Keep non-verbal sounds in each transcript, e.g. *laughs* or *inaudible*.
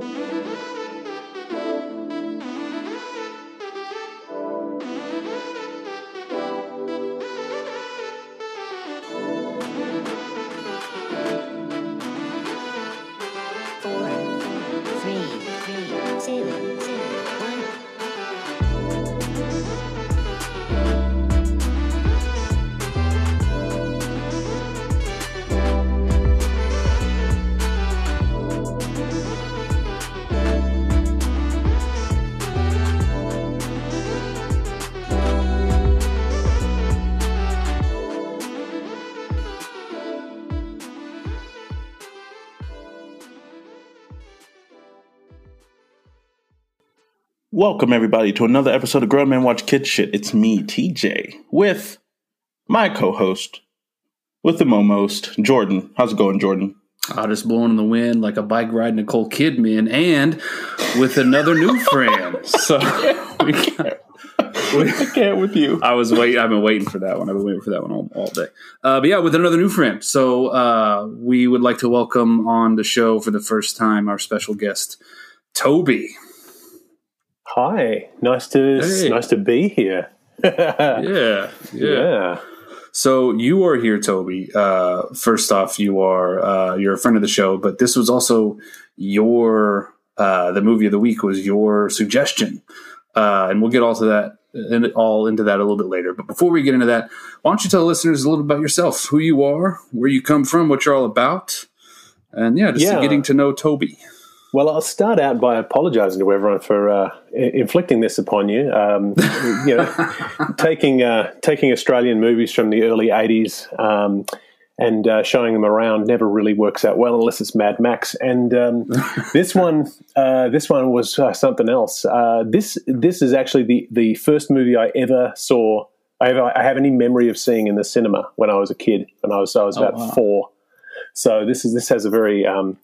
four, Welcome, everybody, to another episode of Grown Men Watch Kid Shit. It's me, TJ, with my co host, with the Momost, Jordan. How's it going, Jordan? I just blowing in the wind like a bike ride Nicole Kidman, and with another new friend. *laughs* So *laughs* we got, I can't with you. I was waiting. I've been waiting for that one. I've been waiting for that one all, all day. Uh, but yeah, with another new friend. So uh, we would like to welcome on the show for the first time our special guest, Toby. Hi, nice to Hey. nice to be here. *laughs* Yeah, yeah. yeah. So you are here, Toby. Uh, first off, you are uh, you're a friend of the show, but this was also your uh, the movie of the week was your suggestion, uh, and we'll get all to that and all into that a little bit later. But before we get into that, why don't you tell the listeners a little about yourself, who you are, where you come from, what you're all about, and yeah, just Yeah. getting to know Toby. Well, I'll start out by apologising to everyone for uh, inflicting this upon you. Um, you know, *laughs* taking uh, taking Australian movies from the early '80s um, and uh, showing them around never really works out well unless it's Mad Max. And um, *laughs* this one, uh, this one was uh, something else. Uh, this this is actually the the first movie I ever saw. I have, I have any memory of seeing in the cinema when I was a kid. When I was I was about wow. four. So this is this has a very um,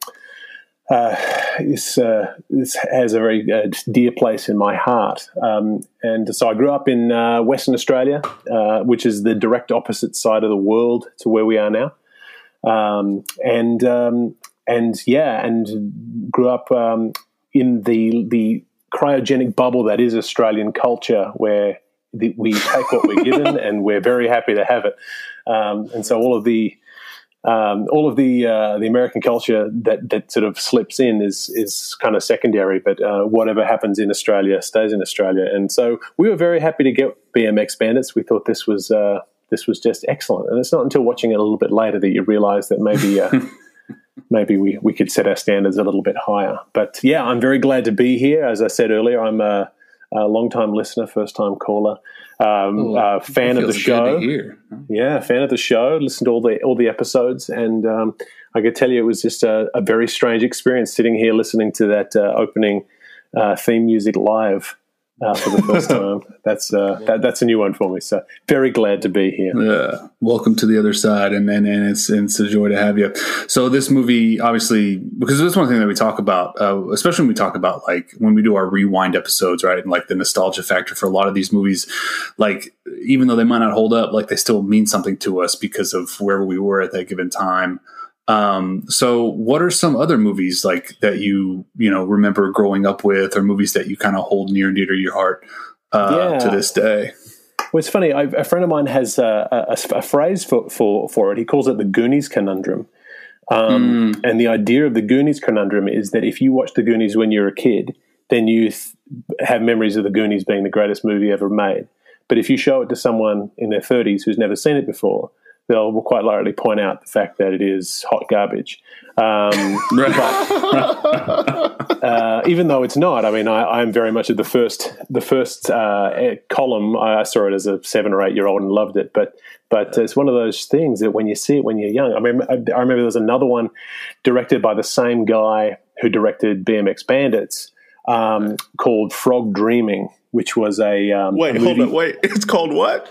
uh, this uh, this has a very uh, dear place in my heart. Um, and so I grew up in uh, Western Australia, uh, which is the direct opposite side of the world to where we are now. Um, and um, and yeah, and grew up um, in the the cryogenic bubble that is Australian culture, where the, we take what we're given, *laughs* and we're very happy to have it. Um, and so all of the um, all of the uh, the American culture that that sort of slips in is is kind of secondary, but uh, whatever happens in Australia stays in Australia. And so we were very happy to get BMX Bandits. We thought this was uh, this was just excellent. And it's not until watching it a little bit later that you realise that maybe. Uh, *laughs* Maybe we, we could set our standards a little bit higher. But yeah, I'm very glad to be here. As I said earlier, I'm a, a long time listener, first time caller, um, uh, fan of the show. Yeah, fan of the show. Listened to all the all the episodes, and um, I could tell you it was just a, a very strange experience sitting here listening to that uh, opening uh, theme music live uh, for the first *laughs* time. That's uh, that, that's a new one for me. So very glad to be here. Yeah, welcome to the other side, and and, and it's and it's a joy to have you. So this movie, obviously, because this one thing that we talk about, uh, especially when we talk about like when we do our rewind episodes, right? And like the nostalgia factor for a lot of these movies, like even though they might not hold up, like they still mean something to us because of wherever we were at that given time. Um, so what are some other movies like that you you know remember growing up with, or movies that you kind of hold near and dear to your heart uh, Yeah. to this day? Well, it's funny. I, a friend of mine has uh, a, a, a phrase for, for for it. He calls it the Goonies conundrum. Um, And the idea of the Goonies conundrum is that if you watch the Goonies when you're a kid, then you th- have memories of the Goonies being the greatest movie ever made. But if you show it to someone in their 30s who's never seen it before, they'll quite likely point out the fact that it is hot garbage. Um, *laughs* uh, even though it's not, I mean, I, I'm very much at the first the first uh, eh, column. I saw it as a seven or eight year old and loved it, but but it's one of those things that when you see it when you're young. I mean, I, I remember there was another one directed by the same guy who directed BMX Bandits um, called Frog Dreaming, which was a um, Wait, a hold on. Wait, *laughs* it's called what?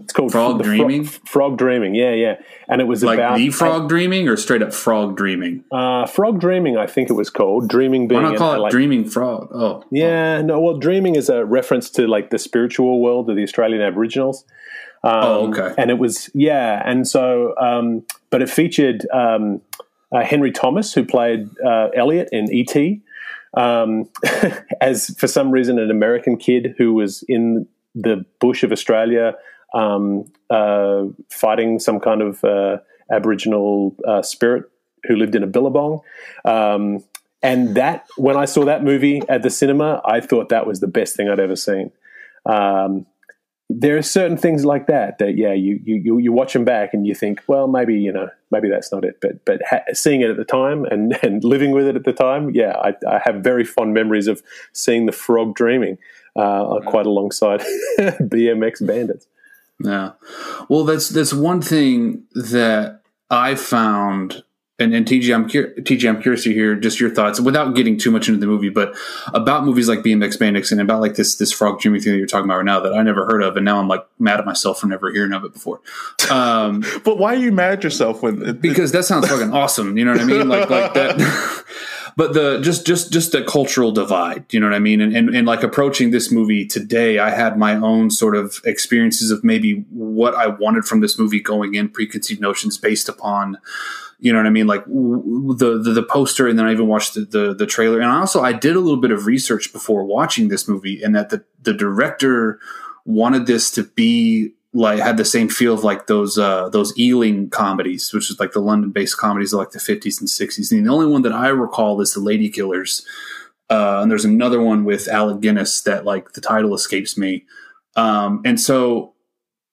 It's called Frog the Fro- Dreaming? Frog Dreaming, yeah, yeah, and it was like about the frog dreaming or straight up frog dreaming? Uh, Frog Dreaming, I think it was called. Dreaming being Why not an- call it like- dreaming frog? Oh, Yeah, no. Well, dreaming is a reference to like the spiritual world of the Australian Aboriginals. Um, Oh, okay. And it was yeah, and so um, but it featured um, uh, Henry Thomas who played uh, Elliot in ET. Um, *laughs* as for some reason an American kid who was in the bush of Australia um, uh, fighting some kind of uh, Aboriginal uh, spirit who lived in a billabong. Um, and that, when I saw that movie at the cinema, I thought that was the best thing I'd ever seen. Um, there are certain things like that that yeah you, you you watch them back and you think well maybe you know maybe that's not it. But but ha- seeing it at the time and *laughs* and living with it at the time yeah I, I have very fond memories of seeing the frog dreaming uh, quite alongside *laughs* BMX bandits. Yeah. Well that's that's one thing that I found and, and TJ, I'm cur- TJ, I'm curious to hear just your thoughts without getting too much into the movie, but about movies like BMX Bandits and about like this this frog Jimmy thing that you're talking about right now that I never heard of, and now I'm like mad at myself for never hearing of it before. Um, *laughs* but why are you mad at yourself when? It, because that sounds fucking awesome. You know what I mean? Like like that. *laughs* but the just just just the cultural divide you know what i mean and, and and like approaching this movie today i had my own sort of experiences of maybe what i wanted from this movie going in preconceived notions based upon you know what I mean? Like the, the, the poster, and then I even watched the, the, the trailer. And also, I did a little bit of research before watching this movie, and that the the director wanted this to be like had the same feel of like those uh, those Ealing comedies, which is like the London based comedies of like the fifties and sixties. And the only one that I recall is the Lady Killers. Uh, and there's another one with Alec Guinness that like the title escapes me. Um, and so,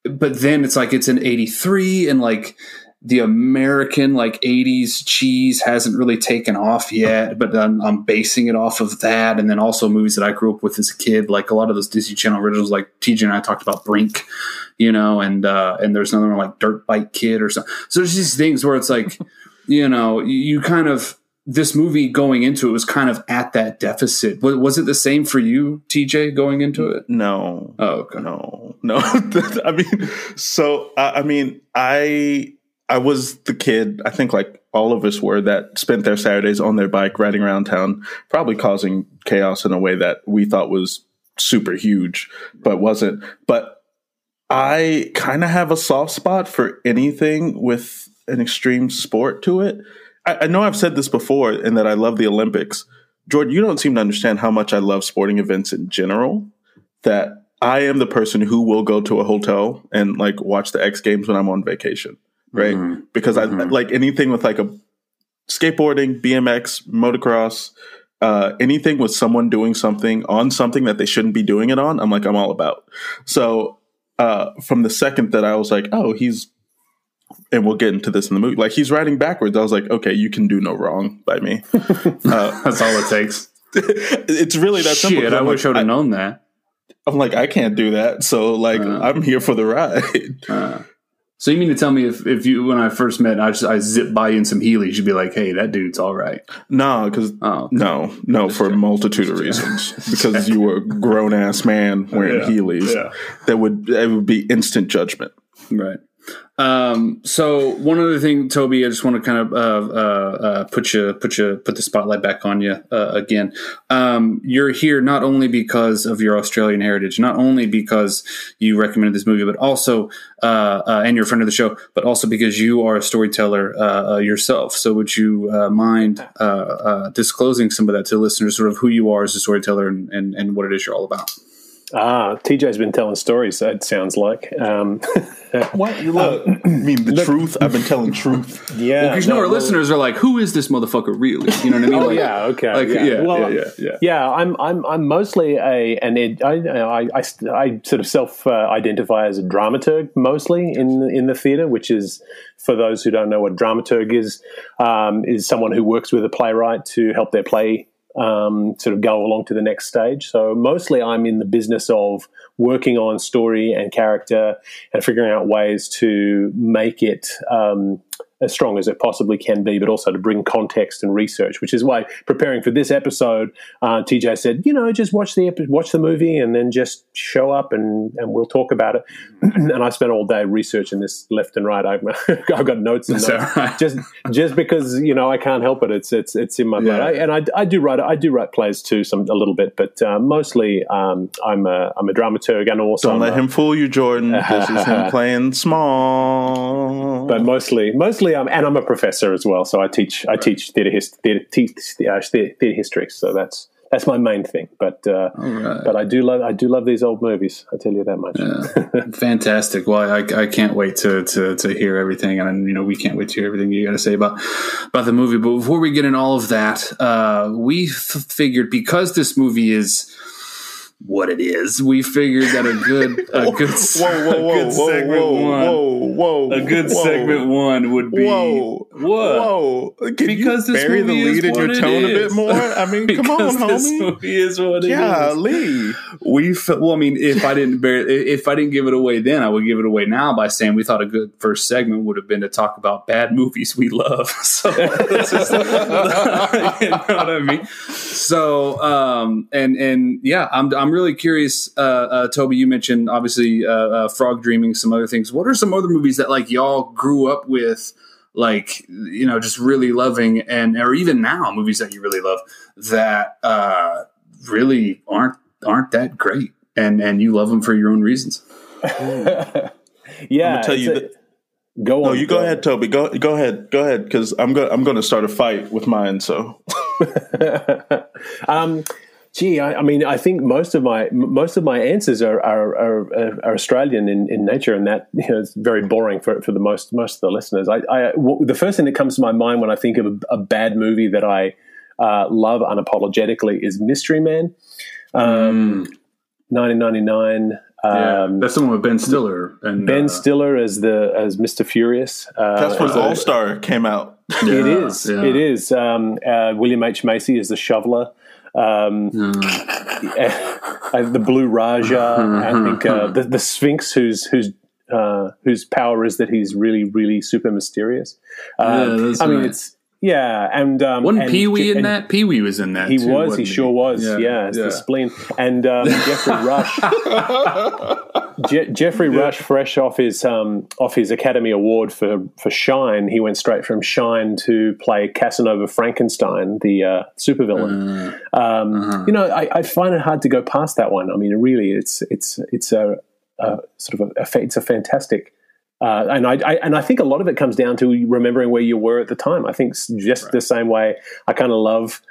but then it's like it's in '83, and like the American like 80s cheese hasn't really taken off yet, but I'm, I'm, basing it off of that. And then also movies that I grew up with as a kid, like a lot of those Disney Channel originals, like TJ and I talked about Brink, you know, and, uh, and there's another one like Dirt Bike Kid or something. So there's these things where it's like, *laughs* you know, you kind of, this movie going into it was kind of at that deficit. Was, was it the same for you, TJ, going into it? No. Oh, okay. No, *laughs* no. *laughs* I mean, so, I mean, I, I was the kid, I think like all of us were, that spent their Saturdays on their bike riding around town, probably causing chaos in a way that we thought was super huge, but wasn't. But I kind of have a soft spot for anything with an extreme sport to it. I, I know I've said this before and that I love the Olympics. Jordan, you don't seem to understand how much I love sporting events in general. That I am the person who will go to a hotel and like watch the X Games when I'm on vacation right? Mm-hmm. Because I mm-hmm. like anything with like a skateboarding, BMX, motocross, uh, anything with someone doing something on something that they shouldn't be doing it on, I'm like, I'm all about. So uh, from the second that I was like, oh, he's, and we'll get into this in the movie, like he's riding backwards. I was like, okay, you can do no wrong by me. Uh, *laughs* That's all it takes. *laughs* it's really that Shit, simple. I wish like, I would have known that. I'm like, I can't do that. So like, uh, I'm here for the ride. *laughs* So you mean to tell me if, if you when I first met I just I zip by in some Heelys, you'd be like, hey, that dude's all right. No, because oh, okay. no, no, for a multitude of reasons. *laughs* because you were a grown ass man wearing yeah, Heelys, yeah. that would that would be instant judgment. Right. Um, so one other thing, Toby, I just want to kind of uh, uh, uh, put you put you put the spotlight back on you uh, again. Um, you're here not only because of your Australian heritage, not only because you recommended this movie, but also uh, uh, and you're a friend of the show, but also because you are a storyteller yourself. So would you mind disclosing some of that to listeners, sort of who you are as a storyteller and, and, and what it is you're all about? Ah, TJ's been telling stories. It sounds like. Um, *laughs* what? Look, *clears throat* I mean the look, truth. I've been telling truth. *laughs* Yeah, because well, you know our well, listeners are like, "Who is this motherfucker really?" You know what I mean? oh like, yeah, okay, like, yeah. Yeah, well, yeah, yeah, yeah, I'm I'm I'm mostly a an ed, I, I, I, I sort of self uh, identify as a dramaturg mostly in in the theatre, which is for those who don't know what dramaturg is, um, is someone who works with a playwright to help their play um, sort of go along to the next stage. So mostly I'm in the business of working on story and character and figuring out ways to make it um, as strong as it possibly can be, but also to bring context and research. Which is why preparing for this episode, uh, TJ said, you know, just watch the watch the movie and then just show up and, and we'll talk about it. *clears throat* and I spent all day researching this left and right. I've, *laughs* I've got notes and notes right? just just because you know I can't help it. It's it's it's in my blood. I, and I, I do write I do write plays too, some a little bit, but uh, mostly um, I'm a I'm a dramaturg and also don't let a, him fool you, Jordan. this is him *laughs* playing small, but mostly mostly I'm, and I'm a professor as well, so I teach I teach theatre hist- theatre, uh, theatre history. So that's that's my main thing. But uh, right. but I do love I do love these old movies. I tell you that much. *laughs* Fantastic. Well, I, I can't wait to, to, to hear everything. And, you know, we can't wait to hear everything you got to say about, about the movie. But before we get in all of that, uh, we f- figured because this movie is what it is, we figured that a good, *laughs* a good, Whoa, whoa, a whoa, good whoa, segment whoa, one, whoa, whoa, a good whoa. segment one would be, Whoa, what? whoa! Can Because you this bury the movie is lead in your tone a bit more? I mean, *laughs* come on, homie. is what it is. Yeah, Lee. we fe- well, I mean, if I didn't bear, if I didn't give it away then, I would give it away now by saying we thought a good first segment would have been to talk about bad movies we love. *laughs* So, you know what I mean? So, um, and and yeah, I'm I'm really curious. Uh, uh, Toby, you mentioned obviously uh, uh, Frog Dreaming, some other things. What are some other movies that like y'all grew up with? Like you know, just really loving, and or even now, movies that you really love that uh, really aren't aren't that great, and and you love them for your own reasons. *laughs* yeah, I'm gonna tell you a- that- Go on. No, you go ahead, Toby. Go go ahead. Go ahead, because I'm going. I'm going to start a fight with mine. So *laughs* um, gee, I, I mean, I think most of my most of my answers are are, are, are Australian in, in nature, and that you know is very boring for, for the most most of the listeners. I, I w- the first thing that comes to my mind when I think of a, a bad movie that I uh, love unapologetically is Mystery Man, um, 1999. Um, that's the one with Ben Stiller and Ben uh, Stiller as the as Mr. Furious. Uh, that's when as a- All Star came out. it yeah, is. yeah. It is. Um, uh, William H Macy is the shoveler. Um, uh, *laughs* the Blue Raja. I think uh, the, the Sphinx, whose whose uh, whose power is that he's really really super mysterious. Yeah, Um, I mean, right. it's yeah, and um, Wasn't Pee Wee in that? Pee Wee was in that. He too, was. wasn't He sure was. Yeah, it's yeah. the spleen. And um, Geoffrey *laughs* Rush. *laughs* Je- Geoffrey Rush, fresh off his um, off his Academy Award for for Shine, he went straight from Shine to play Casanova Frankenstein, the uh, supervillain. Uh, Um, uh-huh. You know, I, I find it hard to go past that one. I mean, really, it's it's it's a, a sort of a, it's a fantastic. Uh, and I, I and I think a lot of it comes down to remembering where you were at the time. I think just the same way I kind of love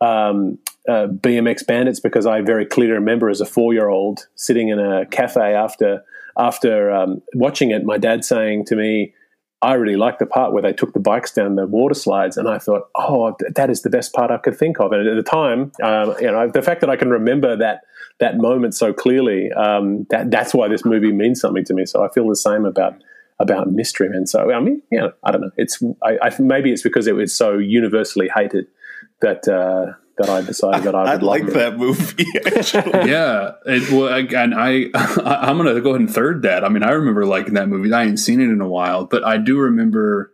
um, uh, BMX Bandits because I very clearly remember as a four year old sitting in a cafe after after um, watching it, my dad saying to me, "I really like the part where they took the bikes down the water slides," and I thought, "Oh, th- that is the best part I could think of." And at the time, um, you know, the fact that I can remember that that moment so clearly, um, that that's why this movie means something to me. So I feel the same about about Mystery Man. So I mean, yeah, I don't know. It's I, I maybe it's because it was so universally hated that uh, that I decided that I would I like it. that movie. *laughs* Actually, yeah, it, well, and I, *laughs* I, I'm gonna go ahead and third that. I mean, I remember liking that movie. I ain't seen it in a while, but I do remember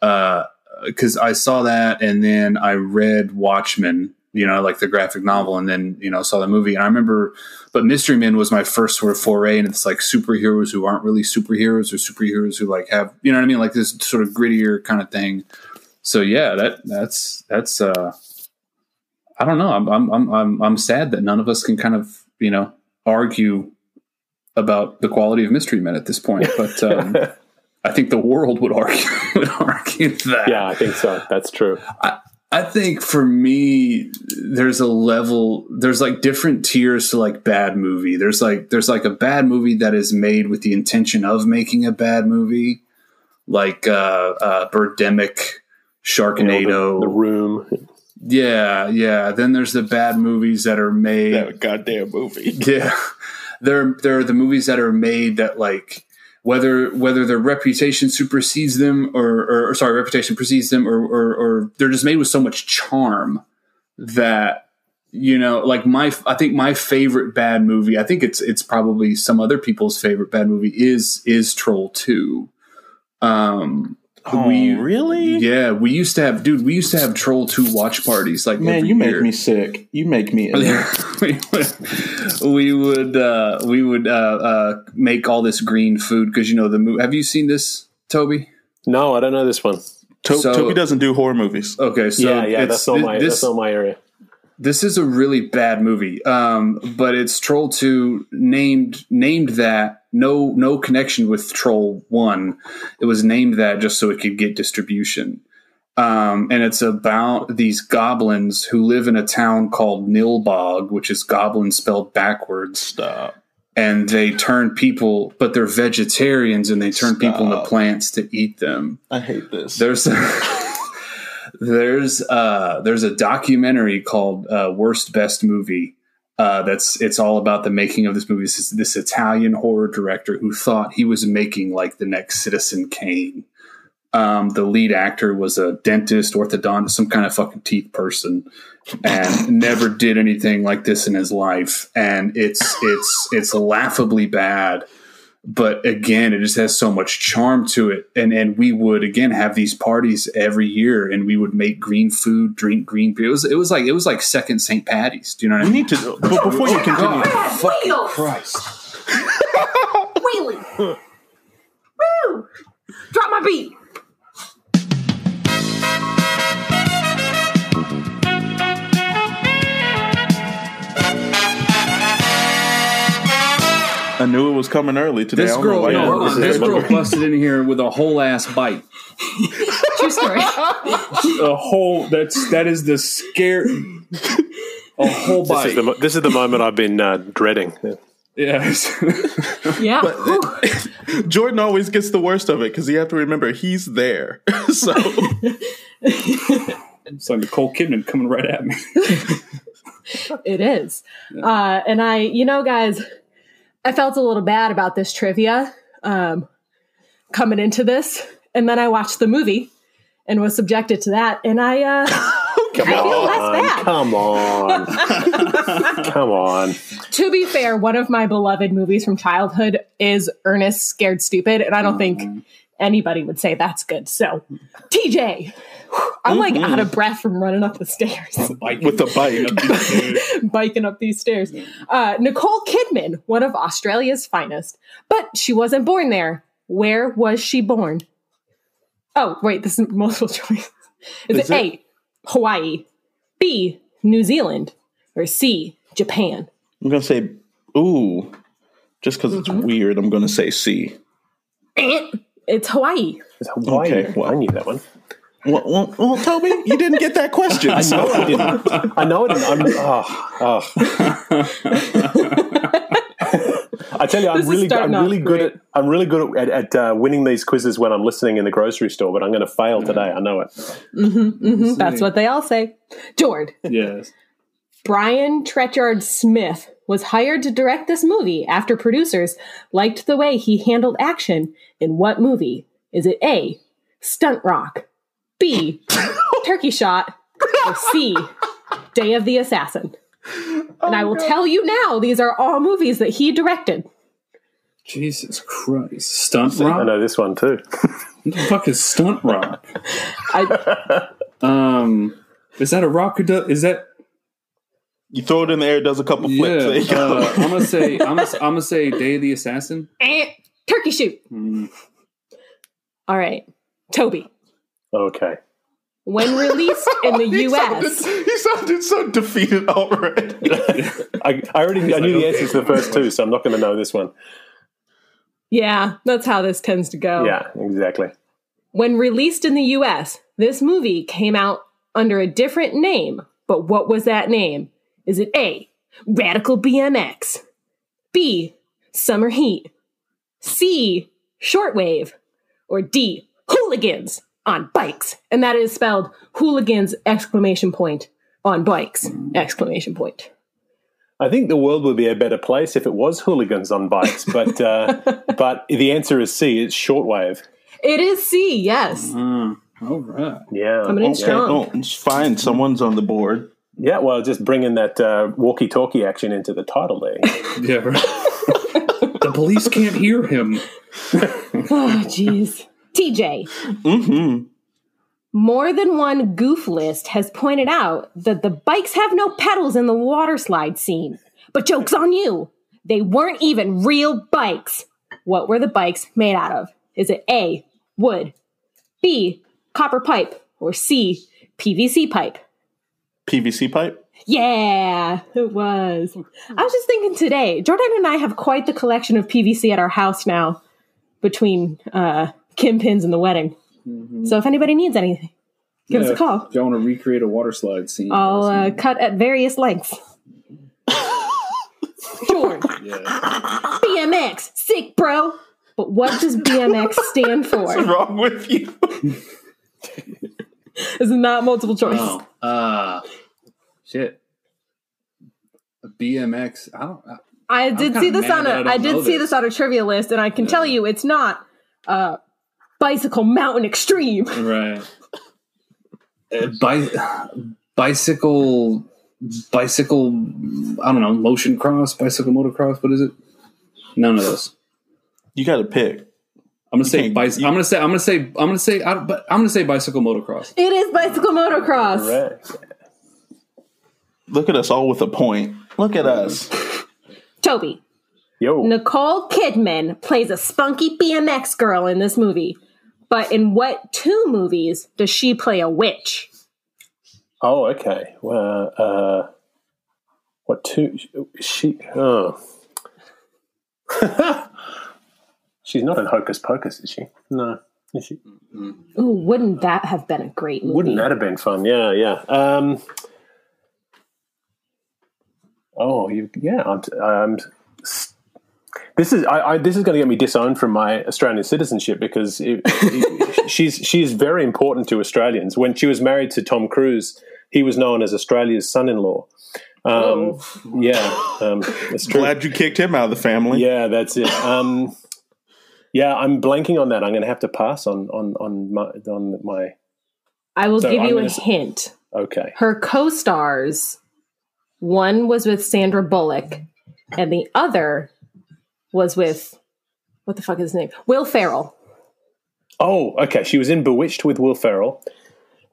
because I saw that, and then I read Watchmen. You know, like the graphic novel, and then you know saw the movie. And I remember, but Mystery Men was my first sort of foray, and it's like superheroes who aren't really superheroes, or superheroes who like have you know what I mean, like this sort of grittier kind of thing. So yeah, that that's that's uh I don't know. I'm I'm I'm I'm I'm sad that none of us can kind of you know argue about the quality of Mystery Men at this point, *laughs* but um, I think the world would argue *laughs* would argue that. yeah, I think so. That's true. I I think for me, there's a level. There's like different tiers to like bad movie. There's like there's like a bad movie that is made with the intention of making a bad movie, like uh, uh, Birdemic, You know, Sharknado. the, the room. Yeah, yeah. Then there's the bad movies that are made. that goddamn movie. *laughs* Yeah, there there are the movies that are made that like whether whether their reputation supersedes them or, or, or sorry reputation precedes them or, or or they're just made with so much charm that you know like my I think my favorite bad movie I think it's it's probably some other people's favorite bad movie is is Troll Two. Um, Oh, we really? yeah we used to have dude we used to have Troll Two watch parties like Man, every you make year. me sick. You make me. *laughs* we would we would uh, we would uh, uh, make all this green food because you know the movie. Have you seen this, Toby? No, I don't know this one. To- So- Toby doesn't do horror movies. Okay, so yeah, yeah, it's- that's not my this. that's not my area. this is a really bad movie, um, but it's Troll Two named named that no no connection with Troll One. It was named that just so it could get distribution. Um, and it's about these goblins who live in a town called Nilbog, which is goblin spelled backwards. Stop. And they turn people, but they're vegetarians and they turn people into plants to eat them. I hate this. There's *laughs* there's uh there's a documentary called uh, Worst Best Movie. Uh, that's it's all about the making of this movie. This, is this Italian horror director who thought he was making like the next Citizen Kane. Um, the lead actor was a dentist, orthodontist, some kind of fucking teeth person, and *laughs* never did anything like this in his life. And it's it's it's laughably bad but again, it just has so much charm to it. And and we would again have these parties every year, and we would make green food, drink green beer. It was it was like it was like second St. Patty's. Do you know what I we mean? need to. But *laughs* before you continue, Wheels! Christ! Wheelie! *laughs* Woo! Drop my beat! Knew it was coming early today. This I know girl, why no, this this. girl busted in here with a whole ass bite. True story. A whole that's that is the scare. A whole This is, the, this is the moment I've been uh, dreading. Yes. Yeah. Whew. *laughs* Jordan always gets the worst of it because you have to remember he's there. *laughs* so it's like Nicole Kidman coming right at me. It is. Uh, and I, you know, guys, I felt a little bad about this trivia um, coming into this. And then I watched the movie and was subjected to that. And I, uh, Come *laughs* I feel less on, bad. come on, *laughs* come on. to be fair, one of my beloved movies from childhood is Ernest Scared Stupid. And I don't think anybody would say that's good. So, TJ, I'm like out of breath from running up the stairs. with the bike, *laughs* biking up these stairs. Uh, Nicole Kidman, one of Australia's finest, but she wasn't born there. Where was she born? Oh, wait, this is multiple *laughs* choice. Is, Is it, it? A, Hawaii, B, New Zealand, or C, Japan? I'm gonna say, ooh, just because it's Mm-hmm. weird. I'm gonna say C. Eh, It's Hawaii. It's Hawaii. Okay, well. I knew that one. Well, well, well, Toby, you didn't get that question. *laughs* I so- know I didn't. I know it. I'm, oh, oh. I tell you, I'm This really, I'm starting off really good at, I'm really good at, at uh, winning these quizzes when I'm listening in the grocery store. But I'm going to fail today. I know it. Mhm, That's what they all say. Jord, yes. Brian Trenchard Smith was hired to direct this movie after producers liked the way he handled action in what movie? Is it A, Stunt Rock, B, Turkey Shoot, or C, Day of the Assassin? And I will tell you now, these are all movies that he directed. Jesus Christ. Stunt Rock? I know this one too. What the fuck is stunt rock? I, Um, is that a rock who does? Is that You throw it in the air, it does a couple flips. There you yeah? go. Uh, *laughs* I'm gonna say I'm gonna, I'm gonna say Day of the Assassin. eh, turkey shoot. Hmm. All right, Toby. Okay. When released in the *laughs* he, U.S., sounded, he sounded so defeated already. *laughs* I, I already I knew the answers to the first two, so I'm not going to know this one. yeah, that's how this tends to go. Yeah, exactly. When released in the US, this movie came out under a different name. But what was that name? Is it A, Radical BMX, B, Summer Heat, C, Shortwave, or D, Hooligans on Bikes? And that is spelled hooligans exclamation point on bikes exclamation point. I think the world would be a better place if it was hooligans on bikes, but uh, *laughs* but the answer is C. It's shortwave. It is C, yes. Uh, all right. Yeah, Coming in Okay, strong. no, it's fine. Someone's on the board. yeah. Well, just bringing that uh, walkie-talkie action into the title there. *laughs* Yeah. right. the police can't hear him. *laughs* Oh, jeez. TJ, Mm-hmm. More than one goof list has pointed out that the bikes have no pedals in the water slide scene. But joke's on you. They weren't even real bikes. What were the bikes made out of? Is it A, wood, B, copper pipe, or C, PVC pipe? PVC pipe. Yeah, it was. I was just thinking today, Jordan and I have quite the collection of PVC at our house now between uh, Kim pins and the wedding. So if anybody needs anything, Give us a call. If y'all want to recreate a water slide scene, I'll uh, cut at various lengths. George, yeah. BMX, sick, bro. But what does BMX stand for? What's wrong with you? This is not multiple choice. Oh, uh, shit. BMX. I don't. I, I did see this on that I a. don't I did know see this. this on a trivia list, and I can tell you it's not uh, bicycle mountain extreme. right. Uh, bi- bicycle. Bicycle. I don't know. Motion cross. Bicycle motocross. What is it? None of those. You got to pick. I'm gonna say bicycle. I'm gonna say. I'm gonna say. I'm gonna say. But I'm gonna say bicycle motocross. It is bicycle motocross. Correct. Look at us all with a point. Look at us. Toby. Yo. Nicole Kidman plays a spunky BMX girl in this movie. But in what two movies does she play a witch? Oh, okay. Well, uh, what two? She. Oh. *laughs* She's not in Hocus Pocus, is she? No. Is she? Ooh, wouldn't that have been a great movie? Wouldn't that have been fun? Yeah, yeah. Um, oh, you, yeah. I'm, s- this is I, I, this is going to get me disowned from my Australian citizenship because it, it- *laughs* she's she's very important to Australians. When she was married to Tom Cruise, he was known as Australia's son-in-law. Um, yeah, um, it's true. Glad you kicked him out of the family. Yeah, that's it. Um, yeah, I'm blanking on that. I'm going to have to pass on on on my on my. I will So give I'm you a gonna s- hint. Okay. Her co-stars, one was with Sandra Bullock, and the other was with what the fuck is his name? Will Ferrell. Oh, okay. She was in Bewitched with Will Ferrell,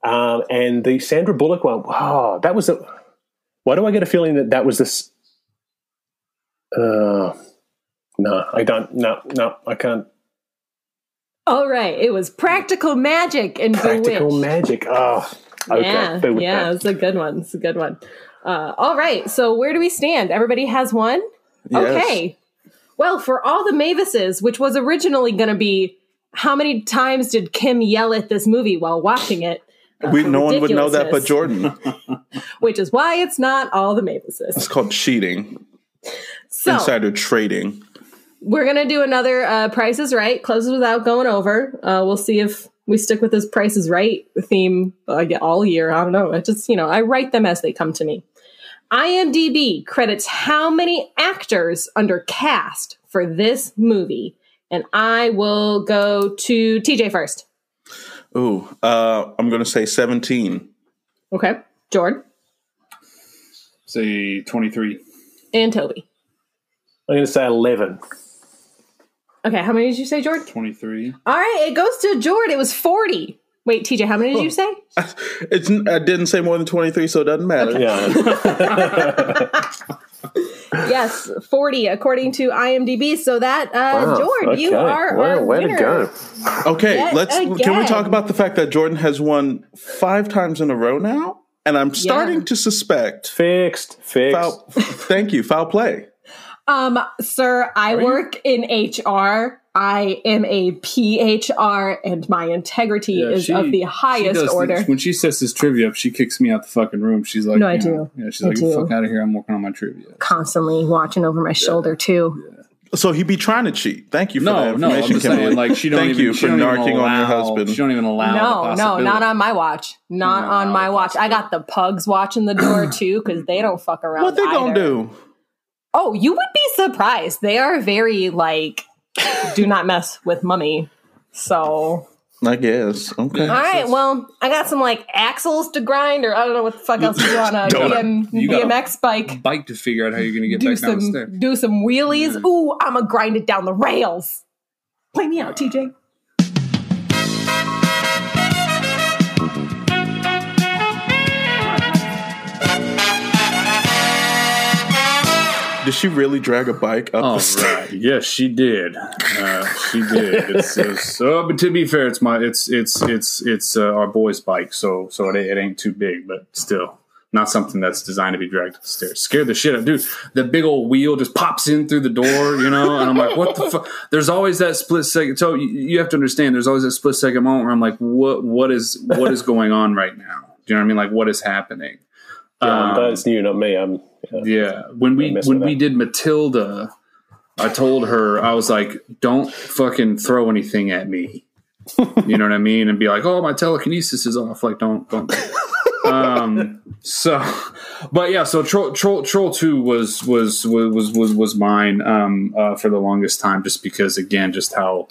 um, and the Sandra Bullock one. Wow, that was a. Why do I get a feeling that that was this? Uh, no, I don't. No, no, I can't. All right, it was Practical Magic and bewitched. Practical Bewitched. magic. Oh, okay. Yeah, Go with yeah, it's a good one. It's a good one. Uh, all right, so where do we stand? Everybody has one. Yes. Okay. Well, for all the Mavises, which was originally going to be how many times did Kim yell at this movie while watching it? Uh, We, no one would know that but Jordan. *laughs* Which is why it's not all the Mavises. It's called cheating, So insider trading. we're going to do another uh, Price is Right, closes without going over. Uh, we'll see if we stick with this Price is Right theme uh, all year. I don't know. I just, you know, I write them as they come to me. IMDb credits how many actors under cast for this movie. And I will go to TJ first. Ooh, uh, I'm going to say 17. Okay. Jordan Say 23. and Toby. I'm going to say eleven. Okay. How many did you say, Jordan? 23. All right. It goes to Jordan. It was 40. Wait, TJ, how many did you say? *laughs* It's I didn't say more than 23, so it doesn't matter. Yeah. *laughs* yes, 40 according to IMDb. So that, uh, Wow, Jordan, you are Well, our way winner. to go. Okay, Yet let's can we talk about the fact that Jordan has won five times in a row now? And I'm starting Yeah. to suspect Fixed. Fixed. foul thank you, foul play. Um, sir, I Are you- work in HR. I am a PHR, and my integrity Yeah, is she- of the highest order. things- when she sets this trivia up, she kicks me out the fucking room. She's like, No, I you do. Yeah, she's I like, do. Fuck out of here! I'm working on my trivia." Constantly watching over my shoulder too. So he'd be trying to cheat. Thank you for that No, no, I'm information, just saying, like she don't Thank even. you she for don't even narking on allow- your husband. She don't even allow. the No, no, not on my watch. Not No, on my watch. I got the pugs watching the door *clears throat* too because they don't fuck around. What they gonna either. do? Oh, you would be surprised. They are very like, do not mess with mummy. So, I guess. Okay. all right. Well, I got some like axles to grind, or I don't know what the fuck else you do on a BM, You got a BMX bike. bike to figure out how you're going to get Do back down the some stairs. do some wheelies. Ooh, I'm gonna grind it down the rails. Play me out, TJ. Did she really drag a bike up All the stairs? right. *laughs* Yes, she did. Uh, she did. It's, it's uh, but to be fair, it's my it's it's it's it's uh, our boy's bike, so so it, it ain't too big, but still not something that's designed to be dragged up the stairs. Scared the shit out, dude. The big old wheel just pops in through the door, you know, and I'm like, what the fuck? There's always that split second. So you, you have to understand, there's always that split second moment where I'm like, what, what is, what is going on right now? Do you know what I mean? Like, what is happening? Yeah, Um, that's new, not me. I'm, yeah. yeah, when we when we did Matilda, I told her I was like, "Don't fucking throw anything at me." you know what I mean? And be like, "Oh, my telekinesis is off." Like, don't don't. um. So, but yeah. So Troll Troll Troll Two was was was was was mine um uh, for the longest time, just because again, just how.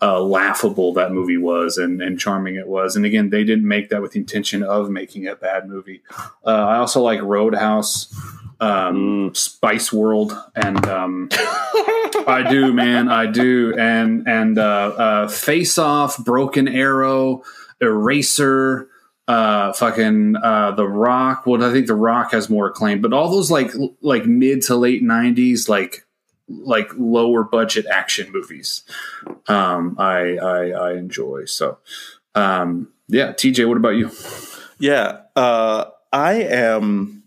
Uh, laughable that movie was and, and charming it was. And again, they didn't make that with the intention of making a bad movie. Uh, I also like Roadhouse, um, Spice World, and um, *laughs* I do, man, I do, and and uh, uh, Face Off, Broken Arrow, Eraser, uh, fucking uh, The Rock. Well, I think The Rock has more acclaim, but all those like like mid to late '90s, like like lower budget action movies, um, I, I I enjoy. So, um, yeah, TJ, what about you? Yeah, uh, I am.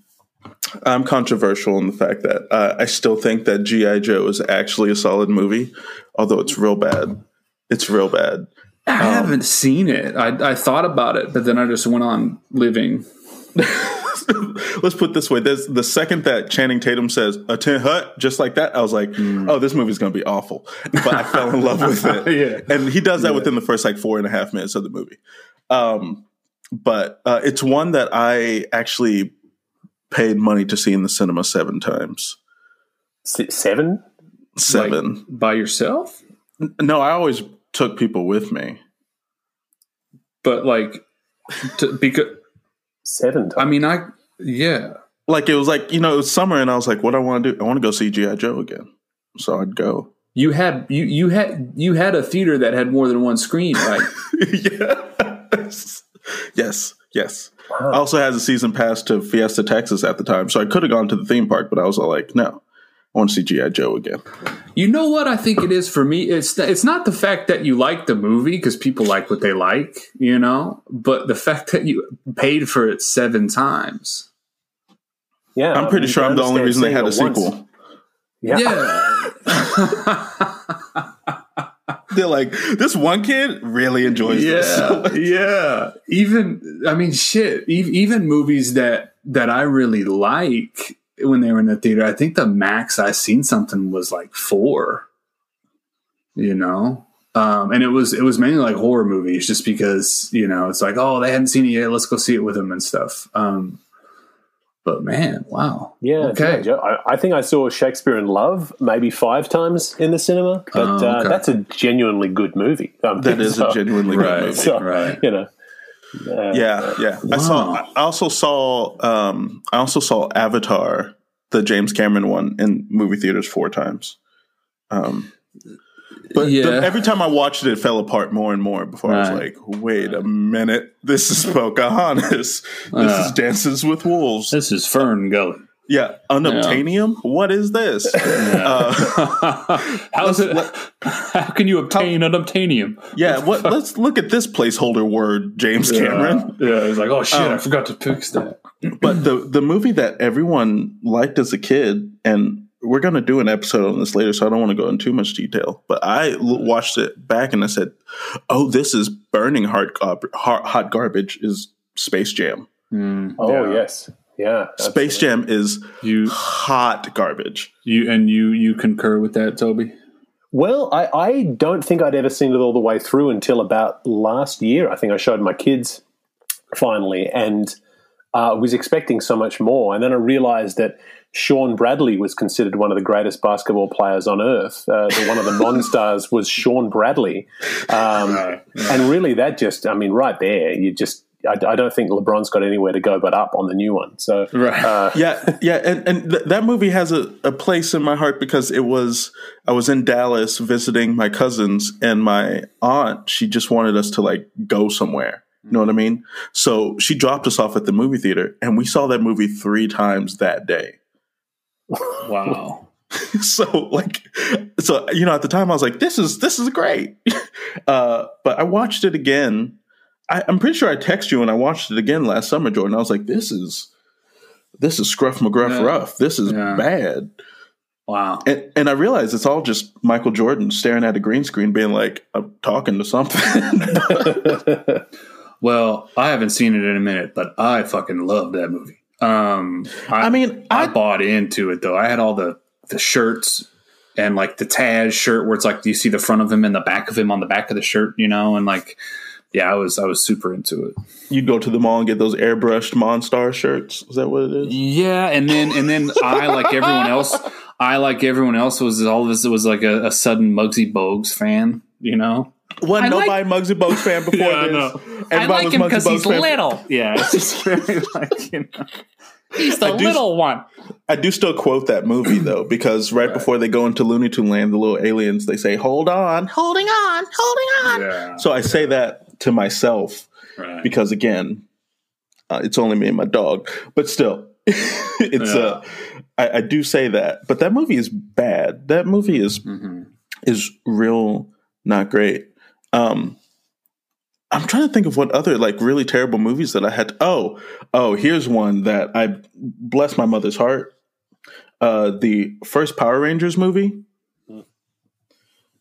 I'm controversial in the fact that uh, I still think that GI Joe is actually a solid movie, although it's real bad. It's real bad. I haven't seen it. I, I thought about it, but then I just went on living. *laughs* Let's put it this way: There's the second that Channing Tatum says "a tin hut" just like that, I was like, "Oh, this movie's going to be awful." But I fell in love with it. *laughs* Yeah. and he does that within the first like four and a half minutes of the movie. Um, but uh, it's one that I actually paid money to see in the cinema seven times. Seven? Seven. Like, by yourself, no, I always took people with me. but like to, because Seven times. I mean, I yeah. Like it was like you know it was summer, and I was like, "What I want to do? I want to go see GI Joe again." So I'd go. You had you you had you had a theater that had more than one screen, *laughs* right? yes, yes, yes. I also had a season pass to Fiesta, Texas at the time, so I could have gone to the theme park, but I was all like, "No, I want to see GI Joe again." You know what I think it is for me? It's it's not the fact that you like the movie because people like what they like, you know, but the fact that you paid for it seven times. yeah, I'm pretty sure I'm the only reason they had a seeing it once. sequel. Yeah. Yeah, *laughs* They're like, "This one kid really enjoys this." yeah, *laughs* yeah. Even I mean, shit. Even movies that that I really like when they were in the theater, I think the max I seen something was like four. You know, um, and it was it was mainly like horror movies, just because you know it's like oh they hadn't seen it yet, let's go see it with them and stuff. Um, but man, wow, Yeah, Okay. yeah, I, I think I saw Shakespeare in Love maybe five times in the cinema, but Oh, uh, that's a genuinely good movie. Um, that is *laughs* so- a genuinely Right. good movie. So, Right. you know, uh, Yeah, yeah. I saw. I also saw. Um, I also saw Avatar, the James Cameron one, in movie theaters four times. Um, but the- every time I watched it, it fell apart more and more. Before I was like, "Wait a minute, this is Pocahontas. *laughs* this Uh. is Dances with Wolves." this is Fern Gully. Yeah, unobtainium. What is this? *laughs* Uh, *laughs* How is it? *laughs* How can you obtain an obtainium? yeah, what? Let's look at this placeholder word, James Cameron. Yeah, yeah. He's like, oh shit, Um, I forgot to fix that. *clears throat* but the the movie that everyone liked as a kid, and we're going to do an episode on this later, so I don't want to go in too much detail. But I l- watched it back and I said, "Oh, this is burning hot gar- hot, hot garbage." Is Space Jam? Oh Yeah. yes, yeah. Space Jam is You, hot garbage. you, and you, you concur with that, Toby? Well, I, I don't think I'd ever seen it all the way through until about last year. I think I showed my kids finally, and uh, was expecting so much more. And then I realized that Shawn Bradley was considered one of the greatest basketball players on earth. Uh, the, one of the *laughs* non-stars was Shawn Bradley, um, and really that just, I mean, right there, you just. I, I don't think LeBron's got anywhere to go but up on the new one. So, Right. uh, *laughs* Yeah, yeah, and and th- that movie has a, a place in my heart because it was I was in Dallas visiting my cousins and my aunt. She just wanted us to like go somewhere. You know what I mean? So she dropped us off at the movie theater, and we saw that movie three times that day. wow. *laughs* so like, so you know, at the time I was like, "This is this is great," *laughs* uh, but I watched it again. I, I'm pretty sure I texted you and I watched it again last summer, Jordan. I was like, "This is this is Scruff McGruff Yeah. rough. This is Yeah. bad. Wow. And, and I realize it's all just Michael Jordan staring at a green screen, being like, "I'm talking to something." *laughs* Well, I haven't seen it in a minute, but I fucking love that movie. Um, I, I mean, I I bought into it though. I had all the the shirts and like the Taz shirt where it's like do you see the front of him and the back of him on the back of the shirt, you know, and like yeah, I was I was super into it. you'd go to the mall and get those airbrushed Monstar shirts. Is that what it is? Yeah, and then and then I like everyone else. I like everyone else was all of this was like a, a sudden Muggsy Bogues fan, you know. Wasn't I like- nobody Muggsy Bogues fan before *laughs* Yeah, I this. know. Everybody I like was him because he's fan. little. *laughs* Yeah, it's just very *laughs* like you know. He's the I do- little one. I do still quote that movie though, *clears throat* because right, before they go into Looney Tune Land, the little aliens they say, "Hold on, holding on, holding on." Yeah, So I say that to myself right. because again, uh, it's only me and my dog. But still, *laughs* it's uh, I, I do say that. But that movie is bad. That movie is Mhm. is real not great. Um, I'm trying to think of what other like really terrible movies that I had. oh, oh, here's one that I bless my mother's heart. Uh, the first Power Rangers movie,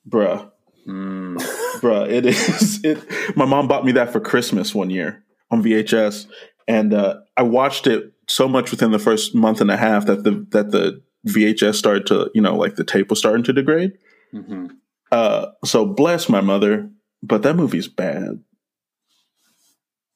bruh, Mm. bruh. It is. It. My mom bought me that for Christmas one year on VHS, and uh, I watched it so much within the first month and a half that the that the VHS started to you know like the tape was starting to degrade. Mhm. Uh, so bless my mother, but that movie's bad.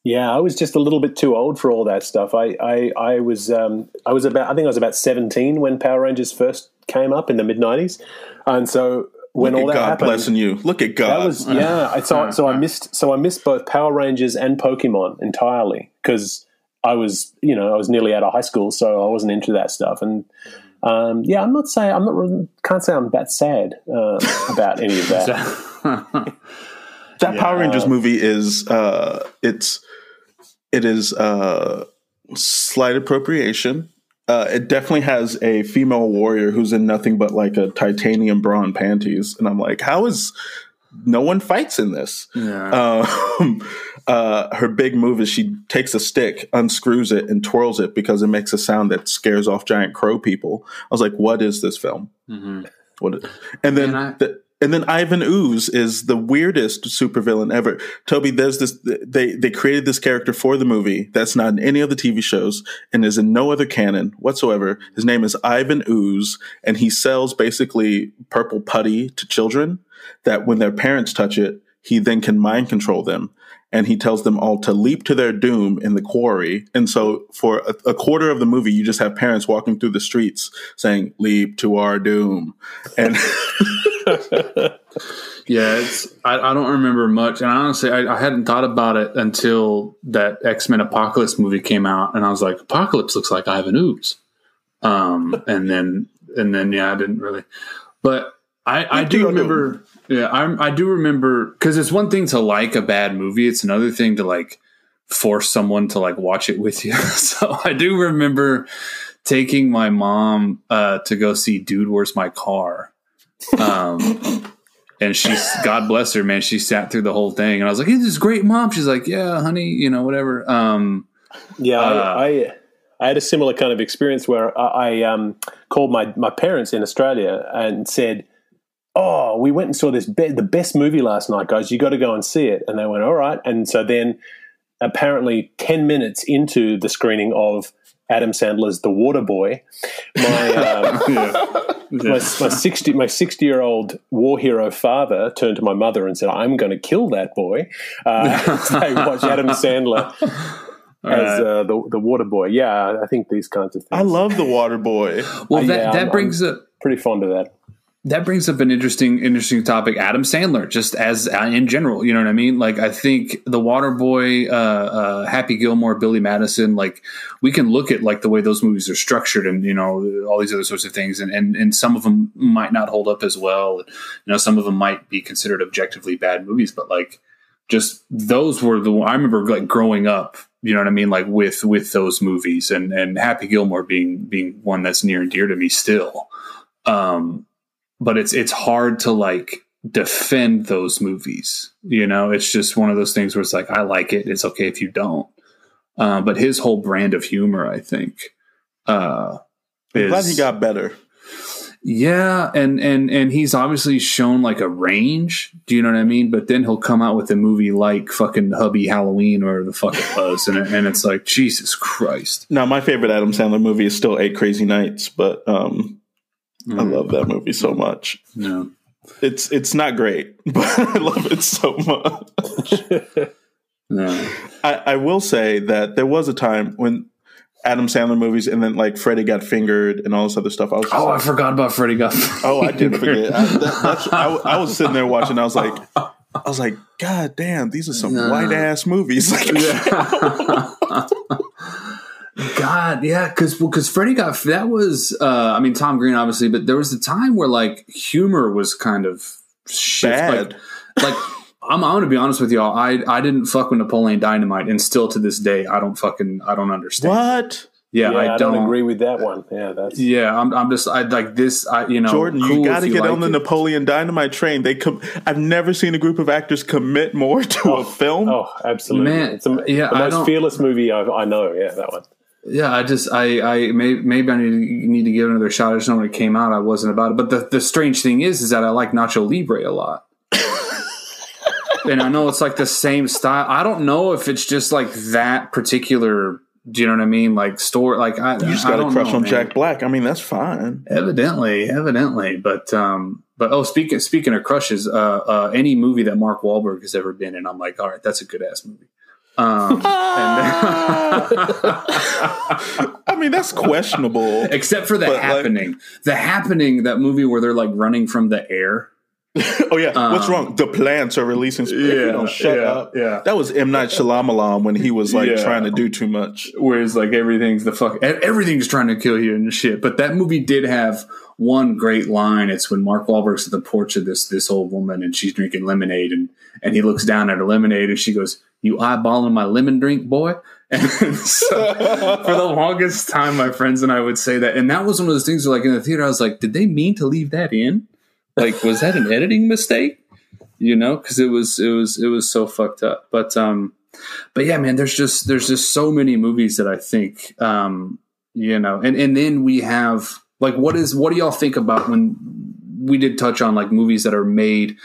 Yeah, I was just a little bit too old for all that stuff. I, I, I was, um, I was about, I think I was about seventeen when Power Rangers first came up in the mid '90s, and so when Look all at that God happened, blessing you. Look at God. that was yeah. I, so, *laughs* so I missed, so I missed both Power Rangers and Pokemon entirely because I was, you know, I was nearly out of high school, so I wasn't into that stuff. And um, yeah, I'm not saying I'm not can't say I'm that sad uh, about any of that. *laughs* that Power Rangers movie is uh, it's it is uh, slight appropriation. Uh, it definitely has a female warrior who's in nothing but like a titanium bra and panties, and I'm like, how is no one fights in this? yeah. Um, *laughs* uh, her big move is she takes a stick, unscrews it, and twirls it because it makes a sound that scares off giant crow people. I was like, "What is this film?" Mhm. What? is- And then, Man, I- the, and then Ivan Ooze is the weirdest supervillain ever. Toby, there's this. They they created this character for the movie that's not in any of the TV shows and is in no other canon whatsoever. His name is Ivan Ooze, and he sells basically purple putty to children. That when their parents touch it, he then can mind control them. And he tells them all to leap to their doom in the quarry. And so, for a, a quarter of the movie, you just have parents walking through the streets saying, Leap to our doom. And *laughs* Yeah, it's I, I don't remember much, and honestly, I, I hadn't thought about it until that X Men Apocalypse movie came out, and I was like, Apocalypse looks like Ivan Ooze, um, and then and then yeah, I didn't really, but I I do to your remember, yeah, I I do remember because it's one thing to like a bad movie, it's another thing to like force someone to like watch it with *laughs* you. so I do remember taking my mom uh, to go see Dude, Where's My Car. Um, *laughs* and she's God bless her, man. She sat through the whole thing, and I was like, "Hey, "This is great, mom." She's like, "Yeah, honey, you know, whatever." Um, Yeah, Uh, I, I I had a similar kind of experience where I, I um, called my my parents in Australia and said, "Oh, we went and saw this be- the best movie last night, guys. You got to go and see it." And they went, "All right." And so then, apparently, ten minutes into the screening of Adam Sandler's The Water Boy, my um, *laughs* my, my sixty my sixty year old war hero father turned to my mother and said, "I'm going to kill that boy." Uh, *laughs* they watched Adam Sandler *laughs* as uh, the the water boy. Yeah, I think these kinds of things. I love the Water Boy. well, Uh, that yeah, that I'm- brings up pretty fond of that. That brings up an interesting interesting topic. Adam Sandler, just as uh, in general, you know what I mean? Like, I think the Waterboy, uh, uh, Happy Gilmore, Billy Madison, like we can look at like the way those movies are structured, and you know all these other sorts of things, and and, and some of them might not hold up as well. You know, some of them might be considered objectively bad movies, but like just those were the I remember like growing up. You know what I mean? Like with with those movies, and and Happy Gilmore being being one that's near and dear to me still. Um, but it's it's hard to like defend those movies. You know, it's just one of those things where it's like I like it. It's okay if you don't. Uh, but his whole brand of humor, I think, Uh, I'm glad he got better. Yeah, and and and he's obviously shown like a range. Do you know what I mean? But then he'll come out with a movie like fucking Hubie Halloween or the fuck it was, and, it- and it's like Jesus Christ. Now, my favorite Adam Sandler movie is still Eight Crazy Nights, but um, I mm. love that movie so much. No. It's it's not great, *laughs* but I love it so much. *laughs* No. I, I will say that there was a time when Adam Sandler movies and then like Freddy got fingered and all this other stuff. I was Oh, I forgot about Freddie Guff. oh, I did forget. *laughs* I, that, I, I was sitting there watching. I was like, I was like, God damn, these are some Nah. white ass movies. Like, God, yeah, because because Freddie got that was uh, I mean Tom Green obviously, but there was a time where like humor was kind of shift, Bad. Like, like I'm, I'm gonna be honest with y'all. I I didn't fuck with Napoleon Dynamite, and still to this day I don't fucking I don't understand. what? Yeah, Yeah, I, I, don't, agree with that one. Yeah, that's Yeah, I'm I'm just I like this. I you know Jordan, cool you got to get like on the it. Napoleon Dynamite train. They com- I've never seen a group of actors commit more *laughs* to a film. Oh, absolutely! Man, it's the, yeah, the most fearless movie I've, I know. Yeah, that one. Yeah, I just I I may, maybe I need to, need to give another shot. I just know when it came out, I wasn't about it. But the the strange thing is, is that I like Nacho Libre a lot, *laughs* and I know it's like the same style. I don't know if it's just like that particular. Do you know what I mean? Like store, like I you just got a crush know, on man. Jack Black. I mean, that's fine. Evidently, evidently, but um, but oh, speaking speaking of crushes, uh, uh, any movie that Mark Wahlberg has ever been in, I'm like, all right, that's a good ass movie. Um, and *laughs* I mean, that's questionable. except for the But, like- happening, the happening, that movie where they're like running from the air. *laughs* oh yeah, what's Um, wrong? The plants are releasing. If you don't shut yeah, up. yeah. That was M Night Shyamalan when he was like Yeah. trying to do too much. Whereas like everything's the fuck, everything's trying to kill you and shit. But that movie did have one great line. It's when Mark Wahlberg's at the porch of this this old woman and she's drinking lemonade and and he looks down at her lemonade and she goes, "You eyeballing my lemon drink, boy." *laughs* And so *laughs* for the longest time, my friends and I would say that, and that was one of those things where, like in the theater, I was like, "Did they mean to leave that in? Like, was that an editing mistake?" You know, because it was it was it was so fucked up. But um, but yeah, man, there's just there's just so many movies that I think um, you know, and and then we have like what is what do y'all think about when we did touch on like movies that are made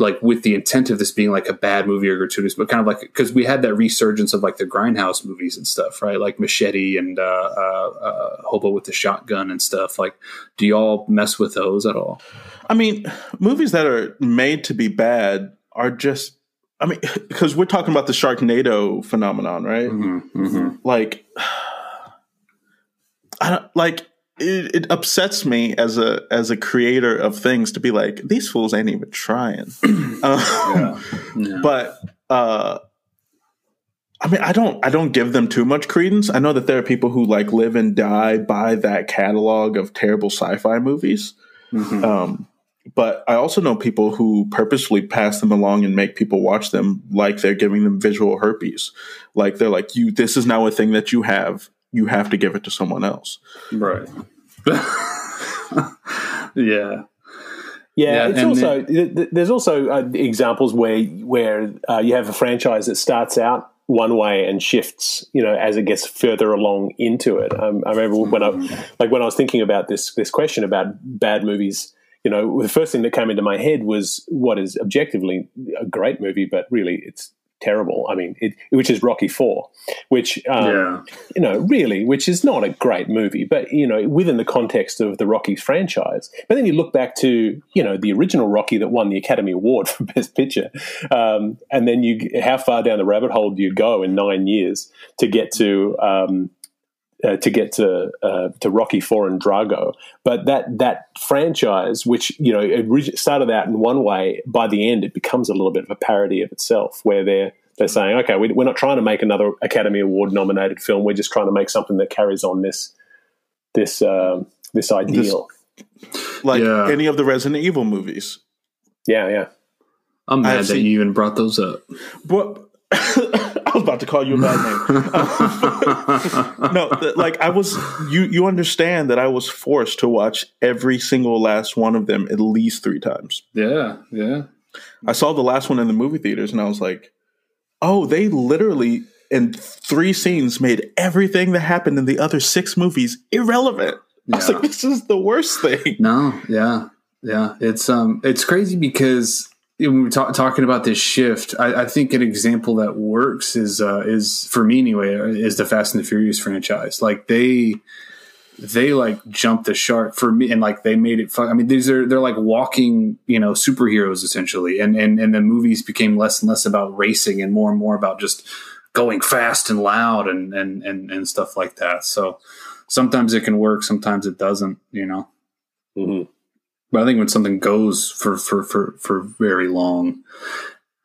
like with the intent of this being like a bad movie or gratuitous, but kind of like because we had that resurgence of like the grindhouse movies and stuff, right? Like Machete and uh, uh, uh, Hobo with the Shotgun and stuff. Like, do y'all mess with those at all? I mean, movies that are made to be bad are just. I mean, *laughs* because we're talking about the Sharknado phenomenon, right? Mm-hmm. Like, *sighs* I don't like. It, it upsets me as a as a creator of things to be like these fools ain't even trying. *clears throat* um, Yeah. but uh I mean, I don't, I don't give them too much credence. I know that there are people who like live and die by that catalog of terrible sci-fi movies. Mhm. Um, but I also know people who purposefully pass them along and make people watch them like they're giving them visual herpes. Like they're like, you, this is now a thing that you have. You have to give it to someone else. Right. *laughs* yeah. Yeah, Yeah, it's also th- th- there's also uh, examples where where uh, you have a franchise that starts out one way and shifts, you know, as it gets further along into it. Um, I remember when I like when I was thinking about this this question about bad movies. You know, the first thing that came into my head was what is objectively a great movie, but really it's terrible. I mean, it, which is Rocky Four, which um, Yeah. you know, really, which is not a great movie, but you know, within the context of the Rocky franchise. But then you look back to you know the original Rocky that won the Academy Award *laughs* for Best Picture, um, and then you how far down the rabbit hole do you go in nine years to get to um, uh, to get to uh, to Rocky Four and Drago. But that that franchise, which you know it started out in one way, by the end it becomes a little bit of a parody of itself, where they're they're saying, okay, we, we're not trying to make another Academy Award nominated film. We're just trying to make something that carries on this this um, this ideal. Like Yeah. any of the Resident Evil movies. yeah, yeah. I'm mad I've that seen- you even brought those up. But I *laughs* was about to call you a bad name. *laughs* no, th- like I was. You you understand that I was forced to watch every single last one of them at least three times. Yeah, yeah. I saw the last one in the movie theaters, and I was like, "Oh, they literally in three scenes made everything that happened in the other six movies irrelevant. I was like, this is the worst thing. No, yeah, yeah. It's um, it's crazy because when we're ta- talking about this shift, I, I think an example that works is uh, is for me anyway is the Fast and the Furious franchise. Like they they like jumped the shark for me, and like they made it fun. I mean, these are they're like walking, you know, superheroes essentially, and and and the movies became less and less about racing and more and more about just going fast and loud and and and and stuff like that. So sometimes it can work, sometimes it doesn't. You know. Mhm. But I think when something goes for for for for very long,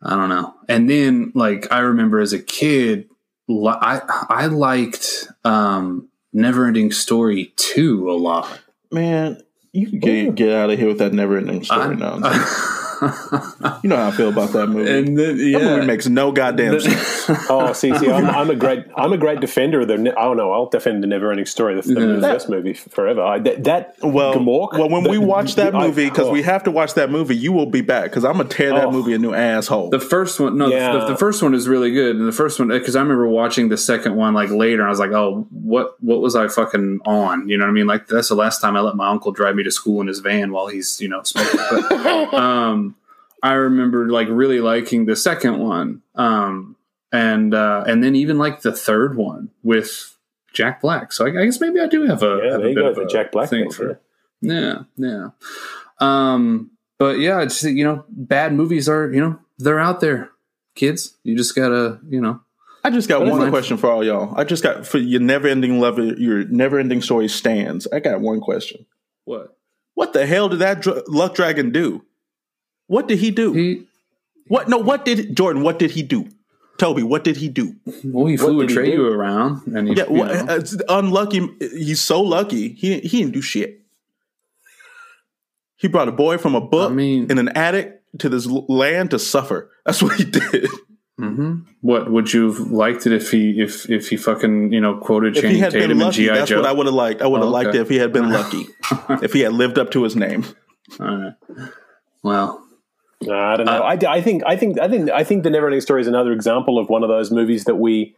I don't know. And then like I remember as a kid, I I liked um Neverending Story two a lot. Man, you can get, get out of here with that never ending story now. *laughs* You know how I feel about that movie. and then, that movie makes no goddamn sense. *laughs* Oh, see, see, I'm, I'm a great, I'm a great defender of the. I don't know. I'll defend the Never-Ending Story, the, the, Yeah. the first movie forever. I, that, that Well, Gmork, well, when the- we watch that I- movie, because oh. we have to watch that movie, you will be back because I'm gonna tear that Oh. movie a new asshole. The first one, no, Yeah. the, the first one is really good, and the first one because I remember watching the second one like later, and I was like, oh, what what was I fucking on? You know what I mean? Like that's the last time I let my uncle drive me to school in his van while he's you know smoking. But, *laughs* um, I remember like really liking the second one, um, and uh, and then even like the third one with Jack Black. So I, I guess maybe I do have a Yeah, have there a you bit go, of a Jack Black thing thing, for yeah, yeah. Um, but yeah, it's you know, bad movies are you know they're out there, kids. You just gotta you know. I just got But one question for all y'all. I just got for your never ending love, your never ending story stands. I got one question. What What the hell did that dr- luck dragon do? What did he do? he? what? No, what did Jordan? What did he do? Toby, what did he do? Well, he flew a did he around, and he, Yeah, you know. uh, it's unlucky. He's so lucky. He he didn't do shit. He brought a boy from a book I mean- in an attic to this land to suffer. That's what he *laughs* did. hmm What would you have liked it if he if if he fucking you know quoted If he Channing had been Tatum and lucky, GI that's Joe? what I would have liked. I would have Oh, liked okay. it if he had been lucky. *laughs* if he had lived up to his name. All right. Well, No, I don't know. Uh, I, I think I think I think I think the Neverending Story is another example of one of those movies that we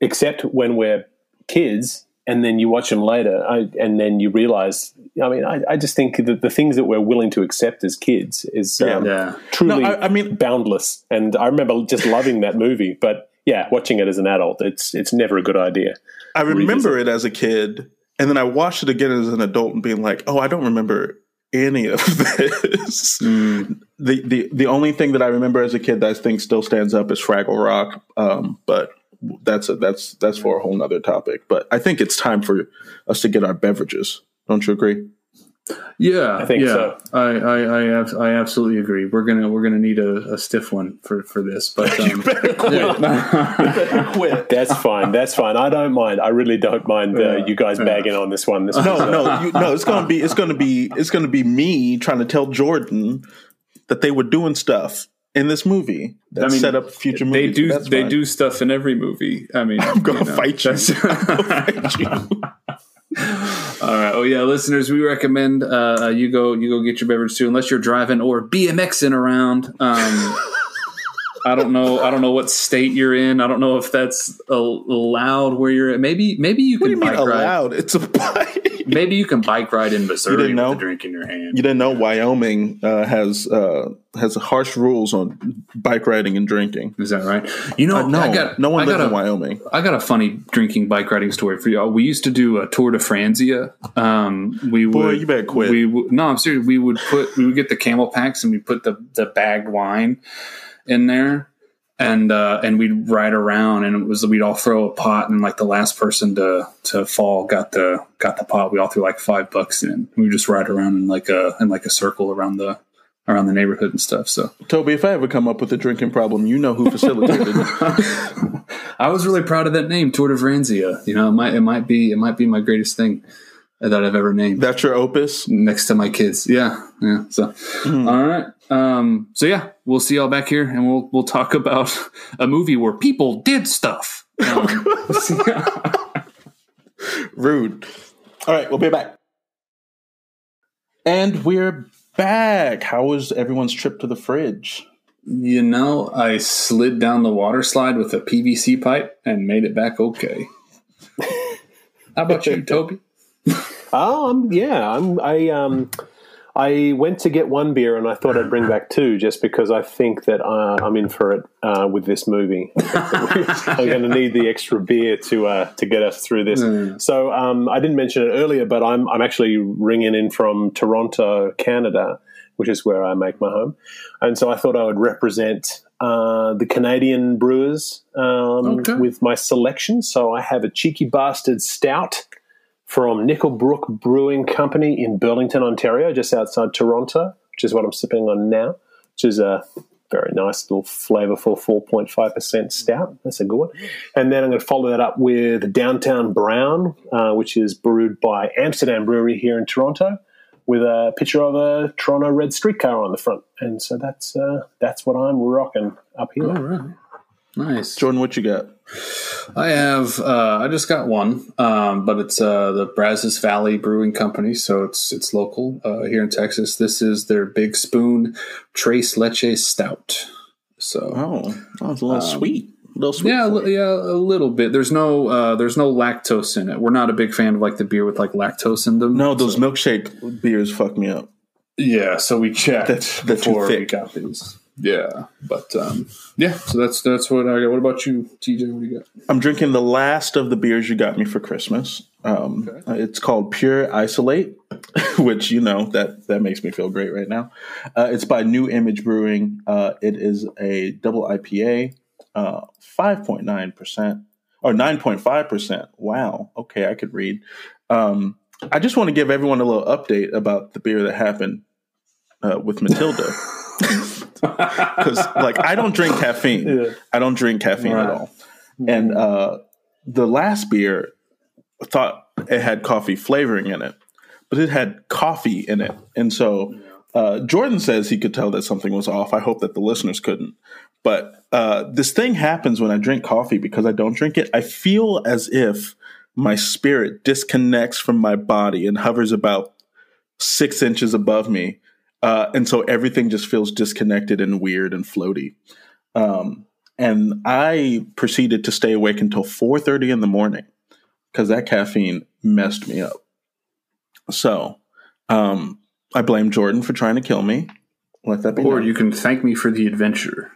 accept when we're kids, and then you watch them later, I, and then you realize. I mean, I, I just think that the things that we're willing to accept as kids is um, yeah. truly No, I- I mean- boundless. And I remember just loving that movie, but yeah, watching it as an adult, it's it's never a good idea. I remember it as a kid, and then I watched it again as an adult and being like, "Oh, I don't remember any of *laughs* this." Mm. The the the only thing that I remember as a kid that I think still stands up is Fraggle Rock. Um, but that's a, that's that's for a whole nother topic. But I think it's time for us to get our beverages. Don't you agree? Yeah, I think yeah. so. I I I, ab- I absolutely agree. We're gonna we're gonna need a, a stiff one for for this, but *laughs* um, yeah. *laughs* Quit. That's fine. That's fine. I don't mind. I really don't mind uh, Yeah. you guys Yeah. bagging on this one. This No, was, no, you, no. It's gonna be it's gonna be it's gonna be me trying to tell Jordan that they were doing stuff in this movie that I mean, set up future movies. they do they do stuff in every movie. I mean, I'm gonna fight you. fight you. *laughs* *laughs* All right. Oh yeah, listeners, we recommend uh, you go you go get your beverage too, unless you're driving or BMXing around. Um, *laughs* I don't know. I don't know what state you're in. I don't know if that's allowed where you're at. Maybe maybe you What can do you mean bike ride. allowed? It's a bike. Maybe you can bike ride in Missouri didn't know? with a drink in your hand. You didn't know Wyoming uh, has uh, has harsh rules on bike riding and drinking. Is that right? You know, Uh, no, I got no one I lives got in a- Wyoming. I got a funny drinking bike riding story for y'all. We used to do a Tour de Franzia. Um, we Boy, would, you better quit. We no, I'm serious. We would put we would get the camel packs and we put the the bagged wine in there, and uh, and we'd ride around and it was we'd all throw a pot and like the last person to to fall got the got the pot. We all threw like five bucks in. We just ride around in like a in like a circle around the around the neighborhood and stuff. So Toby, if I ever come up with a drinking problem, you know who facilitated. *laughs* I was really proud of that name, Tour de Franzia. You know, it might it might be it might be my greatest thing that I've ever named That's your opus. next to my kids. Yeah, yeah. So, all right. Um, so yeah, we'll see y'all back here, and we'll we'll talk *laughs* about a movie where people did stuff. Um, *laughs* Rude. All right, we'll be back. And we're back. How was everyone's trip to the fridge? You know, I slid down the water slide with a PVC pipe and made it back okay. *laughs* How about you, Toby? Oh, I'm, yeah, I'm, I um, I went to get one beer and I thought I'd bring back two just because I think that uh, I'm in for it uh, with this movie. *laughs* I'm going to need the extra beer to uh, to get us through this. So um, I didn't mention it earlier, but I'm I'm actually ringing in from Toronto, Canada, which is where I make my home, and so I thought I would represent. Uh, the Canadian brewers um, Okay. with my selection. So I have a cheeky bastard stout from Nickelbrook Brewing Company in Burlington, Ontario, just outside Toronto, which is what I'm sipping on now, which is a very nice little flavorful 4.5% stout. That's a good one. And then I'm going to follow that up with Downtown Brown, uh, which is brewed by Amsterdam Brewery here in Toronto, with a picture of a Toronto red streetcar on the front. And so that's uh, that's what I'm rocking up here. All right. Nice. Jordan, what you got? I have. Uh, I just got one, um, but it's uh, the Brazos Valley Brewing Company, so it's it's local uh, here in Texas. This is their Big Spoon Tres Leche Stout. So Oh, that was a little sweet. A little sweet. yeah, a for li- you. yeah, a little bit. There's no uh, there's no lactose in it. We're not a big fan of like the beer with like lactose in them. No, those milkshake beers fuck me up. Yeah, so we checked That's- they're before we got these. Yeah, but um, yeah, so that's that's what I got. What about you, TJ? What do you got? I'm drinking the last of the beers you got me for Christmas. Um, uh, It's called Pure Isolate, *laughs* which you know that that makes me feel great right now. Uh, it's by New Image Brewing. Uh, it is a double IPA, uh, 5.9 percent or 9.5 percent. Wow. Okay, I could read. Um, I just want to give everyone a little update about the beer that happened uh, with Matilda. *laughs* Because like I don't drink caffeine. Yeah. I don't drink caffeine at all. And uh, the last beer thought it had coffee flavoring in it, but it had coffee in it. And so uh, Jordan says he could tell that something was off. I hope that the listeners couldn't. But uh, this thing happens when I drink coffee because I don't drink it. I feel as if my spirit disconnects from my body and hovers about six inches above me. Uh, and so everything just feels disconnected and weird and floaty. Um, and I proceeded to stay awake until 4:30 in the morning because that caffeine messed me up. So um, I blame Jordan for trying to kill me. Let that be. Or known. you can thank me for the adventure.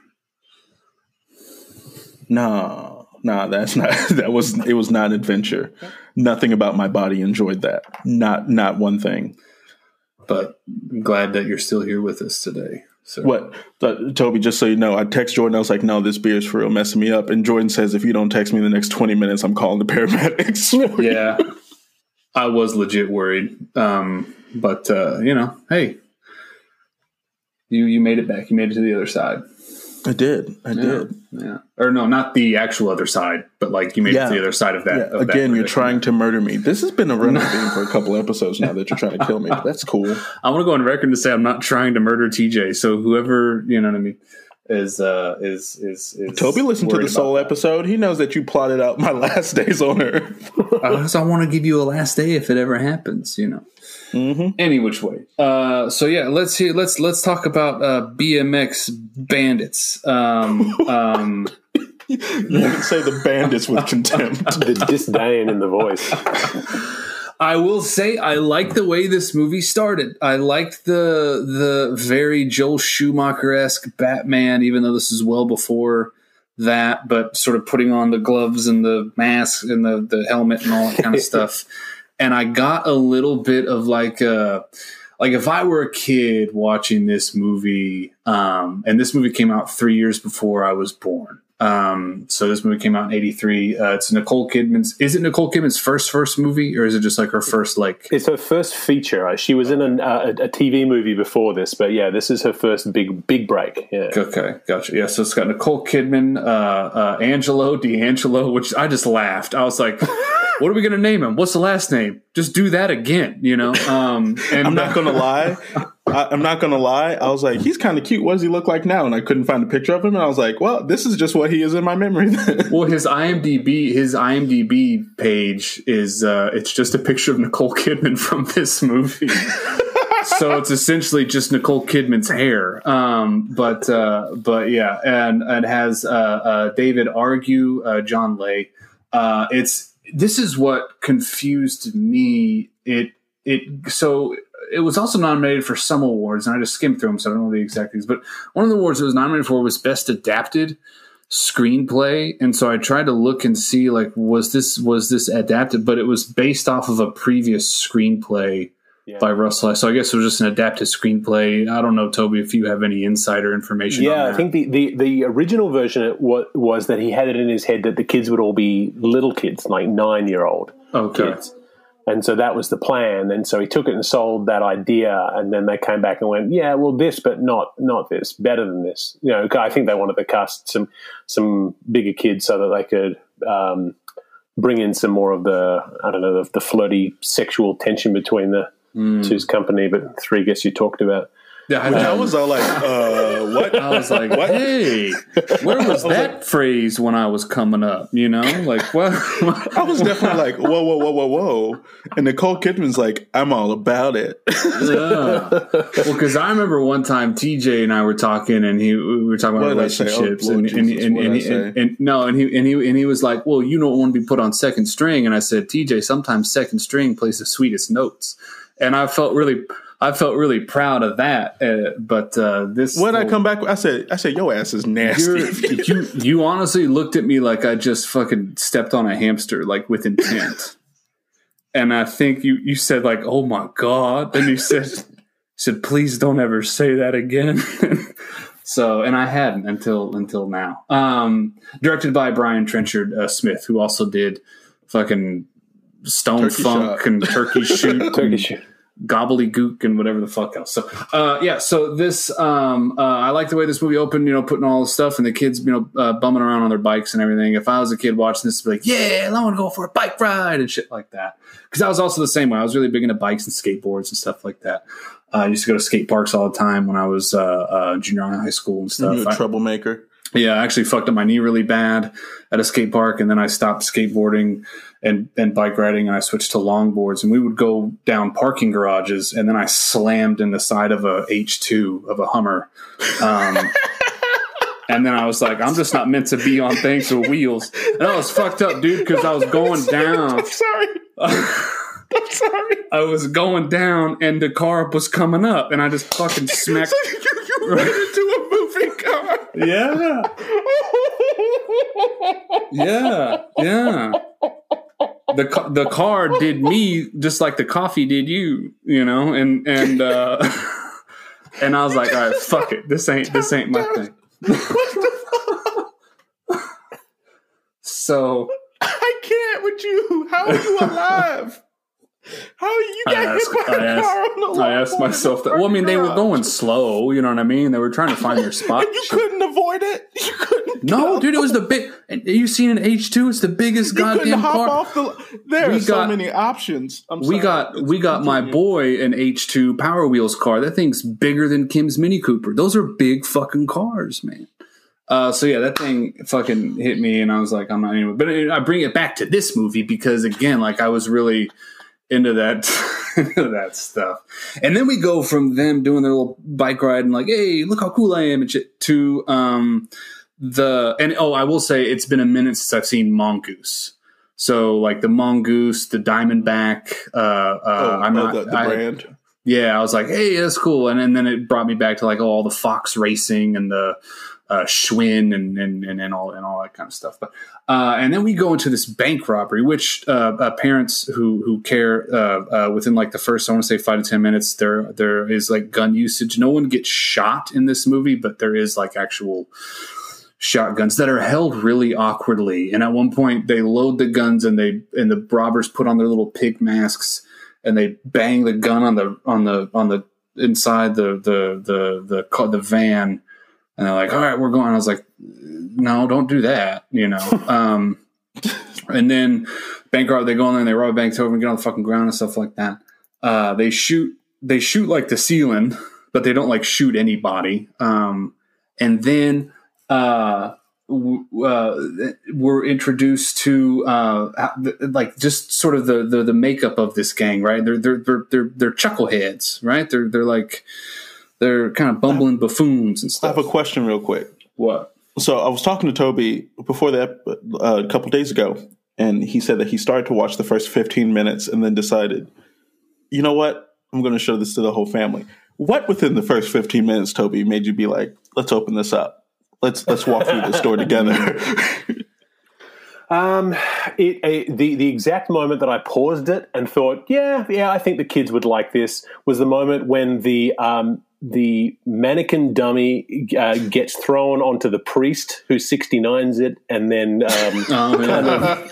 No, no, that's not. *laughs* That was it. Was not an adventure. Nothing about my body enjoyed that. Not not one thing. But I'm glad that you're still here with us today. So What, uh, Toby? Just so you know, I text Jordan. I was like, "No, this beer is for real, messing me up." And Jordan says, "If you don't text me in the next twenty minutes, I'm calling the paramedics." *laughs* yeah, I was legit worried. Um, but uh, you know, hey, you you made it back. You made it to the other side. I did. I did. Yeah, or no, not the actual other side, but like you made it to the other side of that. Yeah, of that again, you're trying to murder me. This has been a running *laughs* theme for a couple episodes now that you're trying to kill me. That's cool. I want to go on record to say I'm not trying to murder TJ. So whoever you know what I mean is uh is is, is Toby listened to the Soul that. episode. He knows that you plotted out my *laughs* last days on Earth. So I want to give you a last day if it ever happens, you know. Mm-hmm. Any which way. Uh, so yeah, let's hear. Let's let's talk about uh, BMX bandits. Um, *laughs* um, You can say the bandits with contempt. *laughs* The disdain in the voice. I will say I like the way this movie started. I liked the the very Joel Schumacher esque Batman, even though this is well before that, but sort of putting on the gloves and the mask and the, the helmet and all that kind of *laughs* stuff. And I got a little bit of like uh like if I were a kid watching this movie, um, and this movie came out three years before I was born. Um, so this movie came out in '83. Uh, it's Nicole Kidman's. Is it Nicole Kidman's first first movie, or is it just like her first like? It's her first feature. She was in an, uh, a TV movie before this, but yeah, this is her first big big break. Yeah. Okay, gotcha. Yeah, so it's got Nicole Kidman, uh, uh, Angelo D'Angelo, which I just laughed. I was like, "What are we gonna name him? What's the last name? Just do that again," you know. Um, *laughs* and I'm not gonna lie. I, I'm not gonna lie. I was like, he's kind of cute. What does he look like now? And I couldn't find a picture of him. And I was like, well, this is just what he is in my memory. *laughs* Well, his IMDb his IMDb page is uh, it's just a picture of Nicole Kidman *laughs* from this movie. so it's essentially just Nicole Kidman's hair. Um, but uh, but yeah, and and it has uh, uh, David Argue, uh, John Ley. Uh, it's this is what confused me. It it so it was also nominated for some awards, and I just skimmed through them, so I don't know the exact things. But one of the awards it was nominated for was Best Adapted Screenplay, and so I tried to look and see like was this was this adapted, but it was based off of a previous screenplay Yeah. by Russell. So I guess it was just an adapted screenplay. I don't know, Toby, if you have any insider information. on Yeah, I think the, the, the original version it wa- was that he had it in his head that the kids would all be little kids, like nine year old okay. kids. And so that was the plan. And so he took it and sold that idea. And then they came back and went, yeah, well, this, but not not this, better than this. You know, I think they wanted to cast some some bigger kids so that they could um, bring in some more of the, I don't know, the, the flirty sexual tension between the two's company. But three guests you talked about. Yeah, I, I was all like, uh, what? I was like, What? hey, where was *laughs* that phrase when I was coming up? You know, like what? I was definitely like, whoa, whoa, whoa, whoa, whoa. And Nicole Kidman's like, I'm all about it. Yeah. Well, because I remember one time TJ and I were talking, and he we were talking about What did I say? relationships, Oh, and, and, Jesus, and, what and, did I and, say? and- no, and he and he and he was like, "Well, you don't want to be put on second string," and I said, "TJ, sometimes second string plays the sweetest notes," and I felt really. I felt really proud of that, uh, but uh, this. when I come back, I said, I said, your ass is nasty. You you honestly looked at me like I just fucking stepped on a hamster, like with intent. and I think you you said like, "Oh my god," and you said said, "Please don't ever say that again." *laughs* so, and I hadn't until until now. Um, directed by Brian Trenchard uh, Smith, who also did fucking Stone Turkey Funk Shot. and Turkey *laughs* Shoot, Turkish. and gobbledygook and whatever the fuck else. So, uh, yeah. So this, um, uh, I like the way this movie opened. You know, putting all the stuff and the kids, you know, uh, bumming around on their bikes and everything. If I was a kid watching this, I'd be like, yeah, I want to go for a bike ride and shit like that. Because I was also the same way. I was really big into bikes and skateboards and stuff like that. Uh, I used to go to skate parks all the time when I was uh, uh, junior high, high school and stuff. you a I- troublemaker. yeah, I actually fucked up my knee really bad at a skate park, and then I stopped skateboarding and, and bike riding, and I switched to longboards. And we would go down parking garages, and then I slammed in the side of a H two of a Hummer. Um, *laughs* and then I was like, I'm just not meant to be on things with wheels. And I was fucked up, dude, because I was *laughs* going down. Sorry. I'm sorry. I was going down, and the car was coming up, and I just fucking *laughs* smacked. you, you ran into a moving car. Yeah, yeah, yeah. The the car did me just like the coffee did you, you know, and and uh, *laughs* and I was like, all right, fuck it, this ain't this ain't my thing. *laughs* So I can't with you. How are you alive? How are you I got asked, hit by I a asked, car on the I asked myself that. Well, I mean, they were going slow. You know what I mean? They were trying to find their *laughs* spot. And you couldn't avoid it. *laughs* You couldn't. No, dude, it was the big. and You seen an H two? It's the biggest You goddamn hop car. off the. There We are so many options. I'm we sorry. got It's- we got my boy an H two Power Wheels car. That thing's bigger than Kim's Mini Cooper. Those are big fucking cars, man. Uh, so yeah, that thing fucking hit me, and I was like, I'm not anyway. But I bring it back to this movie because again, like I was really into that *laughs* that stuff. And then we go from them doing their little bike ride and like, hey, look how cool I am and shit to um the and oh, I will say it's been a minute since I've seen Mongoose. So like the Mongoose, the Diamondback. Uh, uh, Oh, I'm oh, not the, the I- brand. yeah, I was like, hey, that's cool. And, and then it brought me back to like all the Fox racing and the uh, Schwinn and, and, and, and all and all that kind of stuff. But uh, and then we go into this bank robbery, which uh, uh, parents who who care uh, uh, within like the first I want to say five to ten minutes, there there is like gun usage. No one gets shot in this movie, but there is like actual shotguns that are held really awkwardly. And at one point, they load the guns and they and the robbers put on their little pig masks and they bang the gun on the on the on the inside the the the the the van. And they're like, "All right, we're going." I was like, "No, don't do that," you know. *laughs* um, and then bank rob, they go in there and they rob banks over and get on the fucking ground and stuff like that. Uh, they shoot, they shoot like the ceiling, but they don't like shoot anybody. Um, and then uh, w- uh, we're introduced to uh, like just sort of the, the the makeup of this gang, right? They're they're they're they're, they're chuckleheads, right? They're they're like they're kind of bumbling buffoons and stuff. I have a question real quick. what? So I was talking to Toby before that uh, a couple days ago, and he said that he started to watch the first 15 minutes and then decided, you know what, I'm going to show this to the whole family. What within the first 15 minutes, Toby, made you be like, let's open this up, let's let's walk through the store together? *laughs* Um, it, a, the the exact moment that I paused it and thought, yeah, yeah, I think the kids would like this was the moment when the um, the mannequin dummy uh, gets thrown onto the priest who 69s it, and then um, *laughs* Oh, yeah.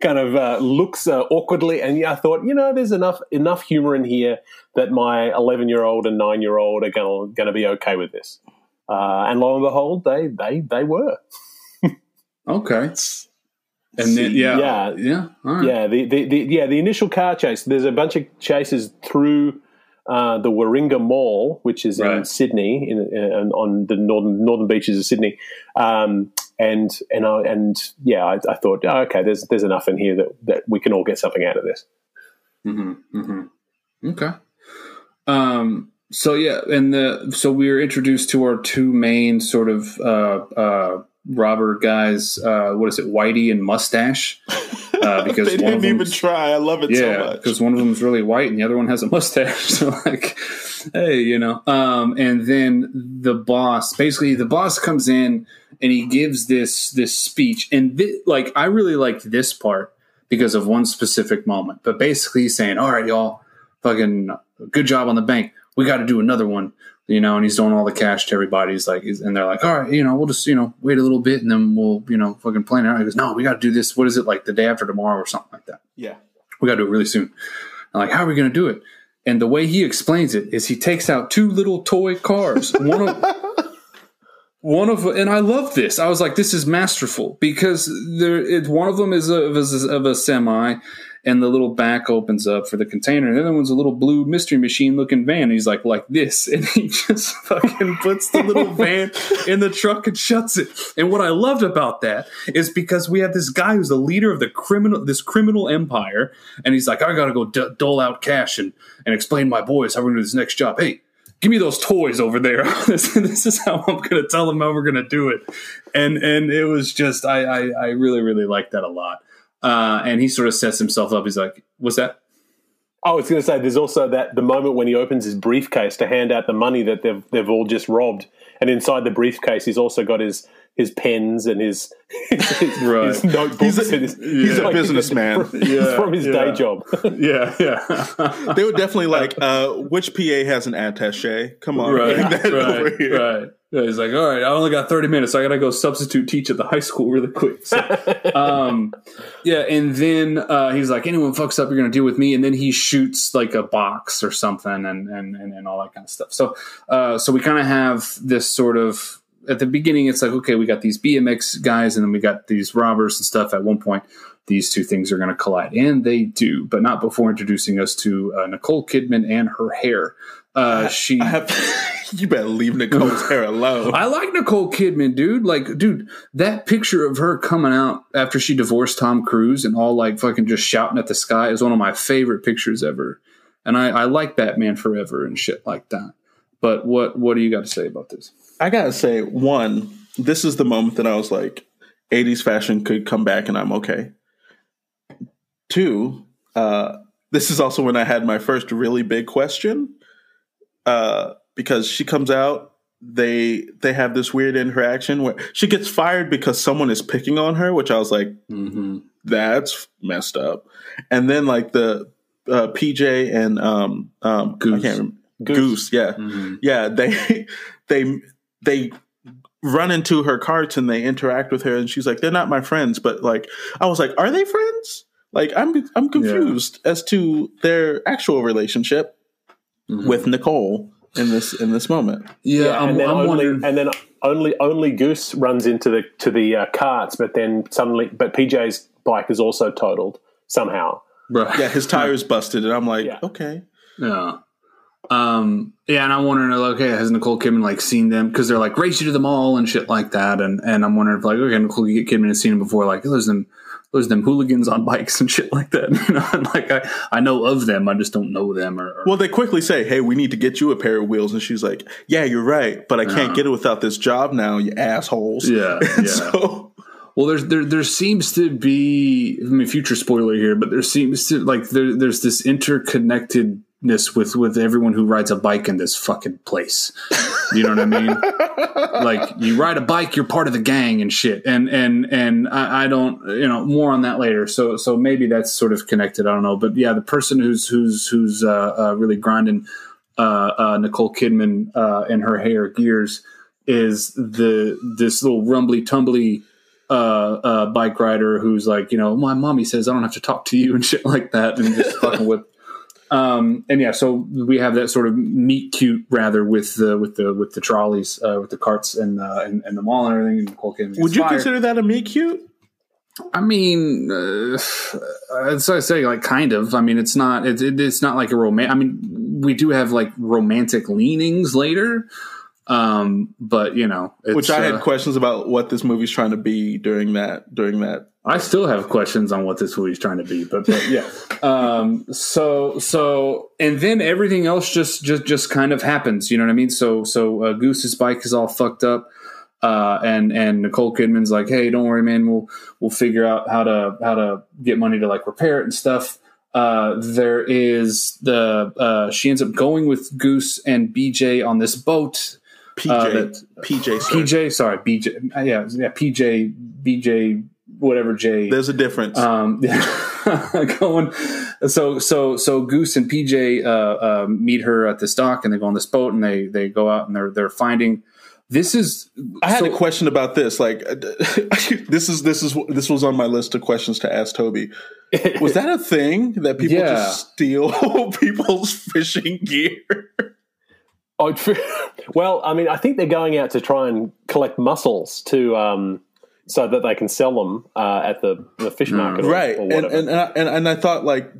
kind of uh, looks uh, awkwardly. And yeah, I thought, you know, there's enough enough humor in here that my 11 year old and nine year old are going to be okay with this. Uh, and lo and behold, they they they were. okay. And then yeah, Yeah. yeah, all right. Yeah, the, the, the yeah the initial car chase. There's a bunch of chases through uh, the Warringah Mall, which is in Sydney, in, in, on the northern northern beaches of Sydney. Um, and and I, and yeah, I, I thought, oh, okay, there's there's enough in here that, that we can all get something out of this. Mm-hmm, mm-hmm. Okay. Um. So yeah, and the so we were introduced to our two main sort of uh, uh, robber guys. Uh, what is it, Whitey and Mustache? Uh, *laughs* because they one of didn't even try. I love it so yeah, much. because one of them is really white and the other one has a mustache. *laughs* So like, hey, you know. Um, and then the boss, basically, the boss comes in and he gives this this speech, and thi- like, I really liked this part because of one specific moment. But basically, he's saying, "All right, y'all, fucking good job on the bank. We got to do another one." You know, and he's doing all the cash to everybody. He's like, he's, and they're like, all right, you know, we'll just, you know, wait a little bit and then we'll, you know, fucking plan it out. He goes, no, we got to do this. What is it like the day after tomorrow or something like that? yeah. we got to do it really soon. I'm like, how are we going to do it? And the way he explains it is he takes out two little toy cars. One of *laughs* one of and I love this. I was like, this is masterful because there. It, one of them is a, of a, of a semi, and the little back opens up for the container. And the other one's a little blue mystery machine looking van. And he's like, like this, *laughs* and he just fucking puts the little *laughs* van in the truck and shuts it. And what I loved about that is because we have this guy who's the leader of the criminal, this criminal empire, and he's like, I gotta go d- dole out cash and and explain to my boys how we're gonna do this next job. Hey. Give me those toys over there. *laughs* this, this is how I'm going to tell them how we're going to do it, and and it was just I I, I really really liked that a lot. Uh, and he sort of sets himself up. He's like, "What's that?" I was going to say, there's also that the moment when he opens his briefcase to hand out the money that they've they've all just robbed, and inside the briefcase, he's also got his his pens and his his, his, *laughs* Right. his notebooks. He's a- and his, he's a businessman. *laughs* From, Yeah, from his yeah. day job. *laughs* Yeah, yeah, They were definitely like, uh, which PA has an attache? Come on, bring right, over right, here. right. Yeah, he's like, all right, I only got 30 minutes. So I got to go substitute teach at the high school really quick. So, um, yeah. And then, uh, he's like, anyone fucks up, you're going to deal with me. And then he shoots like a box or something and, and, and, and all that kind of stuff. So, uh, so we kind of have this sort of, at the beginning, it's like, okay, we got these BMX guys and then we got these robbers and stuff. At one point, these two things are going to collide. And they do, but not before introducing us to uh, Nicole Kidman and her hair. Uh, she, I have, *laughs* you better leave Nicole's hair alone. *laughs* I like Nicole Kidman, dude. Like, dude, that picture of her coming out after she divorced Tom Cruise and all like fucking just shouting at the sky is one of my favorite pictures ever. And I, I like Batman Forever and shit like that. But what what do you got to say about this? I gotta say, one, this is the moment that I was like, 80s fashion could come back and I'm okay. Two, uh, this is also when I had my first really big question. Uh, because she comes out, they they have this weird interaction where she gets fired because someone is picking on her, which I was like, Mm-hmm. that's messed up. And then like the uh, PJ and um um Goose. I can't remember. Goose, yeah, Mm-hmm. yeah. They *laughs* they they run into her carts and they interact with her, and she's like, they're not my friends. But like, I was like, are they friends? Like, I'm I'm confused as to their actual relationship Mhm. with Nicole in this in this moment. Yeah, I'm, and then I'm only wondering. and then only only Goose runs into the to the uh, carts, but then suddenly, but PJ's bike is also totaled somehow. Right. Yeah, his *laughs* tires busted, and I'm like, Yeah. okay. Yeah. Um, yeah, and I'm wondering, like, okay, has Nicole Kidman like seen them because they're like race you to the mall and shit like that, and and I'm wondering if like, okay, Nicole Kidman has seen them before, like there's them, there's them hooligans on *laughs* bikes and shit like that, *laughs* you know, and like I I know of them, I just don't know them or. or Well, they quickly say, "Hey, we need to get you a pair of wheels," and she's like, "Yeah, you're right, but I can't Yeah. get it without this job now, you assholes." Yeah, *laughs* yeah. So Well, there's there there seems to be I mean future spoiler here, but there seems to like there there's this interconnectedness with with everyone who rides a bike in this fucking place. You know what I mean? *laughs* like you ride a bike, you're part of the gang and shit. And and and I, I don't you know more on that later. So so maybe that's sort of connected. I don't know, but yeah, the person who's who's who's uh, uh, really grinding uh, uh, Nicole Kidman uh, and her hair gears is the this little rumbly tumbly uh, uh, bike rider who's like, you know, my mommy says I don't have to talk to you and shit like that, and just fucking with. Um, and yeah, so we have that sort of meet cute rather with the with the with the trolleys, uh, with the carts and uh, and, and the mall and everything. And Nicole Kidman would you fired. consider that a meet cute? I mean, uh, as I say, like kind of. I mean, it's not. It's it, it's not like a romance. I mean, we do have like romantic leanings later, um, but you know, it's, Which I had uh, questions about what this movie's trying to be during that during that. I still have questions on what this movie's trying to be, but, but yeah. *laughs* um, so so and then everything else just just just kind of happens. You know what I mean? So so uh, Goose's bike is all fucked up. Uh, and and Nicole Kidman's like, hey, don't worry, man. We'll we'll figure out how to how to get money to like repair it and stuff. Uh, there is the uh, she ends up going with Goose and BJ on this boat. PJ, Uh, PJ, sir. PJ, sorry, BJ, yeah, yeah, PJ, BJ, whatever J. There's a difference. Um, *laughs* going so so so Goose and PJ uh, uh, meet her at this dock, and they go on this boat, and they they go out and they're they're finding. This is I had so- a question about this. Like, *laughs* this is this is this was on my list of questions to ask Toby. Was that a thing that people *laughs* Yeah. just steal people's fishing gear? Oh, tr- *laughs* well, I mean, I think they're going out to try and collect mussels to um, so that they can sell them uh, at the, the fish market, or, Hmm. right? Or And whatever. and, and I, and and I thought like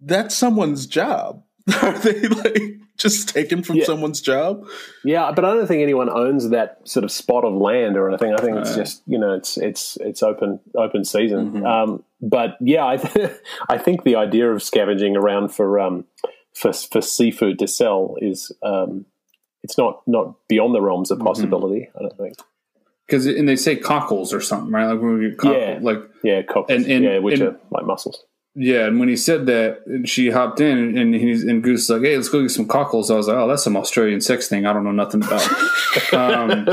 that's someone's job. *laughs* Are they like just taken from Yeah. someone's job? yeah, but I don't think anyone owns that sort of spot of land or anything. I think it's Right. just you know it's it's it's open open season. Mm-hmm. Um, but yeah, I th- *laughs* I think the idea of scavenging around for um, for for seafood to sell is um, it's not not beyond the realms of Mm-hmm. possibility. I don't think. because and they say cockles or something, right? Like when we get cockle, Yeah. like Yeah, cockles. And- and- yeah, which and- are like mussels. yeah. And when he said that, she hopped in, and he's and Goose is like, "Hey, let's go get some cockles." I was like, "Oh, that's some Australian sex thing. I don't know nothing about." *laughs* um,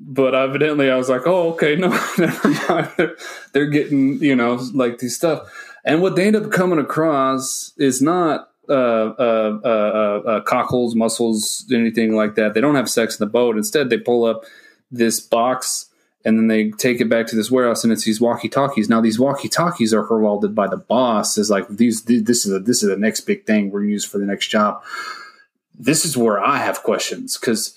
but evidently, I was like, "Oh, okay, no, *laughs* never mind." They're, they're getting you know like these stuff, and what they end up coming across is not. Uh, uh, uh, uh, uh, cockles, mussels, anything like that. They don't have sex in the boat. Instead, they pull up this box and then they take it back to this warehouse and it's these walkie talkies. Now these walkie talkies are heralded by the boss as like these. This is a, this is the next big thing we're used for the next job. This is where I have questions because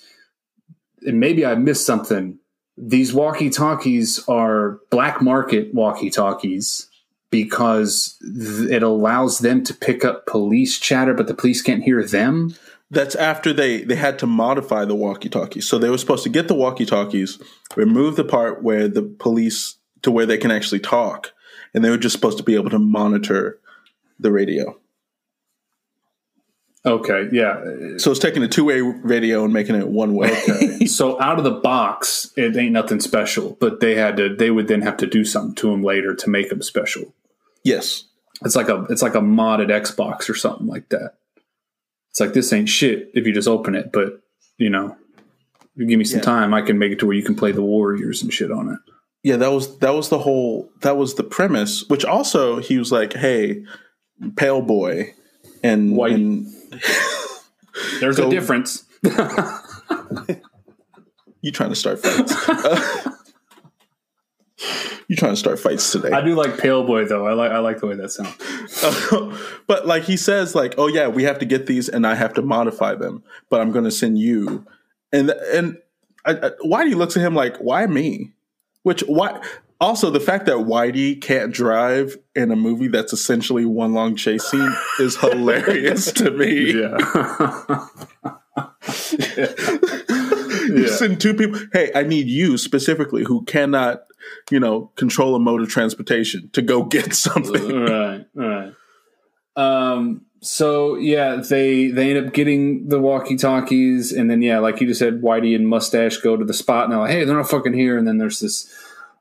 maybe I missed something. These walkie talkies are black market walkie talkies because th- it allows them to pick up police chatter, but the police can't hear them. That's after they they had to modify the walkie-talkies. So they were supposed to get the walkie-talkies, remove the part where the police to where they can actually talk, and they were just supposed to be able to monitor the radio. Okay, yeah. So it's taking a two-way radio and making it one way. *laughs* so out of the box, it ain't nothing special, but they had to. They would then have to do something to them later to make them special. Yes. It's like a it's like a modded Xbox or something like that. It's like this ain't shit if you just open it, but you know, you give me some Yeah. time, I can make it to where you can play the Warriors and shit on it. Yeah, that was that was the whole that was the premise. Which also he was like, "Hey, pale boy," and White. and *laughs* There's a difference. *laughs* you trying to start fights? *laughs* you trying to start fights today? I do like Pale Boy though. I like I like the way that sounds. *laughs* but like he says, like, oh yeah, we have to get these, and I have to modify them, but I'm going to send you. And and I, I, why do you look at him like, why me? Which why Also, the fact that Whitey can't drive in a movie that's essentially one long chase scene is *laughs* hilarious to me. Yeah. *laughs* You send two people. Hey, I need you specifically who cannot, you know, control a mode of transportation to go *laughs* get something. right, right. Um. So yeah, they they end up getting the walkie talkies, and then yeah, like you just said, Whitey and Mustache go to the spot, and they're like, "Hey, they're not fucking here." And then there's this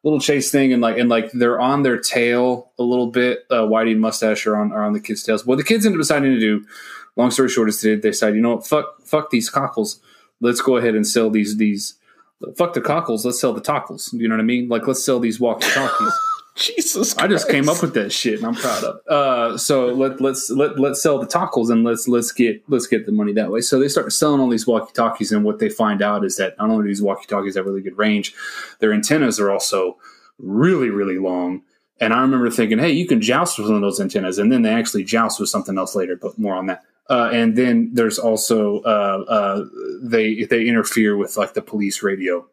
little chase thing, and like and like they're on their tail a little bit. Uh, Whitey and Mustache are on are on the kids' tails. What the kids end up deciding to do, long story short, is they decide, you know what, fuck fuck these cockles. Let's go ahead and sell these these. Fuck the cockles. Let's sell the tockles. You know what I mean? Like let's sell these walkie talkies. *laughs* Jesus, I just came up with that shit, and I'm proud of. it. Uh, so let let's let let's sell the tacos and let's let's get let's get the money that way. So they start selling all these walkie talkies, and what they find out is that not only do these walkie talkies have really good range, their antennas are also really really long. And I remember thinking, hey, you can joust with one of those antennas, and then they actually joust with something else later, but more on that. Uh, and then there's also uh, uh, they they interfere with like the police radio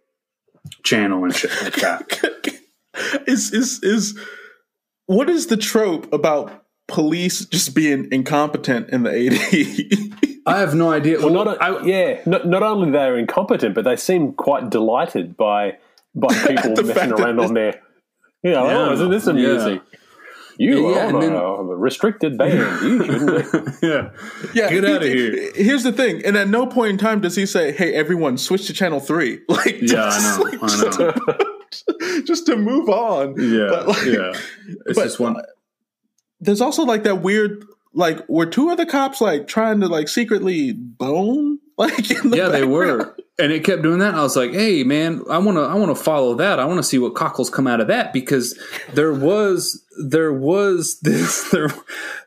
channel and shit like that. *laughs* is is is what is the trope about police just being incompetent in the 80s? I have no idea. Well, not a, yeah. Not, not only they're incompetent, but they seem quite delighted by by *laughs* people messing around on their. You know, Yeah. oh, isn't this Yeah. Amusing? You Yeah, are and then- a, a restricted band. You *laughs* shouldn't. Yeah. yeah, Get he- of here. Here's the thing, and at no point in time does he say, "Hey, everyone, switch to channel 3. *laughs* Like, Yeah, I just, know, like, I know. Just, *laughs* just to move on. Yeah. But, like, yeah. It's but- just one. There's also like that weird, like, were two of the cops like trying to like secretly bone? Like, in the Yeah, they were. And it kept doing that. I was like, hey, man, I want to I want to follow that. I want to see what cockles come out of that because there was there was this *laughs* there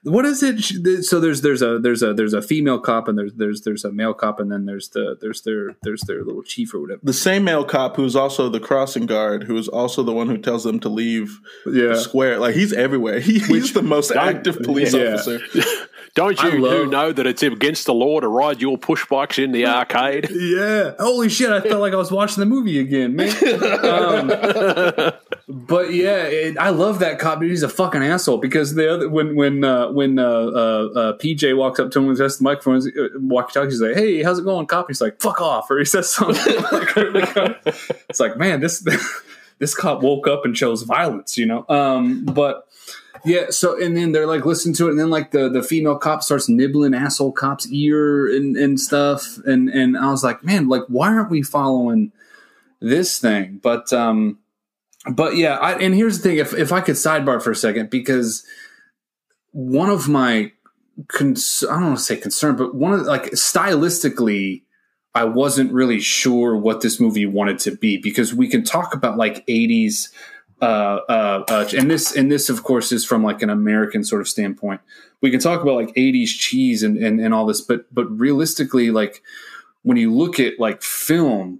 what is it so there's there's a there's a there's a female cop and there's there's there's a male cop and then there's the there's their there's their little chief or whatever The same male cop who's also the crossing guard, who's also the one who tells them to leave yeah the square. Like, he's everywhere. *laughs* He, he's the most active police Yeah. officer. *laughs* Don't you love- know that it's against the law to ride your push bikes in the *laughs* arcade? Yeah. Holy shit! I felt like I was watching the movie again, man. *laughs* Um, but yeah, it, I love that cop. Dude, he's a fucking asshole because the other when when uh, when uh, uh, uh, PJ walks up to him and tests the microphone, uh, walkie talkie, he's like, "Hey, how's it going, cop?" He's like, "Fuck off," or he says something. like, *laughs* it's like, man, this this cop woke up and chose violence, you know. Um, but yeah, so and then they're like listen to it, and then like the the female cop starts nibbling asshole cop's ear and and stuff, and and I was like, man, like why aren't we following this thing? But um, but yeah, I, and here's the thing: if if I could sidebar for a second, because one of my cons- I don't want to say concern, but one of like stylistically. I wasn't really sure what this movie wanted to be because we can talk about like 80s uh, uh, uh, and this and this of course is from like an American sort of standpoint. We can talk about like 80s cheese and, and, and all this, but but realistically, like when you look at like film,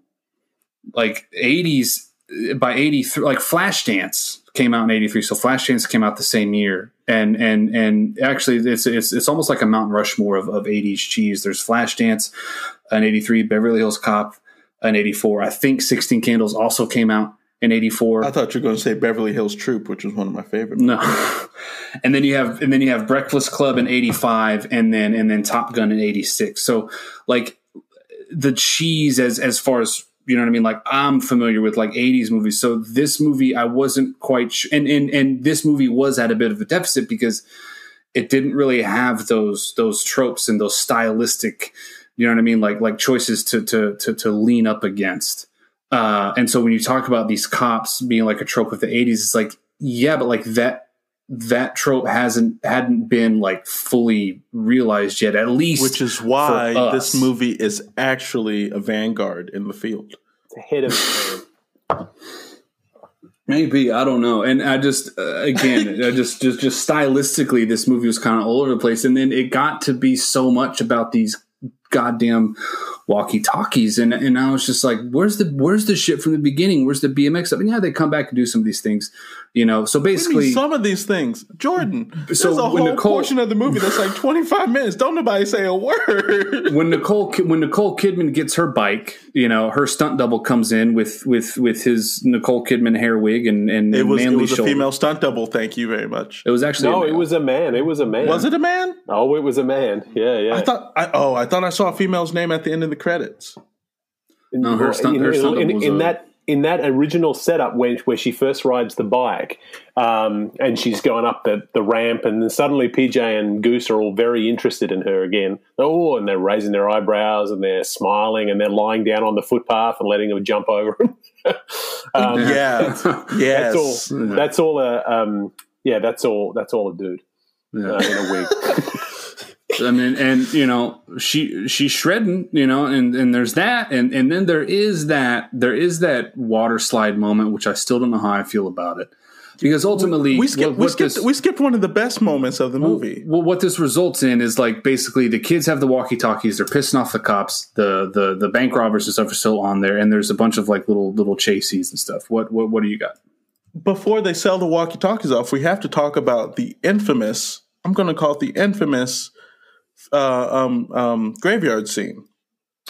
like 80s by 83 like Flashdance came out in 83 so Flashdance came out the same year. And and and actually it's it's it's almost like a Mount Rushmore of, of 80s cheese. There's Flashdance an 83 Beverly Hills Cop an 84 I think 16 Candles also came out in 84 I thought you were going to say Beverly Hills Troop, which was one of my favorite. no. *laughs* and then you have and then you have Breakfast Club in 85 and then and then Top Gun in 86. So like the cheese as as far as you know what I mean like I'm familiar with like 80s movies. So this movie I wasn't quite sh- and and and this movie was at a bit of a deficit because it didn't really have those those tropes and those stylistic you know what I mean like like choices to to to, to lean up against. Uh, and so when you talk about these cops being like a trope of the 80s, it's like, yeah, but like that that trope hasn't hadn't been like fully realized yet, at least Which is why for this movie is actually a vanguard in the field. it's a hit of maybe I don't know. And I just uh, again, I *laughs* just just just stylistically, this movie was kind of all over the place, and then it got to be so much about these goddamn walkie talkies, and and I was just like, where's the where's the shit from the beginning? Where's the BMX stuff? And yeah, they come back and do some of these things, you know. So What do you basically, some of these things, Jordan. There's So a whole Nicole- portion of the movie that's like 25 minutes. Don't nobody say a word. when Nicole when Nicole Kidman gets her bike, you know, her stunt double comes in with with with his Nicole Kidman hair wig and and It was it manly was a female stunt double. Thank you very much. It was actually No, it was a man. It was a man. Was it a man? Oh, it was a man. Yeah, yeah. I thought. I, oh, I thought I saw a female's name at the end of the credits. No, her stunt- her in, stunt in- double was in a- that in that original setup when where she first rides the bike um, and she's going up the, the ramp and then suddenly PJ and Goose are all very interested in her again. Oh, and they're raising their eyebrows and they're smiling and they're lying down on the footpath and letting them jump over them. *laughs* um, Yeah. *laughs* yes. That's all. That's all. A, um, yeah, that's all. That's all a dude Yeah. uh, in a wig. *laughs* I mean, and you know, she she's shredding, you know, and and there's that, and and then there is that there is that water slide moment, which I still don't know how I feel about it, because ultimately we skipped. what- we skipped. this- we skipped one of the best moments of the movie. Well, what this results in is like basically the kids have the walkie talkies. They're pissing off the cops. The the the bank robbers and stuff are still on there, and there's a bunch of like little little chases and stuff. What what what do you got? Before they sell the walkie-talkies off, we have to talk about the infamous. I'm going to call it the infamous uh, um, um, graveyard scene.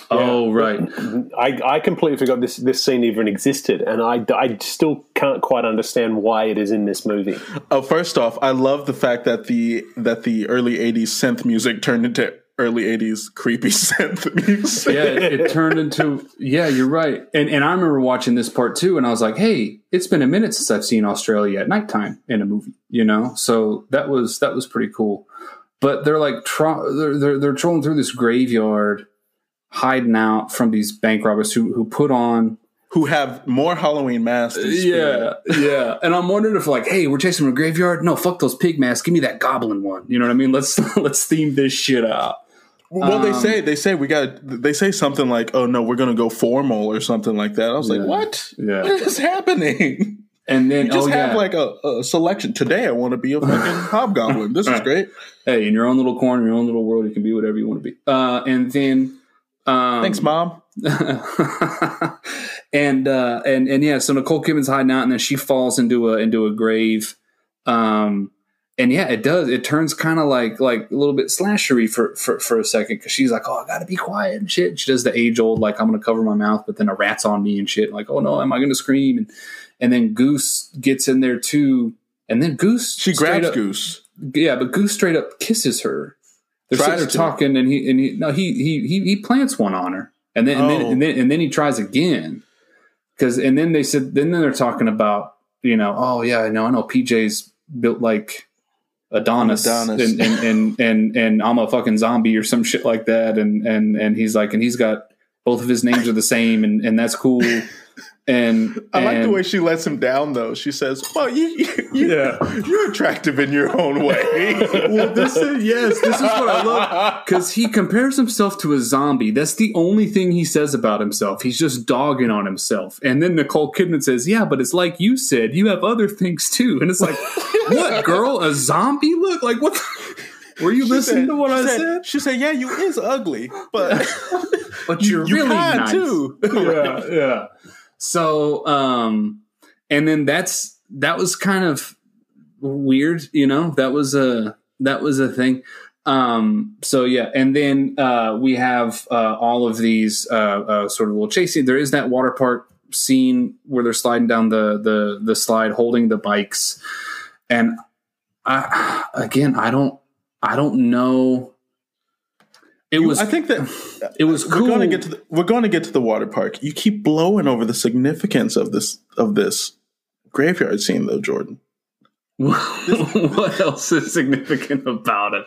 Oh right, I, I completely forgot this this scene even existed, and I, I still can't quite understand why it is in this movie. Oh, first off, I love the fact that the that the early '80s synth music turned into early '80s creepy *laughs* synth music. yeah, it, it turned into yeah. You're right, and and I remember watching this part too, and I was like, hey, it's been a minute since I've seen Australia at nighttime in a movie, you know. So that was that was pretty cool. But they're like tro- they're, they're they're trolling through this graveyard, hiding out from these bank robbers who who put on who have more Halloween masks. Than yeah yeah. And I'm wondering if like, hey, we're chasing a graveyard. No, fuck those pig masks. Give me that goblin one. You know what I mean? Let's *laughs* let's theme this shit out. Well, they Um, say they say we got. They say something like, "Oh no, we're going to go formal" or something like that. I was Yeah. like, "What? Yeah. What is happening?" *laughs* And then Just oh have yeah. like a, a selection. Today, I want to be a fucking *laughs* hobgoblin. This is great. hey, in your own little corner, your own little world, you can be whatever you want to be. Uh, and then, um, Thanks, mom. *laughs* and uh, and and yeah, so Nicole Kidman's hiding out, and then she falls into a into a grave. Um, and yeah, it does. It turns kind of like like a little bit slashery for for, for a second because she's like, "Oh, I gotta be quiet and shit." She does the age old like, "I'm gonna cover my mouth," but then a rat's on me and shit. Like, "Oh no, am I gonna scream?" And and then Goose gets in there too, and then Goose She grabs up- Goose. yeah, but Goose straight up kisses her. They're Tries sitting there talking, and he and he no he he he, he plants one on her, and then and, then Oh. and then and then he tries again, because and then they said then they're talking about you know oh yeah I know I know PJ's built like Adonis, Adonis. And, and and and and I'm a fucking zombie or some shit like that, and and and he's like and he's got both of his names are the same, and and that's cool. And I like the way she lets him down, though. She says, "Well, you, you, you Yeah. you're attractive in your own way." *laughs* well, this is yes, this is what I love because he compares himself to a zombie. That's the only thing he says about himself. He's just dogging on himself. And then Nicole Kidman says, "Yeah, but it's like you said, you have other things too." And it's like, *laughs* what, girl? A zombie? Look like what? The- *laughs* were you listening said- to what I said, said? She said, "Yeah, you is ugly, but But you're you really kind nice too." yeah, yeah. So, um, and then that's that was kind of weird, you know. That was a that was a thing. Um, so yeah, and then uh, we have uh, all of these uh, uh, sort of little chasing. There is that water park scene where they're sliding down the the the slide, holding the bikes, and I again, I don't, I don't know. It was. I think that *sighs* it was we're cool. going to get to the, we're going to get to the water park. You keep blowing over the significance of this of this graveyard scene, though, Jordan. *laughs* what else is significant about it?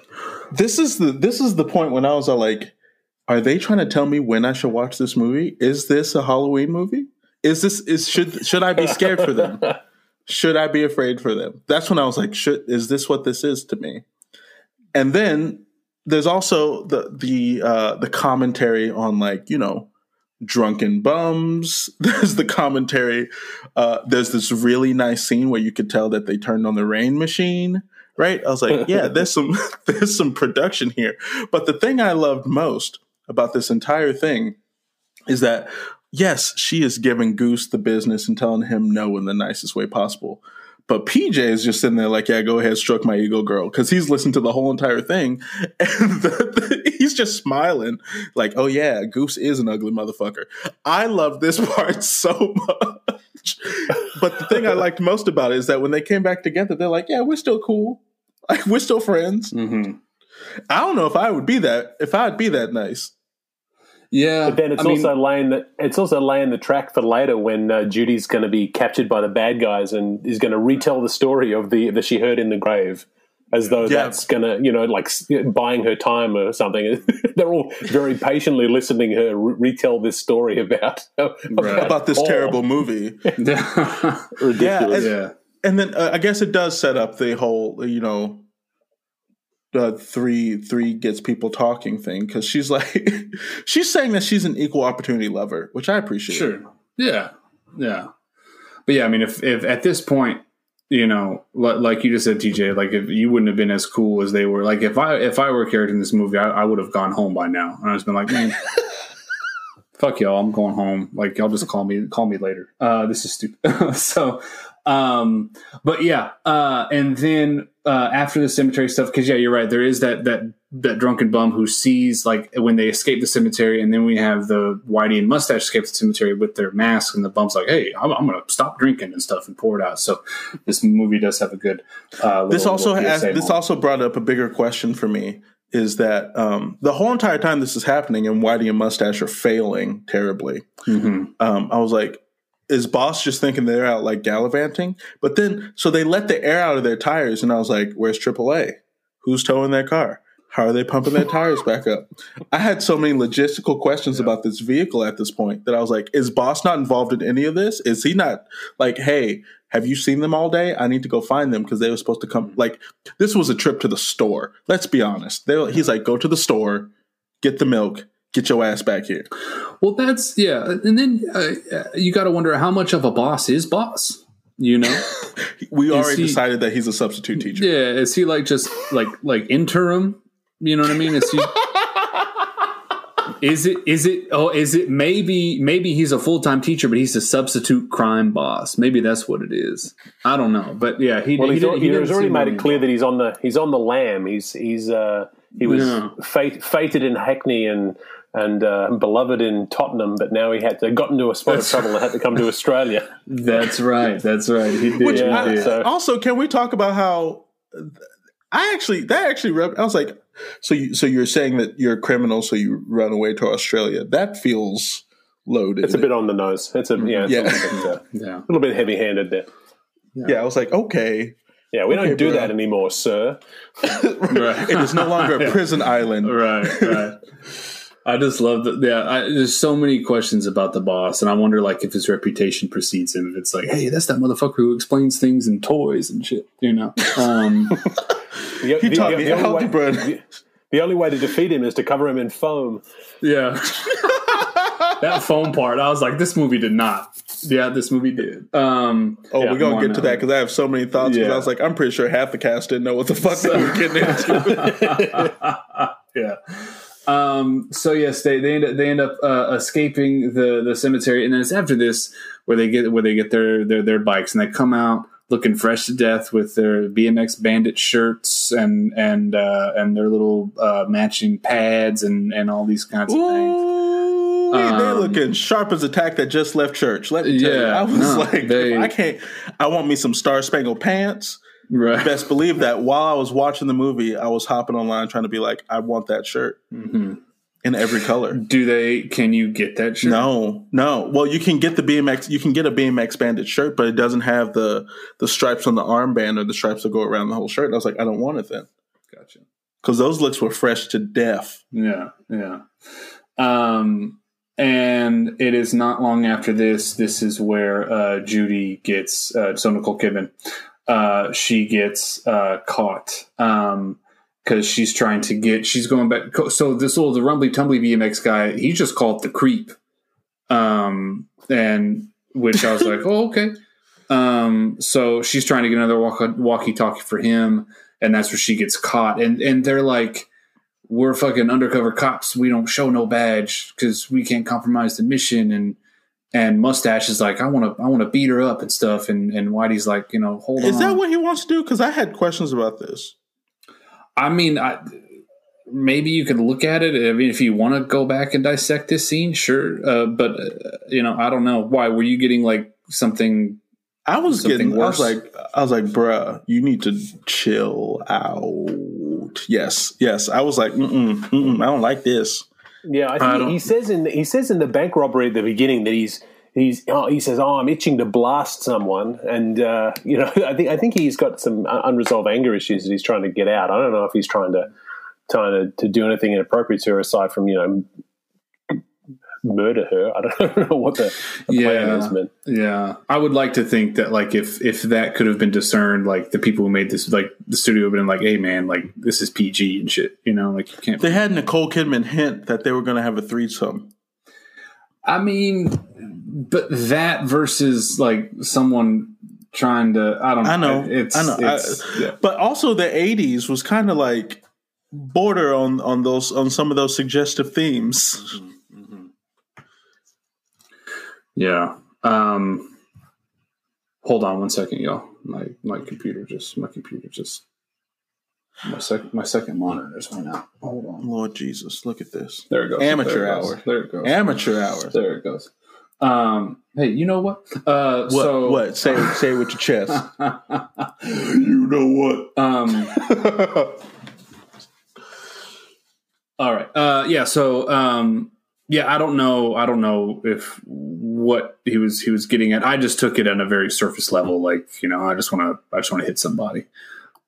This is the this is the point when I was uh, like, are they trying to tell me when I should watch this movie? Is this a Halloween movie? Is this is should should I be scared for them? *laughs* Should I be afraid for them? That's when I was like, should is this what this is to me? And then there's also the the uh, the commentary on like you know drunken bums. *laughs* There's the commentary. Uh, there's this really nice scene where you could tell that they turned on the rain machine. Right? I was like, *laughs* yeah, there's some *laughs* there's some production here. But the thing I loved most about this entire thing is that yes, she is giving Goose the business and telling him no in the nicest way possible. But PJ is just sitting there like, yeah, go ahead, stroke my ego, girl, because he's listened to the whole entire thing, *laughs* and the, the, he's just smiling, like, oh yeah, Goose is an ugly motherfucker. I love this *laughs* part so much. But the thing I *laughs* liked most about it is that when they came back together, they're like, yeah, we're still cool, like we're still friends. Mm-hmm. I don't know if I would be that if I'd be that nice. Yeah, But then it's I mean, also laying the it's also laying the track for later when uh, Judy's going to be captured by the bad guys and is going to retell the story of the that she heard in the grave, as though Yeah. that's going to you know like buying her time or something. *laughs* They're all very patiently listening her re- retell this story about *laughs* about, About this all. terrible movie. *laughs* ridiculous. and- yeah, and then uh, I guess it does set up the whole, you know, the three three gets people talking thing because she's like, *laughs* she's saying that she's an equal opportunity lover, which I appreciate. sure, yeah, yeah. But yeah, I mean, if if at this point, you know, li- like you just said, TJ, like if you wouldn't have been as cool as they were, like if I if I were a character in this movie, I, I would have gone home by now, and I just been like, man. *laughs* Fuck y'all! I'm going home. Like y'all just call me, call me later. Uh, this is stupid. *laughs* so, um, but yeah, uh, and then uh, after the cemetery stuff, because yeah, you're right. There is that that that drunken bum who sees like when they escape the cemetery, and then we have the Whitey and Mustache escape the cemetery with their masks, and the bum's like, "Hey, I'm, I'm going to stop drinking and stuff and pour it out." So this movie does have a good. Uh, little, This also has, this moment. also brought up a bigger question for me is that um, the whole entire time this is happening and Whitey and Mustache are failing terribly. Mhm. um, I was like, is boss just thinking they're out like gallivanting? But then, so they let the air out of their tires, and I was like, where's AAA? Who's towing their car? How are they pumping their tires back up? I had so many logistical questions about this vehicle at this point that I was like, is boss not involved in any of this? Is he not like, hey, have you seen them all day? I need to go find them because they were supposed to come. Like, this was a trip to the store. Let's be honest. They, he's like, go to the store, get the milk, get your ass back here. Well, that's yeah, and then uh, you got to wonder how much of a boss is boss. You know. *laughs* We already he- decided that he's a substitute teacher. Yeah, is he like just like like interim? You know what I mean? Is he? is it? Is it? Oh, is it? Maybe maybe he's a full time teacher, but he's a substitute crime boss. Maybe that's what it is. I don't know, but yeah, he. Well, he he's, did- al- he he's already made it clear that he's on the he's on the lam He's he's uh, he was Yeah. fate, fated in Hackney and and uh, beloved in Tottenham, but now he had to got into a spot of That's- trouble and had to come to Australia. That's right. That's right. He did. Which Yeah, I- so- also, can we talk about how I actually that actually rep- I was like, so you so you're saying that you're a criminal, so you run away to Australia? That feels loaded. It's a bit on the nose. It's a yeah, it's *laughs* Yeah. A, little bit, uh, yeah. a little bit heavy handed there. yeah. I was like, okay, Yeah, we Okay, don't do bro. that anymore, sir. *laughs* Right. it is no longer a *laughs* prison island. right right i just love that yeah I, there's so many questions about the boss and i wonder like if his reputation precedes him if it's like hey that's that motherfucker who explains things in toys and shit you know um The, *laughs* He the- taught the- me the only how way- to burn. the- the only way to defeat him is to cover him in foam. yeah that foam part i was like this movie did not yeah this movie did um Oh, Yeah, we're gonna get to that because I have so many thoughts. Because Yeah. I was like, I'm pretty sure half the cast didn't know what the fuck they were getting into. *laughs* *laughs* yeah. Um, so yes, they they end up, they end up uh, escaping the the cemetery, and then it's after this where they get where they get their their their bikes, and they come out looking fresh to death with their BMX bandit shirts and and uh, and their little uh, matching pads and and all these kinds of things. Ooh, they Um, looking sharp as a tack that just left church. Let me tell you, I was no, *laughs* like, they- I can't. I want me some Star Spangled Pants. Right. Best believe that while I was watching the movie, I was hopping online trying to be like, I want that shirt Mhm. in every color. Do they? Can you get that shirt? No, no. Well, you can get the BMX. You can get a BMX bandit shirt, but it doesn't have the the stripes on the armband or the stripes that go around the whole shirt. And I was like, I don't want it then Gotcha. because those looks were fresh to death. Yeah, yeah. Um, and it is not long after this. This is where uh, Judy gets uh, so Nicole Kidman. Uh, she gets uh, caught because she's trying to get. She's going back. So this little the rumbly tumbly BMX guy. He just called the creep. Um, and which I was like, *laughs* oh okay. Um, so she's trying to get another walkie talkie for him, and that's where she gets caught. And and they're like we're fucking undercover cops. We don't show no badge because we can't compromise the mission. And and Mustache is like, I want to, I want to beat her up and stuff. And and Whitey's like, you know, hold Is on. Is that what he wants to do? Because I had questions about this. I mean, I, maybe you could look at it. I mean, if you want to go back and dissect this scene, sure. Uh, but uh, you know, I don't know why. Were you getting like something? I was Something getting. I was worse? like, I was like, bruh, you need to chill out. Yes, yes. I was like, mm-mm, mm-mm, I don't like this. Yeah, I I think don't- he says in the, he says in the bank robbery at the beginning that he's he's oh, he says oh I'm itching to blast someone and uh, *laughs* you know I think I think he's got some unresolved anger issues that he's trying to get out. I don't know if he's trying to trying to, to do anything inappropriate to her aside from you know murder her. I don't, *laughs* know what the, the plan Yeah. is, man. Yeah, I would like to think that like if if that could have been discerned, like the people who made this, like the studio would have been like, hey man, like this is PG and shit. You know, like you can't. They had Nicole Kidman hint that they were going to have a threesome. I mean, but that versus like someone trying to, I don't know. I know, It's, I know, I- yeah. but also the '80s was kind of like border on on those on some of those suggestive themes. Mm-hmm. Yeah. Um, hold on one second, y'all. My my computer just my computer just my second my second monitor just went out. Hold on. Lord Jesus, look at this There it goes. Amateur there it goes. hour. There it goes. amateur hour. There it goes. Um, hey, you know what? Uh, What? so what? Say say it with your chest. *laughs* you know what? Um, *laughs* all right. Uh, yeah. So, um, yeah, I don't know. I don't know if what he was he was getting at. I just took it on a very surface level. Like you know, I just want to I just want to hit somebody.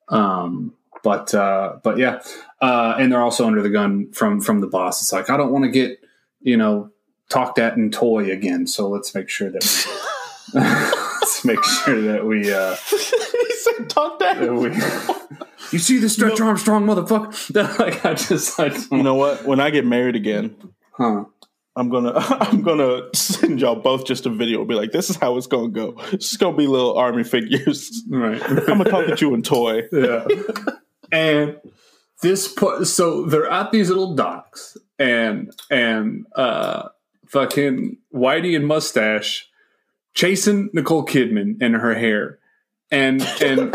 Um, but uh, but yeah, uh, and they're also under the gun from from the boss. It's like I don't want to get you know talked at and toy again. So let's make sure that we, *laughs* *laughs* let's make sure that we. Uh, *laughs* he said, "Talk that." that we you see this Stretch Armstrong motherfucker? like I just I You know what? When I get married again, huh. I'm gonna *laughs* I'm gonna send y'all both just a video. Be like, this is how it's gonna go. It's just gonna be little army figures. Right. *laughs* I'm gonna talk at you in toy. yeah. And this part, so they're at these little docks and and uh fucking Whitey and Mustache chasing Nicole Kidman and her hair. And and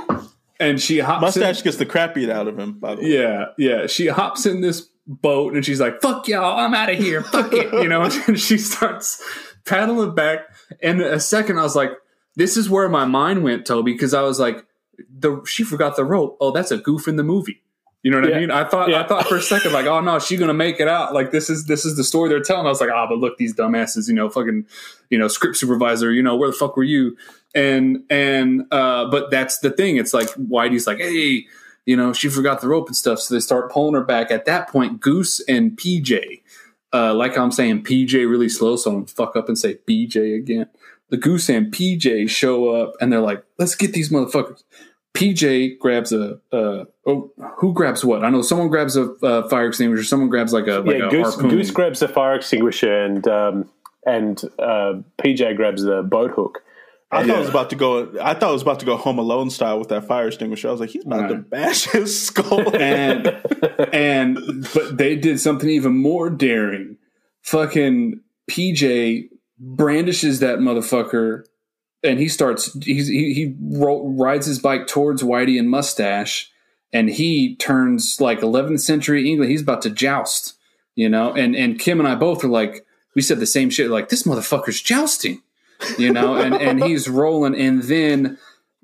*laughs* and she hops in- Mustache gets the crap beat out of him. By the way, Yeah, yeah. She hops in this boat and she's like, "Fuck y'all, I'm out of here. Fuck it," you know. *laughs* And she starts paddling back. And a second, I was like, "This is where my mind went, Toby," because I was like, "The she forgot the rope. Oh, that's a goof in the movie." You know what Yeah. I mean? I thought Yeah. I thought for a second, like, "Oh no, she's gonna make it out." Like this is this is the story they're telling. I was like, "Ah, but look, these dumbasses, you know, fucking, you know, script supervisor, you know, where the fuck were you?" And and uh, but that's the thing. It's like Whitey's like, "Hey." You know, she forgot the rope and stuff. So they start pulling her back. At that point, Goose and PJ, uh, like I'm saying, PJ really slow, so I'm gonna fuck up and say BJ again. The Goose and PJ show up and they're like, let's get these motherfuckers. PJ grabs a, uh, oh, who grabs what? I know someone grabs a uh, fire extinguisher, someone grabs like a, like yeah, a Goose, harpoon. Goose grabs the fire extinguisher and um, and uh, PJ grabs the boat hook. I thought I was about to go. I thought I was about to go Home Alone style with that fire extinguisher. I was like, he's about to bash *laughs* his skull. and and but they did something even more daring. Fucking PJ brandishes that motherfucker, and he starts. He's, he he ro- rides his bike towards Whitey and Mustache, and he turns like 11th century England. He's about to joust, you know. And and Kim and I both are like, we said the same shit. Like this motherfucker's jousting, you know. And and he's rolling, and then.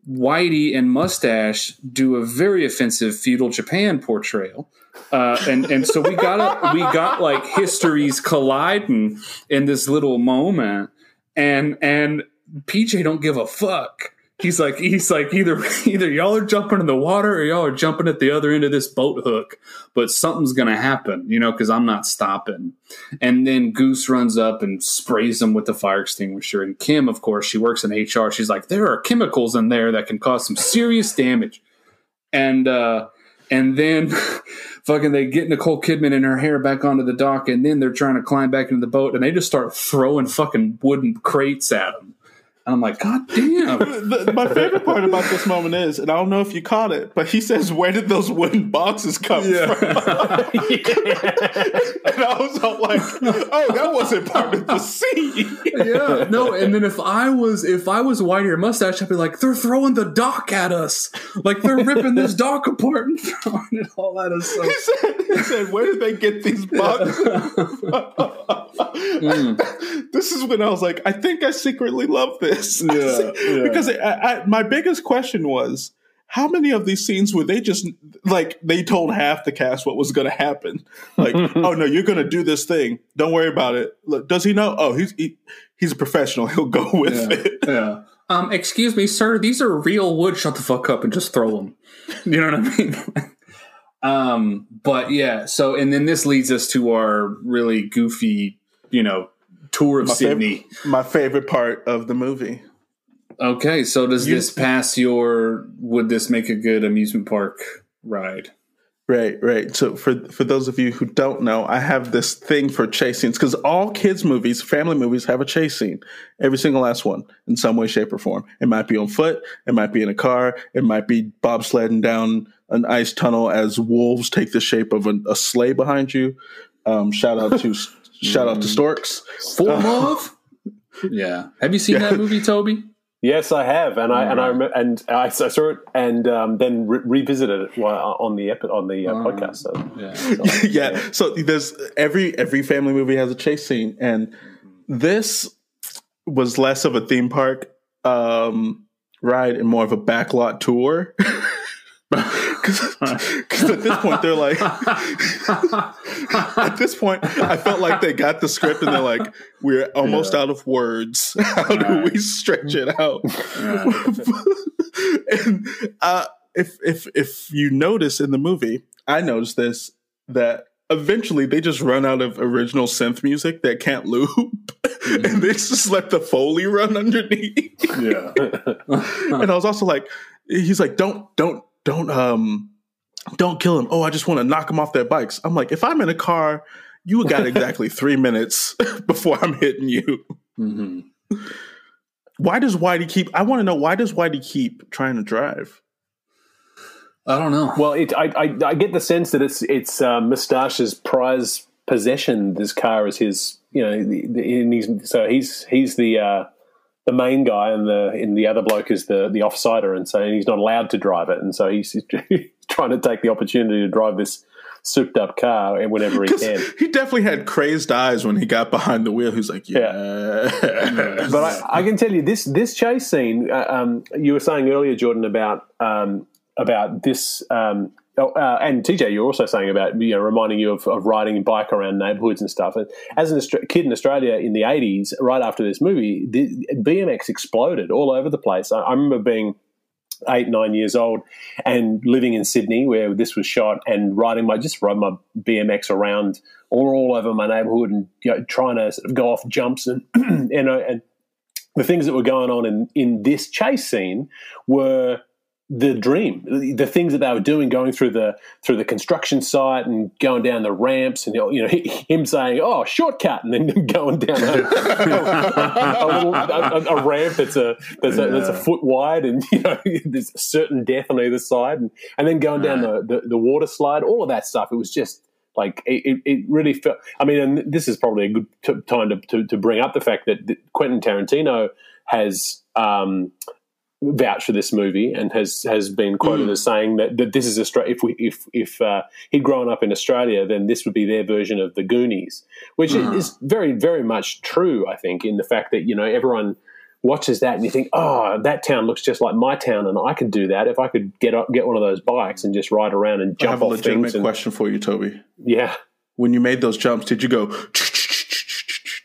Whitey and Mustache do a very offensive feudal Japan portrayal, uh, and and so we got a, we got like histories colliding in this little moment, and and PJ don't give a fuck. He's like he's like either *laughs* either y'all are jumping in the water or y'all are jumping at the other end of this boat hook, but something's gonna happen, you know, because I'm not stopping. And then Goose runs up and sprays them with the fire extinguisher. And Kim, of course, she works in HR. She's like, there are chemicals in there that can cause some serious damage. And uh, and then *laughs* fucking they get Nicole Kidman and her hair back onto the dock, and then they're trying to climb back into the boat, and they just start throwing fucking wooden crates at them. And I'm like, God damn. *laughs* The, my favorite part about this moment is, and I don't know if you caught it, but he says, "Where did those wooden boxes come from?" *laughs* and I was all like, "Oh, that wasn't part of the scene." yeah, no, and then if I was if I was Whitey or mustache, I'd be like, they're throwing the dock at us, like they're ripping this dock apart and *laughs* throwing it all at us. So, He said, he said, "Where did they get these boxes?" Hmm. this is when I was like, "I think I secretly love this." *laughs* Yeah, yeah. because I, I, my biggest question was. How many of these scenes were they just like they told half the cast what was going to happen? Like, *laughs* oh no, you're going to do this thing. Don't worry about it. Look, does he know? Oh, he's he, he's a professional. *laughs* He'll go with yeah, it. yeah. Um, excuse me, sir. These are real wood. Shut the fuck up and just throw them. You know what I mean? um, but yeah. So, and then this leads us to our really goofy, you know, tour of My Sydney. favorite, my favorite part of the movie. Okay, so does You- this pass your? Would this make a good amusement park ride? Right, right. So for for those of you who don't know, I have this thing for chase scenes because all kids movies, family movies, have a chase scene. Every single last one, in some way, shape, or form. It might be on foot. It might be in a car. It might be bobsledding down an ice tunnel as wolves take the shape of a, a sleigh behind you. Um, shout out to *laughs* shout out to storks. Full love. *laughs* Yeah. Have you seen that movie, Toby? Yes, I have, and I and I Alright. remember, and I, saw it, and um, then re- revisited it while, on the epi- on the uh, Oh. podcast. So, *laughs* Yeah. yeah. So there's every every family movie has a chase scene, and this was less of a theme park um, ride and more of a backlot tour. *laughs* *laughs* Because *laughs* at this point they're like, *laughs* at this point I felt like they got the script and they're like, we're almost out of words. How do Right. we stretch it out? and uh, if if if you notice in the movie, I noticed this that eventually they just run out of original synth music that can't loop, and they just let the foley run underneath. yeah. and I was also like, he's like, don't don't don't um don't kill him. Oh, I just want to knock him off their bikes. I'm like, if I'm in a car. You got exactly *laughs* three minutes *laughs* before I'm hitting you. hmm Why does Whitey keep? I want to know why does Whitey keep trying to drive? I don't know. well, it, I, I I get the sense that it's it's uh, Moustache's prize possession. This car is his, you know, the, the, and he's, so he's he's the uh, the main guy, and the and the other bloke is the the offsider, and so he's not allowed to drive it, and so he's *laughs* trying to take the opportunity to drive this souped up car and whenever he can. he definitely had crazed eyes when he got behind the wheel. He's like, yeah. But I, I can tell you this this chase scene. Uh, um, you were saying earlier, Jordan, about um, about this. Um, oh, uh, and TJ, you're also saying about you know reminding you of, of riding bike around neighbourhoods and stuff. And as a kid in Australia in the '80s, right after this movie, the, BMX exploded all over the place. I, I remember being eight, nine years old and living in Sydney where this was shot and riding my, just ride my BMX around all, all over my neighborhood and you know, trying to sort of go off jumps and, *clears throat* you know, and the things that were going on in, in this chase scene were the dream, the things that they were doing, going through the through the construction site and going down the ramps, and you know *laughs* him saying, "Oh, shortcut," and then *laughs* going down a, a, little, a, a ramp that's a that's a, that's a foot wide, and *laughs* you know there's certain death on either side, and, and then going down the, the the water slide, all of that stuff. It was just like it, it- really felt. I mean, and this is probably a good t- time to, to to bring up the fact that that Quentin Tarantino has. Um, vouched for this movie and has has been quoted as saying that, that this is Australia. If we if if uh, he'd grown up in Australia, then this would be their version of the Goonies, which is very very much true. I think in the fact that you know everyone watches that and you think, oh, that town looks just like my town, and I could do that if I could get up, get one of those bikes and just ride around and I have jump a legitimate. And, question for you, Toby. yeah. When you made those jumps, did you go?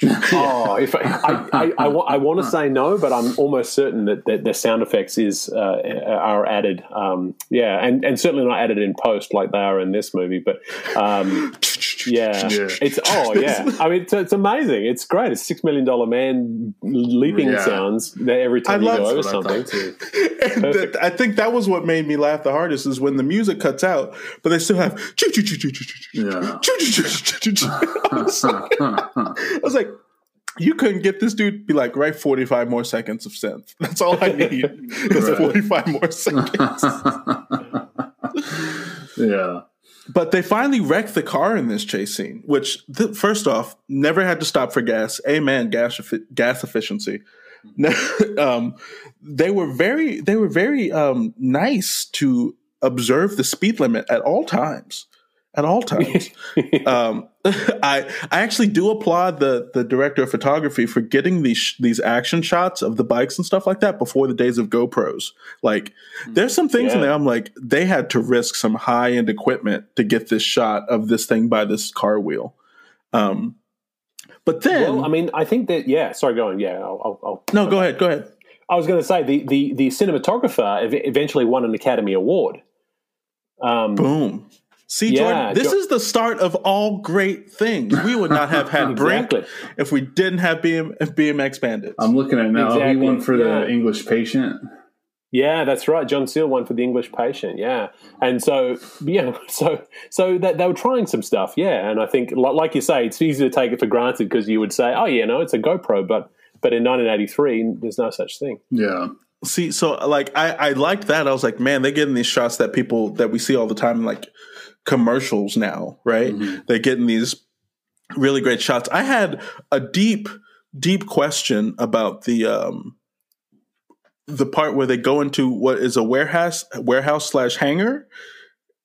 *laughs* Oh, if I, I, I, I, I want to say no, but I'm almost certain that, that the sound effects is uh, are added. Um, yeah, and, and certainly not added in post like they are in this movie. But um, *laughs* yeah, Yeah. it's oh yeah. I mean, it's, it's amazing. It's great. It's six million dollar man leaping Yeah. sounds every time I you go over I something. And th- I think that was what made me laugh the hardest is when the music cuts out, but they still have. Yeah. I was like, I You couldn't get this dude to be like, write 45 more seconds of synth. That's all I need is 45 more seconds. yeah. But they finally wrecked the car in this chase scene, which, th- first off, never had to stop for gas. Amen, gas gas efficiency. *laughs* um, they were very they were very um, nice to observe the speed limit at all times. At all times, *laughs* um, *laughs* I I actually do applaud the the director of photography for getting these sh- these action shots of the bikes and stuff like that before the days of GoPros. Like, there's some things in there. I'm like, they had to risk some high end equipment to get this shot of this thing by this car wheel. Um, but then, Well, I mean, I think that yeah. Sorry, go on. Yeah, I'll. I'll, I'll no, go ahead, go ahead. I was going to say the the the cinematographer ev- eventually won an Academy Award. Um, Boom. See, Yeah, Jordan, this Jo- is the start of all great things. We would not have had *laughs* Brink if we didn't have BM, BMX Bandits. I'm looking at now. Exactly, He won for yeah. the English patient. Yeah, that's right. John Seale won for the English Patient. Yeah, and so yeah, *laughs* so so that they were trying some stuff. Yeah, and I think like you say, it's easy to take it for granted because you would say, oh yeah, no, it's a GoPro, but but in 1983, there's no such thing. Yeah. See, so like I, I liked that. I was like, man, they're getting these shots that people that we see all the time like commercials now, right? They're getting these really great shots. I had a deep, deep question about the um the part where they go into what is a warehouse warehouse slash hangar.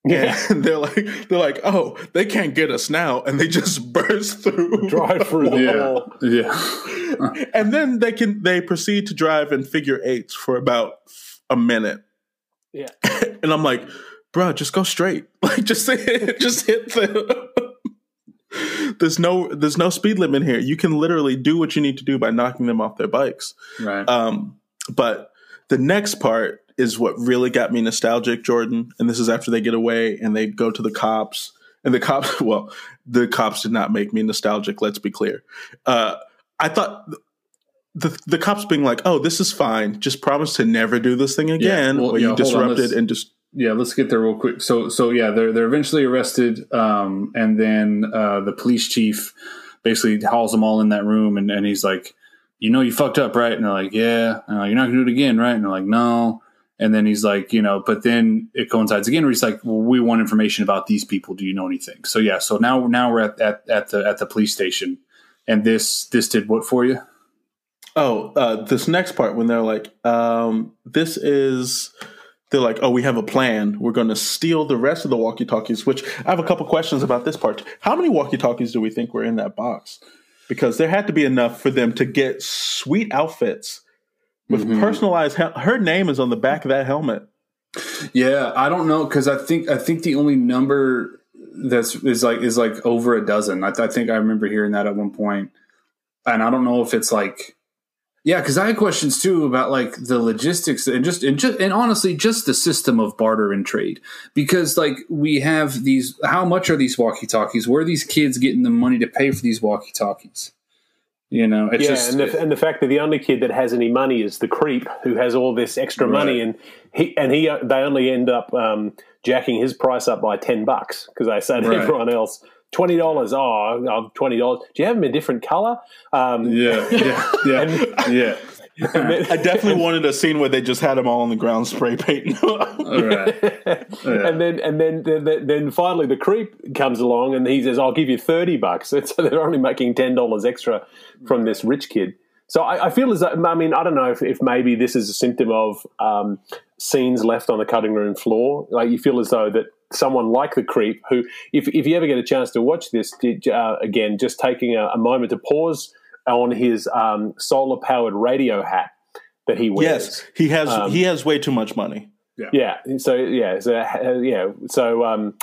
Yeah, And *laughs* they're like they're like, oh, they can't get us now, and they just *laughs* burst through drive through the Yeah. wall. Yeah. *laughs* and then they can they proceed to drive in figure eights for about a minute. Yeah. and I'm like, bro, just go straight. *laughs* Like just hit, just hit the. there's no there's no speed limit here. You can literally do what you need to do by knocking them off their bikes. Right. Um, but the next part is what really got me nostalgic, Jordan. And this is after they get away and they go to the cops. And the cops, *laughs* well, the cops did not make me nostalgic. Let's be clear. Uh, I thought the the cops being like, "Oh, this is fine. Just promise to never do this thing again, well, or yeah, you hold disrupted and just." Yeah, let's get there real quick. So, so yeah, they're they're eventually arrested, um, and then uh, the police chief basically hauls them all in that room, and, and he's like, "You know, you fucked up, right?" And they're like, "Yeah." Like, you're not gonna do it again, right? And they're like, "No." And then he's like, you know, but then it coincides again where he's like, well, we want information about these people. Do you know anything? So yeah, so now now we're at, at, at the at the police station, and this this did what for you? Oh, uh, this next part when they're like, um, "This is." They're like, "Oh, we have a plan. We're going to steal the rest of the walkie-talkies." Which I have a couple questions about this part. How many walkie-talkies do we think were in that box? Because there had to be enough for them to get sweet outfits with mm-hmm. personalized. Hel- her name is on the back of that helmet. Yeah, I don't know because I think I think the only number that's is like is like over a dozen. I, I think I remember hearing that at one point, and I don't know if it's like yeah, because I had questions too about like the logistics and just and just and honestly just the system of barter and trade because like we have these how much are these walkie talkies? Where are these kids getting the money to pay for these walkie talkies? You know, it's yeah, just and the, and the fact that the only kid that has any money is the creep who has all this extra money, and he and he they only end up um, jacking his price up by ten bucks because they say to Right. everyone else twenty dollars. Oh, oh, twenty dollars. Do you have them in different color? Um, yeah, yeah, yeah, *laughs* yeah. then- I definitely *laughs* wanted a scene where they just had them all on the ground spray painting. *laughs* All right. Yeah. and then and then, then then finally the creep comes along and he says, "I'll give you thirty bucks." And so they're only making ten dollars extra from this rich kid. So I, I feel as though, I mean, I don't know if, if maybe this is a symptom of um, scenes left on the cutting room floor. Like you feel as though that someone like the creep, who, if if you ever get a chance to watch this, uh, again, just taking a, a moment to pause on his um, solar powered radio hat that he wears. yes, he has. Um, he has way too much money. Yeah. So yeah. So uh, yeah. So um.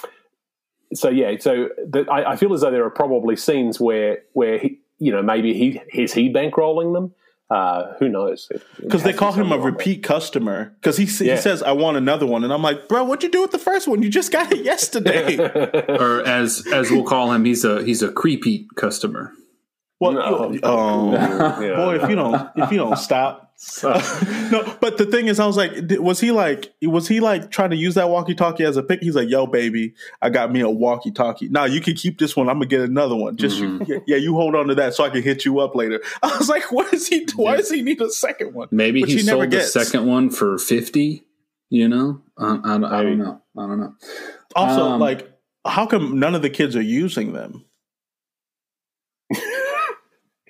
So yeah. So the, I, I feel as though there are probably scenes where where he, you know, maybe he is he bankrolling them. Uh, who knows? It- it because they call him a repeat customer. Because he s Yeah. he says, "I want another one," and I'm like, "Bro, what'd you do with the first one? You just got it *laughs* yesterday." or as as we'll call him, he's a he's a creepy customer. Well, No. you- oh, Yeah. boy, if you don't if you don't stop. *laughs* no, but the thing is, I was like, was he like, was he like trying to use that walkie-talkie as a pick? He's like, "Yo, baby, I got me a walkie-talkie. Now you can keep this one. I'm gonna get another one. Just you, yeah, yeah, you hold on to that so I can hit you up later." *laughs* I was like, "What is he? Why does he need a second one?" Maybe Which he, he never sold the second one for fifty. You know, I, I, I don't know. I don't know. Also, Um, like, how come none of the kids are using them?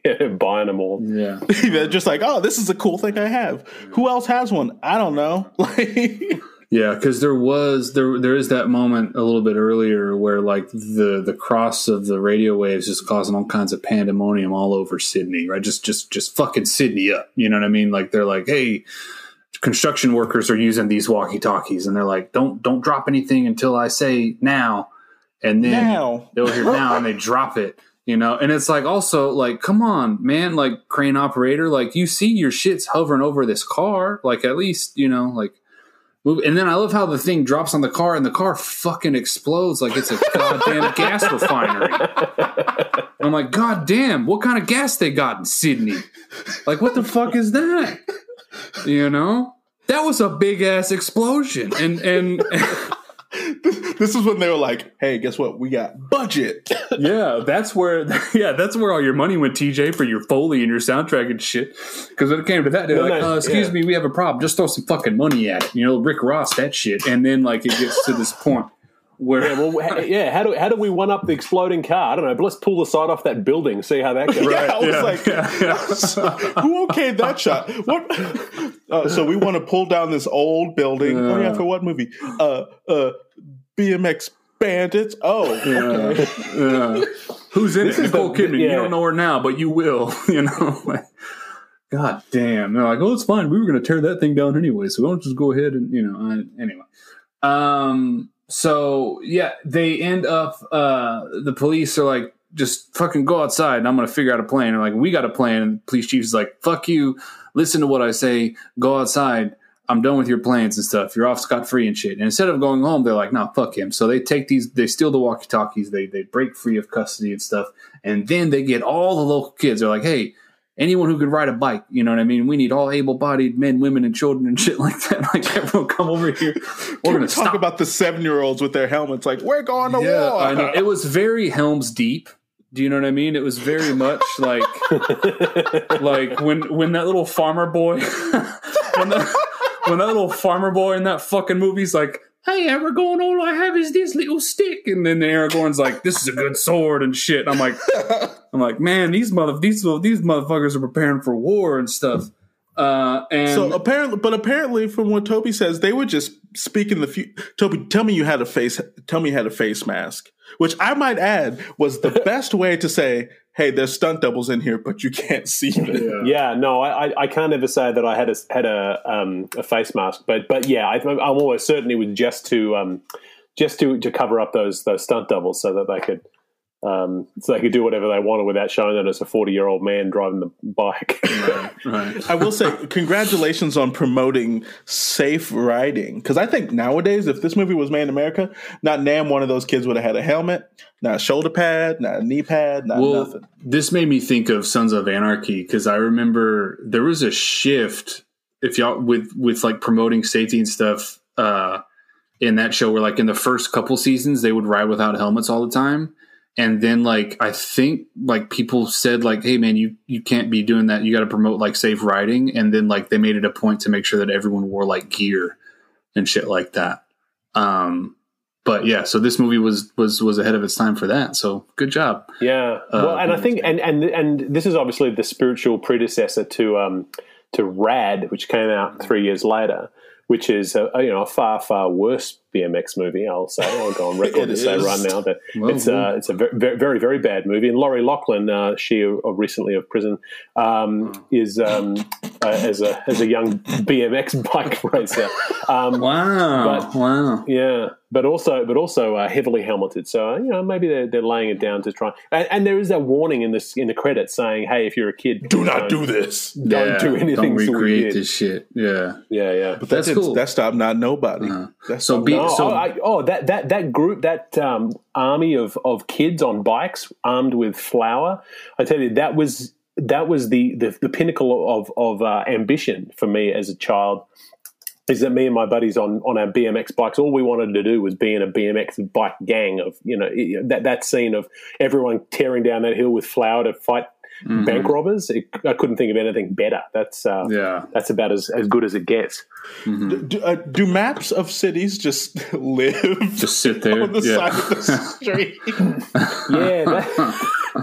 Yeah, *laughs* buying them all. Yeah, *laughs* They're just like, "Oh, this is a cool thing I have." Who else has one? I don't know. *laughs* Yeah, because there was there there is that moment a little bit earlier where like the the cross of the radio waves is causing all kinds of pandemonium all over Sydney, right? Just just just fucking Sydney up. You know what I mean? Like they're like, hey. Construction workers are using these walkie talkies, and they're like, "Don't don't drop anything until I say now." And then now. they'll hear now and they drop it you know? And it's like also like come on man like crane operator like you see your shit's hovering over this car like at least you know like move and then i love how the thing drops on the car and the car fucking explodes like it's a goddamn *laughs* gas refinery. I'm like god damn what kind of gas they got in sydney? Like what the fuck is that? You know? That was a big ass explosion. And and *laughs* this is when they were like, "Hey, guess what? We got budget." *laughs* Yeah, that's where *laughs* yeah, that's where all your money went, TJ, for your foley and your soundtrack and shit. Because when it came to that, they're like, no, uh, "Excuse yeah. me, we have a problem. Just throw some fucking money at it." You know, Rick Ross, that shit. And then like it gets to this point where Yeah, well, yeah. How do how do we one up the exploding car? I don't know. But let's pull the side off that building, see how that goes. Yeah, *laughs* I was yeah, like, yeah, "Who okayed that shot?" What? Uh, so we want to pull down this old building. oh yeah, for what movie? Uh, uh, BMX Bandits. Oh, okay. yeah. Who's in it? is Nicole the- Kidman. You don't know her now, but you will. *laughs* You know, like, God damn. They're like, oh, it's fine. We were going to tear that thing down anyway, so we don't just go ahead and you know. Uh, anyway, um. So yeah, they end up. Uh, the police are like, just fucking go outside, and I'm going to figure out a plan. And like, we got a plan. And police chief is like, fuck you. Listen to what I say. Go outside. I'm done with your plans and stuff. You're off scot free and shit. And instead of going home, they're like, nah, fuck him. So they take these, they steal the walkie talkies, they they break free of custody and stuff, and then they get all the local kids. They're like, hey, anyone who can ride a bike, you know what I mean? We need all able bodied men, women, and children and shit *laughs* like that. Like everyone come over here. We're gonna talk stop. about the seven-year-olds with their helmets. Like, we're going to yeah, war. I know. It was very Helms Deep. Do you know what I mean? It was very much like *laughs* like when when that little farmer boy *laughs* when that when that little farmer boy in that fucking movie's like, Hey Aragorn, all I have is this little stick and then Aragorn's like, This is a good sword and shit. I'm like *laughs* I'm like, man, these mother these these motherfuckers are preparing for war and stuff. Uh and So apparently, but apparently, from what Toby says, they were just speaking the few. Toby, tell me you had a face. Tell me you had a face mask, which I might add was the *laughs* best way to say, "Hey, there's stunt doubles in here, but you can't *laughs* see them." Yeah, no, I, I- I can't ever say that I had a had a um, a face mask, but but yeah, I, I'm almost certain it was just to um, just to, to cover up those those stunt doubles so that they could um, so they could do whatever they wanted without showing that it's a 40 year old man driving the bike. right. I will say, congratulations on promoting safe riding. Because I think nowadays, if this movie was made in America, not damn one of those kids would have had a helmet, not a shoulder pad, not a knee pad, not well, nothing. this made me think of Sons of Anarchy because I remember there was a shift if y'all with with like promoting safety and stuff uh, in that show where like in the first couple seasons they would ride without helmets all the time. And then like I think like people said like, hey man, you you can't be doing that. You got to promote like safe riding. And then like they made it a point to make sure that everyone wore like gear and shit like that. Um, but yeah, so this movie was was was ahead of its time for that. So good job. Yeah, Uh, well, and I think, and and and this is obviously the spiritual predecessor to um to Rad, which came out three years later, which is a, a, you know a far far worse BMX movie. I'll say I'll go on *laughs* record It to say is. right now that Well, it's uh, it's a very very very bad movie. And Lori Loughlin, uh, she of recently of prison, um, is um, uh, as a as a young BMX *laughs* bike racer. Um, Wow. But- wow. yeah, but also but also uh, heavily helmeted. So uh, you know maybe they're, they're laying it down to try. And, and there is that warning in this in the credits saying, "Hey, if you're a kid, Do not don't- this. Don't Yeah, do anything Don't recreate weird." this shit. Yeah. Yeah, yeah. But That's that, cool. That stopped not nobody. Uh-huh. That's So be- not- No, so- oh, I, oh, that that that group, that um, army of of kids on bikes armed with flour. I tell you, that was that was the the, the pinnacle of of uh, ambition for me as a child. Is that me and my buddies on on our BMX bikes? All we wanted to do was be in a BMX bike gang of you know that that scene of everyone tearing down that hill with flour to fight Mhm. bank robbers. It, I couldn't think of anything better. That's uh, Yeah. that's about as, as good as it gets. Mhm. do, uh, do maps of cities just *laughs* live Just sit there. on the yeah. side of the *laughs* street? Yeah, that, *laughs* I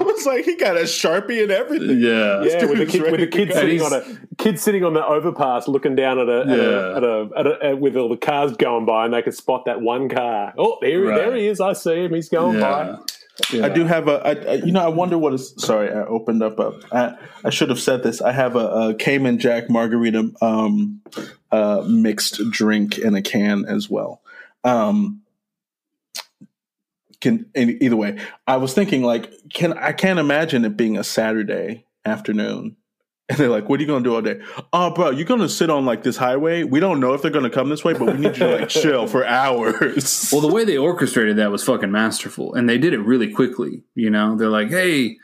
was like, he got a sharpie and everything. yeah. Yeah, with the dude's kid, with ready the kid sitting on a kid sitting on the overpass, looking down at a, at, a, at, a, at a with all the cars going by, and they can spot that one car. Oh, there, Right. there he is! I see him. He's going Yeah. by. Yeah. I do have a, I, I, you know, I wonder what is. Sorry, I opened up a. I, I should have said this. I have a, a Cayman Jack margarita um, uh, mixed drink in a can as well. Um, can either way, I was thinking like, can I can't imagine it being a Saturday afternoon. And they're like, "What are you gonna do all day?" Oh, bro, you're gonna sit on like this highway. We don't know if they're gonna come this way, but we need you to like chill for hours. *laughs* Well, the way they orchestrated that was fucking masterful, and they did it really quickly. You know, they're like, "Hey,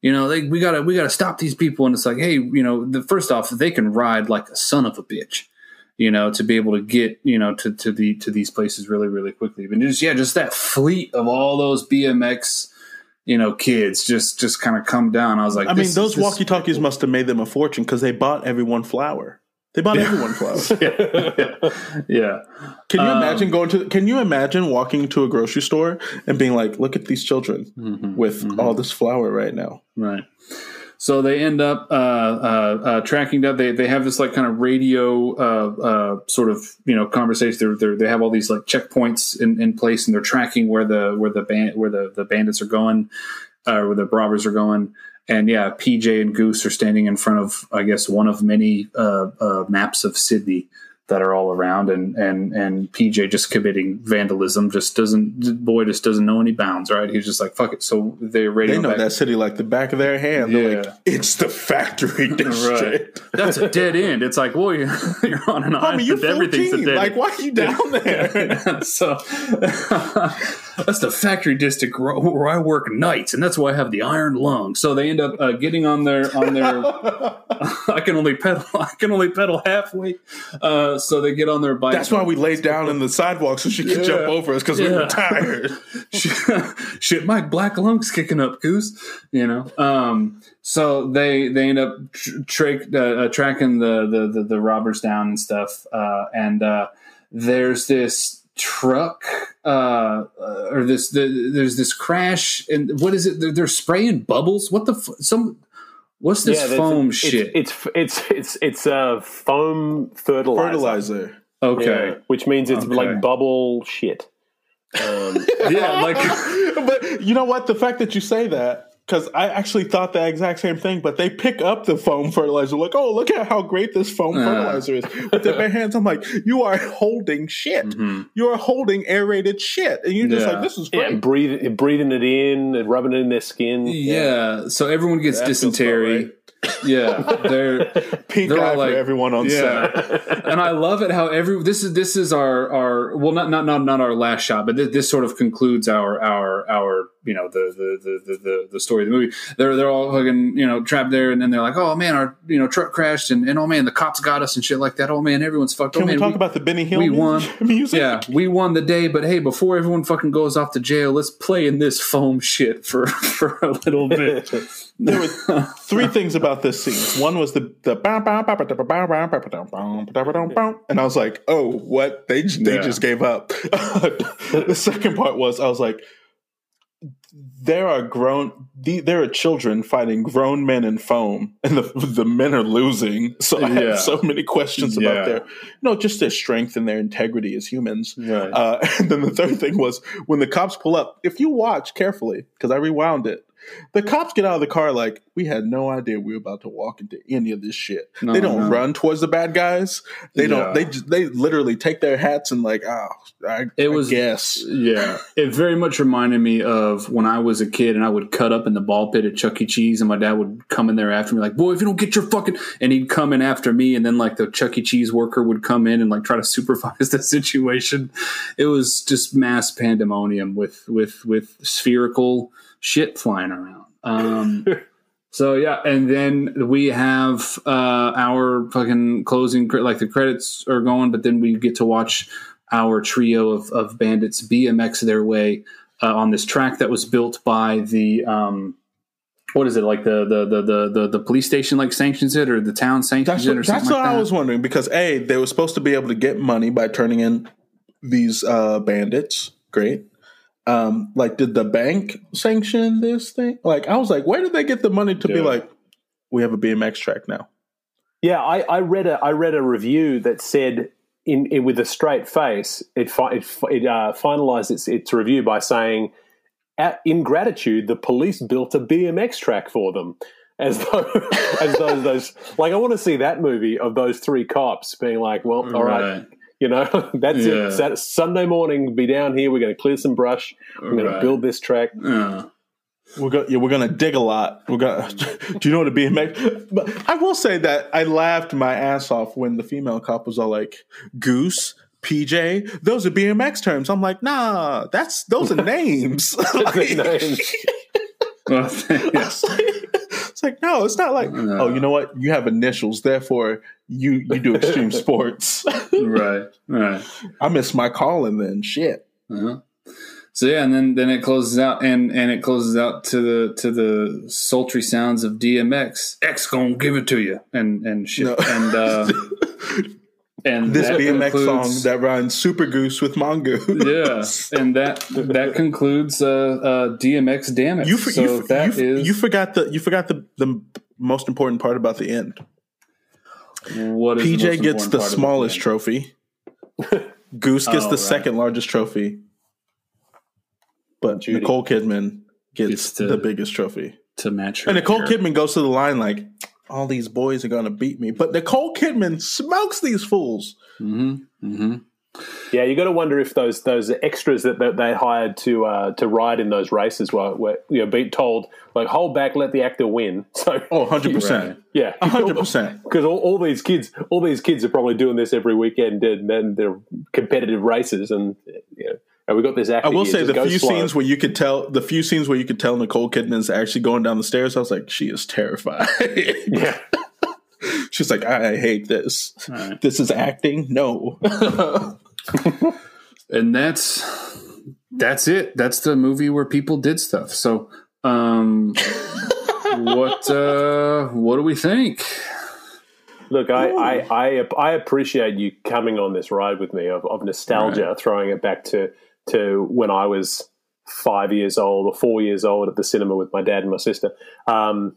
you know, they, we gotta we gotta stop these people," and it's like, "Hey, you know, the first off, they can ride like a son of a bitch." You know, to be able to get you know to, to the to these places really really quickly, but just yeah, just that fleet of all those BMX, you know, kids just just kind of come down. I was like, I mean, those walkie talkies *laughs* must have made them a fortune because they bought everyone flour. They bought everyone flour. *laughs* yeah, Yeah. Can you Um, imagine going to? Can you imagine walking to a grocery store and being like, "Look at these children Mhm. with all this flour right now." Right. So they end up uh, uh, uh, tracking down. They they have this like kind of radio uh, uh, sort of you know conversation. They're, they're, they have all these like checkpoints in, in place, and they're tracking where the where the band where the, the bandits are going, uh, where the robbers are going. And yeah, PJ and Goose are standing in front of I guess one of many maps of Sydney that are all around, and and and PJ just committing vandalism. Just doesn't boy just doesn't know any bounds. Right? He's just like fuck it. So they radio They know back- that city like the back of their hand. They're like, Yeah. "It's the factory *laughs* district." That's a dead end. It's like, well, *laughs* you're, you're on an island. you're Everything's a 14. dead Like, why are you down *laughs* there? so that's the factory district where where I work nights, and that's why I have the iron lung. So they end up uh, getting on their on their. I can only pedal. I can only pedal halfway. Uh, so they get on their bike. That's why we laid down in the sidewalk so she could Yeah. jump over us because we Yeah. were tired. *laughs* shit, my black lungs kicking up, goose. You know. Um, so they they end up tr- tra- uh, uh, tracking the, the the the robbers down and stuff. Uh, and uh, there's this truck uh, uh, or this the, there's this crash and what is it? They're, they're spraying bubbles. What the f- some. What's this that's- foam it's, shit? It's it's it's it's uh, foam fertilizer. Fertilizer. okay. Yeah, which means it's Okay. like bubble shit. *laughs* Um, Yeah, like *laughs* but you know what? The fact that you say that, because I actually thought the exact same thing, but they pick up the foam fertilizer, like, oh, look at how great this foam Uh. fertilizer is. With their bare *laughs* hands, I'm like, you are holding shit. Mhm. You are holding aerated shit. And you're just Yeah. like, this is yeah, great. breathing breathing it in, and rubbing it in their skin. yeah. So everyone gets That dysentery. Yeah, they're *laughs* Pink They're eye all like- for everyone on set. yeah. and I love it how every this is this is our our well not not not not our last shot, but this, this sort of concludes our our our you know the the the the, the story of the movie. They're they're all fucking you know trapped there, and then they're like, oh man, our you know truck crashed, and, and oh man, the cops got us and shit like that. Oh man, everyone's fucked. Can oh, man, we talk we, about the Benny Hill? We won. Music? Yeah, we won the day. But hey, before everyone fucking goes off to jail, let's play in this foam shit for for a little bit. there were three things about this scene. One was the the and I was like, oh, what they they yeah. just gave up. the second part was I was like there are grown the, there are children fighting grown men in foam, and the the men are losing. So I Yeah. have so many questions Yeah. about their no, just their strength and their integrity as humans. Right. Uh, *laughs* and then the third thing was when the cops pull up. If you watch carefully, because I rewound it, the cops get out of the car like we had no idea we were about to walk into any of this shit. No, they don't no. run towards the bad guys. They Yeah. don't. They just, they literally take their hats and like, oh, I, It I was- guess. Yeah, it very much reminded me of when I was a kid and I would cut up in the ball pit at Chuck E. Cheese, and my dad would come in there after me, like, "Boy, if you don't get your fucking," and he'd come in after me, and then like the Chuck E. Cheese worker would come in and like try to *laughs* supervise the situation. It was just mass pandemonium with with with spherical shit flying around. Um, *laughs* so yeah, and then we have uh, our fucking closing, like the credits are going, but then we get to watch our trio of, of bandits BMX their way uh, on this track that was built by the um, what is it like the the, the the the the police station like sanctions it or the town sanctions That's it or what, something that's like what I was wondering because a they were supposed to be able to get money by turning in these uh, bandits. Great. Um, like, did the bank sanction this thing? Like, I was like, where did they get the money to be like, we have a BMX track now? Yeah, I, I read a I read a review that said in, in with a straight face it fi- it, it uh, finalized its its review by saying, At, in gratitude, the police built a BMX track for them. As *laughs* though, as those, those, like I want to see that movie of those three cops being like, well, all right, you know, *laughs* that's Yeah. it. Sat- Sunday morning, be down here. We're going to clear some brush. We're going Right. to build this track. Yeah. We're gonna yeah, we're gonna dig a lot. We're gonna. *laughs* do you know what a BMX? But I will say that I laughed my ass off when the female cop was all like, "Goose." PJ, those are BMX terms. I'm like, nah, that's those are *laughs* names. Like- names. Well, yeah. It's like, no, it's not like, No. oh, you know what? You have initials, therefore you you do extreme *laughs* sports. right, right. I missed my calling then. Shit. Uh-huh. So yeah, and then then it closes out, and and it closes out to the to the sultry sounds of DMX. X gonna give it to you, and and shit, No. and uh, *laughs* and This BMX concludes- song that rhymes super goose with mongoose. yeah, and that that *laughs* concludes uh, uh, DMX. Damage. You, for, so you, that you, is you forgot the you forgot the the most important part about the end. what is the PJ most gets the smallest end? trophy. Goose gets Oh, the right. second largest trophy. But Judy. Nicole Kidman gets Gets to- the biggest trophy. to match her. And Nicole. Kidman goes to the line like, all these boys are going to beat me. But Nicole Kidman smokes these fools. Mhm, mhm. Yeah, you got to wonder if those those extras that, that they hired to uh, to ride in those races were, were you know being told like hold back, let the actor win. *laughs* So Oh, 100%. Right. yeah, 100%. Because *laughs* all, all these kids, all these kids are probably doing this every weekend, and then they're competitive races, and you know, and we got this actor. I will say the few slow. scenes where you could tell the few scenes where you could tell Nicole Kidman's actually going down the stairs, I was like, she is terrified. yeah, *laughs* She's like, I, I hate this. Right. This is acting? No. *laughs* and that's that's it. That's the movie where people did stuff. So, um, what uh, what do we think? Look, I, I, I, I appreciate you coming on this ride with me of, of nostalgia, throwing it back to, to when I was five years old or four years old at the cinema with my dad and my sister. Um,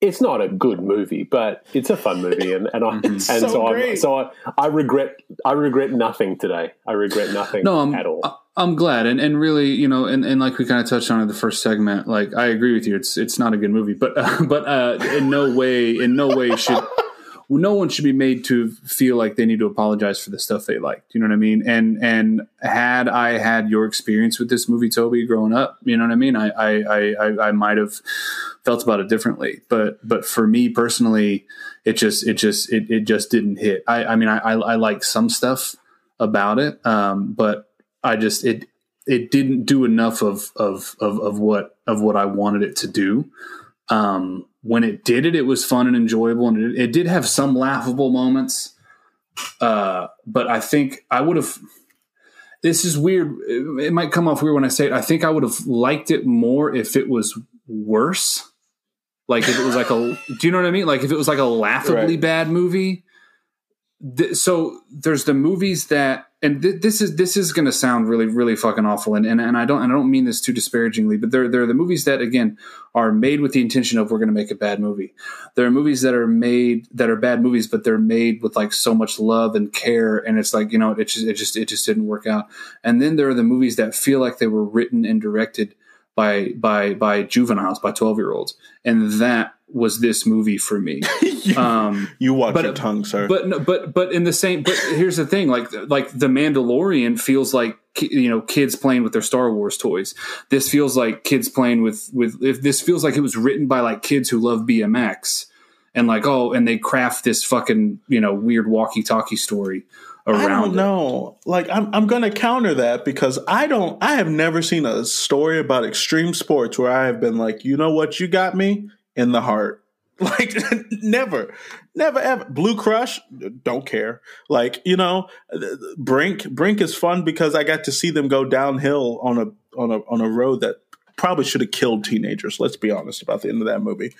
it's not a good movie, but it's a fun movie, and, and I *laughs* and Mm-hmm. So so, I, great. so I, I regret I regret nothing today. I regret nothing No, I'm at all. I- I'm glad, and and really, you know, and, and like we kind of touched on in the first segment, like I agree with you. It's it's not a good movie, but uh, *laughs* but uh, in no way, in no way should no one should be made to feel like they need to apologize for the stuff they liked. You know what I mean? And and had I had your experience with this movie, Toby, growing up, you know what I mean? I I I, I, I might have felt about it differently, but but for me personally, it just it just it, it just didn't hit. I I mean I I, I like some stuff about it, um, but I just it it didn't do enough of of of of what of what I wanted it to do. Um, when it did it, it was fun and enjoyable, and it, it did have some laughable moments. Uh, but I think I would have. This is weird. It, it might come off weird when I say it. I think I would have liked it more if it was worse. Like if it was like a, *laughs* do you know what I mean? Like if it was like a laughably Right. bad movie. Th- so there's the movies that, and th- this is this is going to sound really really fucking awful, and, and and I don't and I don't mean this too disparagingly, but there there are the movies that again are made with the intention of we're going to make a bad movie. There are movies that are made that are bad movies, but they're made with like so much love and care, and it's like you know it just it just it just didn't work out. And then there are the movies that feel like they were written and directed by by by juveniles, by twelve year olds, and that was this movie for me. *laughs* um, You watch But- your tongue, sir. but but but in the same but here's the thing like like the mandalorian feels like you know kids playing with their star wars toys this feels like kids playing with with if this feels like it was written by like kids who love bmx and like oh and they craft this fucking you know weird walkie talkie story around I don't it. know. Like I'm I'm gonna counter that because I don't I have never seen a story about extreme sports where I have been like, you know what, you got me in the heart. *laughs* Like never. Never ever. Blue Crush, don't care. Like, you know, Brink Brink is fun because I got to see them go downhill on a on a on a road that probably should have killed teenagers, let's be honest about the end of that movie.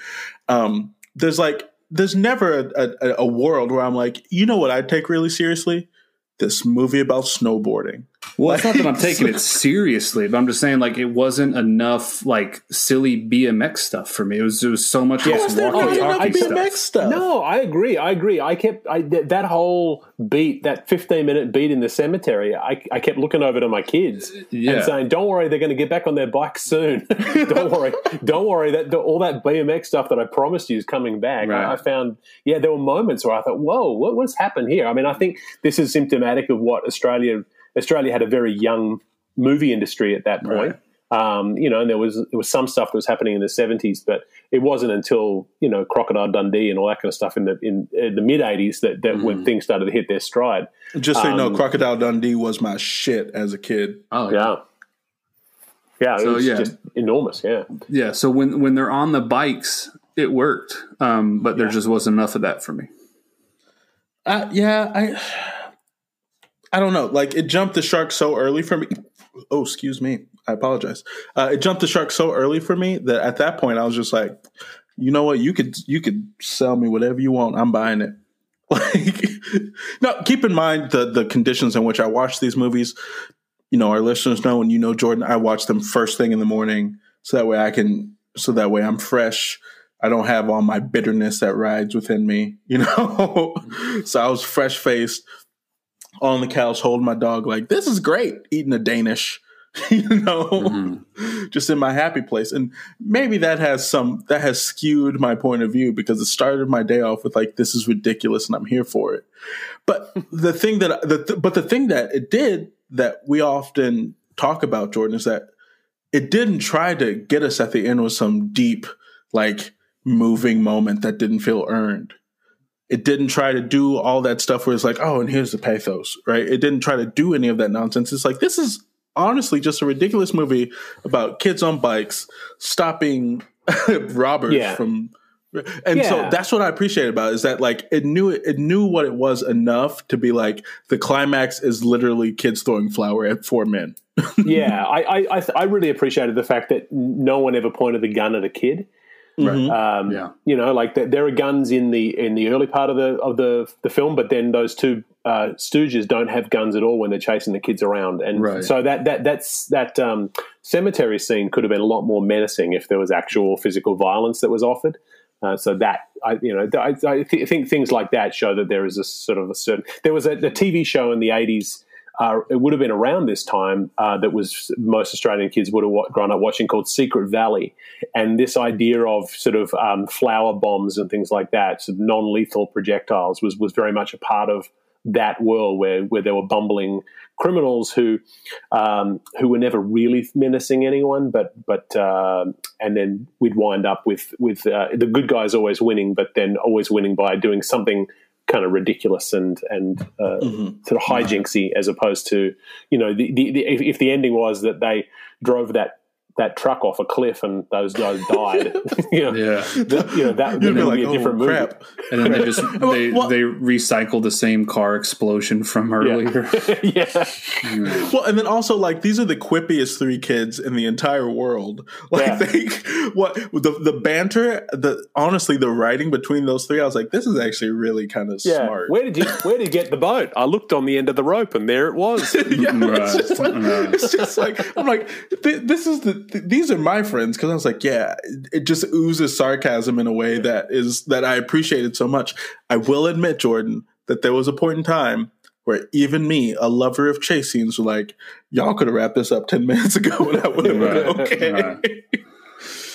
Um there's like there's never a, a, a world where I'm like, you know what I'd take really seriously? This movie about snowboarding. Well it's not that i'm *laughs* taking it seriously but i'm just saying like it wasn't enough like silly bmx stuff for me it was it was so much Yeah. just Was there walkie not enough talkie BMX stuff stuff? No, I agree. I agree. I kept I, th- that whole beat, that fifteen minute beat in the cemetery. I, I kept looking over to my kids Yeah. and saying, "Don't worry, they're going to get back on their bikes soon. *laughs* don't worry, *laughs* don't worry. That the, all that BMX stuff that I promised you is coming back." Right. I, I found, yeah, there were moments where I thought, "Whoa, what, what's happened here?" I mean, I think this is symptomatic of what Australia Australia had a very young movie industry at that point. Um, you know, and there was there was some stuff that was happening in the seventies, but it wasn't until you know Crocodile Dundee and all that kind of stuff in the in, uh, the mid eighties that, that when things started to hit their stride. Just so you know, Um, Crocodile Dundee was my shit as a kid. oh Yeah, yeah, it So, was yeah. just enormous. Yeah, Yeah, so when when they're on the bikes, it worked, um, but there just wasn't enough of that for me. Uh, yeah, I I don't know. Like it jumped the shark so early for me. Oh, excuse me. I apologize. Uh, it jumped the shark so early for me that at that point I was just like, you know what? You could you could sell me whatever you want. I'm buying it. *laughs* Like, no. Keep in mind the the conditions in which I watch these movies. You know, our listeners know, and you know, Jordan. I watch them first thing in the morning, so that way I can, so that way I'm fresh. I don't have all my bitterness that rides within me, you *laughs* know. so I was fresh faced on the couch holding my dog, like this is great, eating a Danish, *laughs* you know, mm-hmm. *laughs* just in my happy place. And maybe that has some that has skewed my point of view because it started my day off with like this is ridiculous and I'm here for it. But *laughs* the thing that the but the thing that it did that we often talk about, Jordan, is that it didn't try to get us at the end with some deep, like moving moment that didn't feel earned. It didn't try to do all that stuff where it's like, oh, and here's the pathos, right? It didn't try to do any of that nonsense. It's like, this is honestly just a ridiculous movie about kids on bikes stopping *laughs* robbers Yeah. from. And so that's what I appreciate about it is that like it knew it knew what it was enough to be like the climax is literally kids throwing flour at four men. *laughs* yeah. I I, I I really appreciated the fact that no one ever pointed the gun at a kid. Right. Um, Yeah. You know, like th- there are guns in the in the early part of the of the the film, but then those two uh, Stooges don't have guns at all when they're chasing the kids around, and Right. so that that that's that um, cemetery scene could have been a lot more menacing if there was actual physical violence that was offered. Uh, so that I, you know, I, I th- think things like that show that there is a sort of a certain. There was a the TV show in the eighties. Uh, it would have been around this time uh, that was most Australian kids would have grown up watching called Secret Valley, and this idea of sort of um, flour bombs and things like that, so non-lethal projectiles, was was very much a part of that world where where there were bumbling criminals who um, who were never really menacing anyone, but but uh, and then we'd wind up with with uh, the good guys always winning, but then always winning by doing something kind of ridiculous and and uh, sort of hijinksy, as opposed to you know the, the, the if, if the ending was that they drove that that truck off a cliff and those guys died, you *laughs* know, *laughs* Yeah. that, you know that You'd then be like, be a oh different movie. And then they just *laughs* they Well- they recycle the same car explosion from earlier. yeah. Well, and then also like these are the quippiest three kids in the entire world. Like Yeah. they, what the the banter, the honestly the writing between those three, I was like, this is actually really kind of Yeah. smart. Where did you where did you get the boat? I looked on the end of the rope and there it was. yeah, Right. it's just like Right. it's just like I'm like th- this is the th- these are my friends because I was like yeah it, just oozes sarcasm in a way that is that I appreciated so much. I will admit Jordan that there was a point in time where even me, a lover of chase scenes, were like, y'all could have wrapped this up 10 *laughs* minutes ago and I would have Right, been okay. right.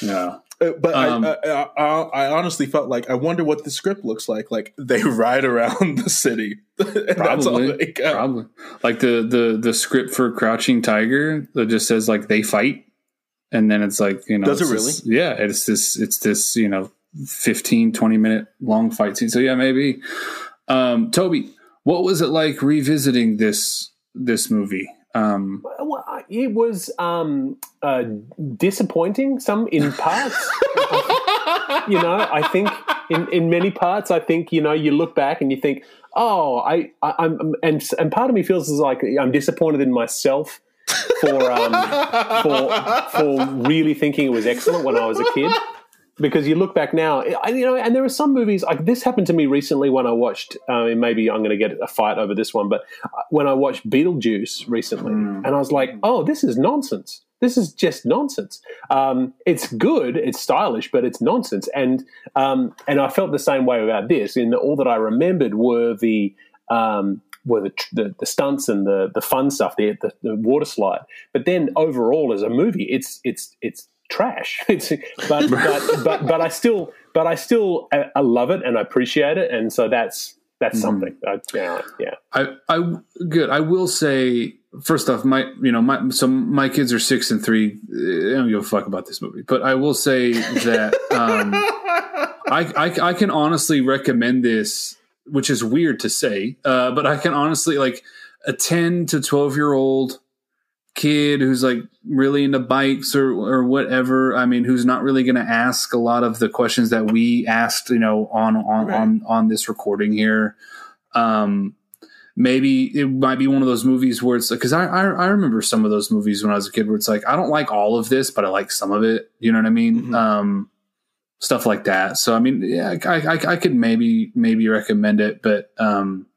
Yeah. *laughs* Uh, But Um, I, I, I, I honestly felt like I wonder what the script looks like. Like they *laughs* ride around the city, and that's all Probably, they got. probably like the the the script for Crouching Tiger that just says like they fight, and then it's like you know, Does it it's this- yeah, it's this it's this you know 15, 20 minute long fight scene. So yeah, maybe. Um, Toby, what was it like revisiting this this movie? Um, Well, it was um, uh, disappointing. Some in parts, *laughs* you know. I think in, in many parts, I think you know you look back and you think, oh, I, I I'm and and part of me feels as like I'm disappointed in myself for um, for for really thinking it was excellent when I was a kid. Because you look back now, I, you know, and there are some movies like this happened to me recently when I watched. Uh, maybe I'm going to get a fight over this one, but uh, when I watched Beetlejuice recently, and I was like, "Oh, this is nonsense. This is just nonsense. Um, it's good, it's stylish, but it's nonsense." And um, and I felt the same way about this. In all that I remembered were the um, were the, the the stunts and the the fun stuff, the, the the water slide. But then overall, as a movie, it's it's it's trash. *laughs* It's but *laughs* but but but I still but I still I, I love it and I appreciate it, and so that's that's something. I, yeah, yeah. I, I, good. I will say first off, my, you know, my, so my kids are six and three. I don't give a fuck about this movie, but I will say that um, *laughs* I, I, I can honestly recommend this, which is weird to say, uh, but I can honestly like a ten to twelve year old kid who's like really into bikes or or whatever. I mean, who's not really going to ask a lot of the questions that we asked, you know, on on Right. on on this recording here. Um, maybe it might be one of those movies where it's because I, I I remember some of those movies when I was a kid where it's like I don't like all of this, but I like some of it. You know what I mean? Mhm. Um, stuff like that. So I mean, yeah, I, I I could maybe maybe recommend it, but um,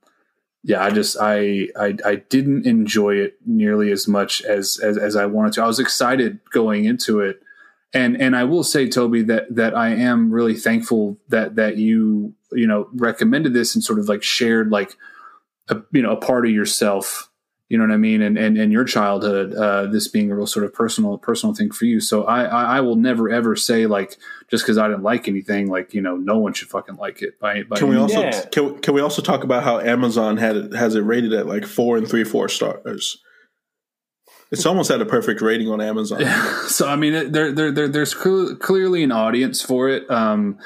yeah, I just I, I I didn't enjoy it nearly as much as, as as I wanted to. I was excited going into it, and and I will say, Toby, that that I am really thankful that that you you know recommended this and sort of like shared like a you know a part of yourself. You know what I mean, and and, and your childhood, uh, this being a real sort of personal personal thing for you. So I I, I will never ever say like just because I didn't like anything, like you know, no one should fucking like it. By, by Can we any also Yeah. can, can we also talk about how Amazon had it, has it rated at like four and three four stars? It's almost at a perfect rating on Amazon. *laughs* so I mean, there, there, there there's cl- clearly an audience for it. Um,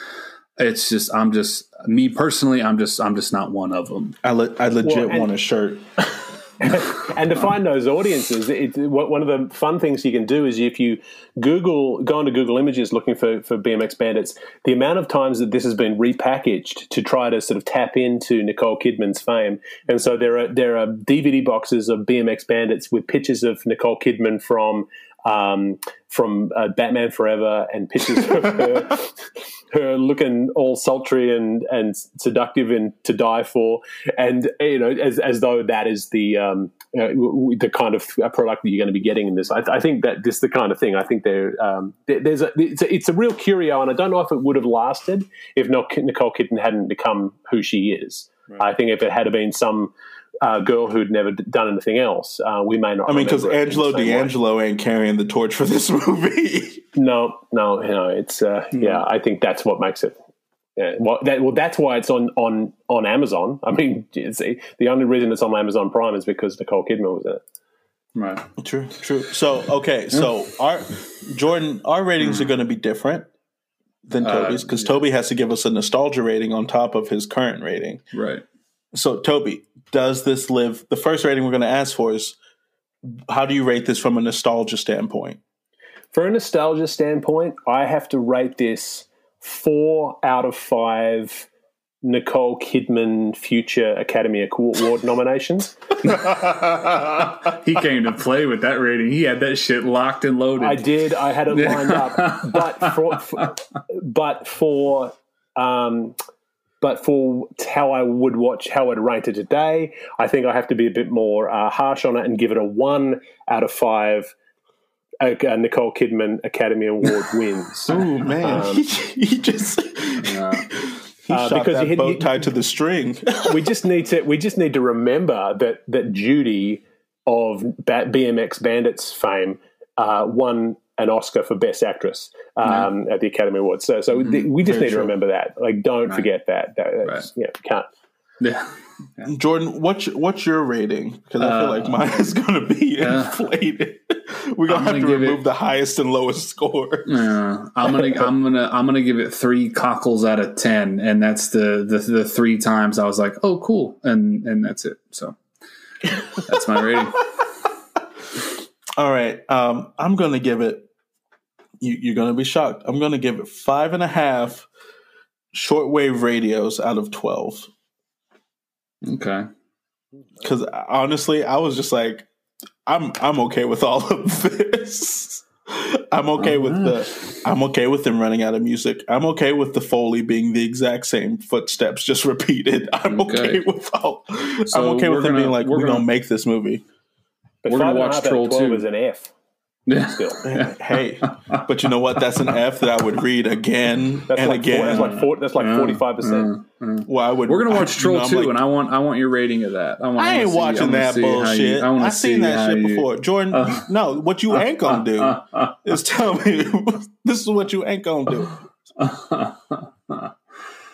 it's just, I'm just me personally, I'm just, I'm just not one of them. I le- I legit Well, and- want a shirt. *laughs* *laughs* and to find those audiences, it, one of the fun things you can do is if you Google, go into Google Images looking for, for BMX Bandits, the amount of times that this has been repackaged to try to sort of tap into Nicole Kidman's fame. And so there are there are DVD boxes of BMX Bandits with pictures of Nicole Kidman from um, from uh, Batman Forever and pictures of her, *laughs* her looking all sultry and, and seductive and to die for, and you know, as, as though that is the um, uh, the kind of uh, product that you're going to be getting in this. I, I think that this is the kind of thing. I think there um, there- there's a it's, a it's a real curio, and I don't know if it would have lasted if not Nicole Kidman hadn't become who she is. I think if it had been some. Uh, girl who'd never d- done anything else, uh, we may not. I mean, because remember it Angelo same way. D'Angelo ain't carrying the torch for this *laughs* movie. No, no, no. It's uh, yeah. I think that's what makes it. Yeah, well, that, well, that's why it's on on on Amazon. I mean, *laughs* it's, the only reason it's on Amazon Prime is because Nicole Kidman was in it. Right. true, true. So okay, so our Jordan, our ratings are going to be different than Uh, Toby's because Toby has to give us a nostalgia rating on top of his current rating. Right. So Toby, does this live? The first rating we're going to ask for is how do you rate this from a nostalgia standpoint? For a nostalgia standpoint, I have to rate this four out of five Nicole Kidman future Academy Award nominations. *laughs* He came to play with that rating. He had that shit locked and loaded. I did. I had it lined up, *laughs* but for, for but for um, but for how I would watch, how I'd rate it today, I think I have to be a bit more uh, harsh on it and give it a one out of five. Uh, uh, Nicole Kidman Academy Award *laughs* wins. Oh man, Um, he, *laughs* he just Yeah. He Uh, shot because that you- bow you- tied to the string. *laughs* we just need to we just need to remember that that Judy of Ba- BMX Bandits fame uh, won an Oscar for Best Actress um, at the Academy Awards. So, so th- we just Very need to remember that. Like, don't Right. forget that. that that's, Yeah, can't. Yeah. *laughs* Jordan, what's your, what's your rating? Because I feel Uh, like mine is going to be *laughs* yeah. inflated. *laughs* We're gonna I'm have gonna to remove it- the highest and lowest score. Yeah, I'm gonna I'm gonna I'm gonna give it three cockles out of ten, and that's the the, the three times I was like, oh, cool, and and that's it. So that's my rating. All right, um, I'm going to give it. You, you're going to be shocked. I'm going to give it five and a half shortwave radios out of twelve. Okay, Because honestly, I was just like, I'm I'm okay with all of this. I'm okay with the I'm okay with them running out of music. I'm okay with the foley being the exact same footsteps just repeated. I'm okay, Okay. with all. So I'm okay we're with them being gonna- like, we're we gonna- don't make this movie. But We're gonna five and a watch half out of Troll 2. is an F. yeah, Still, *laughs* hey, but you know what? That's an F that I would read again that's and like four, again. that's like four, that's like forty five percent. well, I would. we're gonna I- watch you Troll know, two, like, and I want I want your rating of that. I, want, I ain't see- watching wanna that bullshit. You, I want I've seen see that shit you- before. Jordan, Uh, no, what you ain't gonna do uh, uh, is tell me *laughs* this is what you ain't gonna do. *laughs*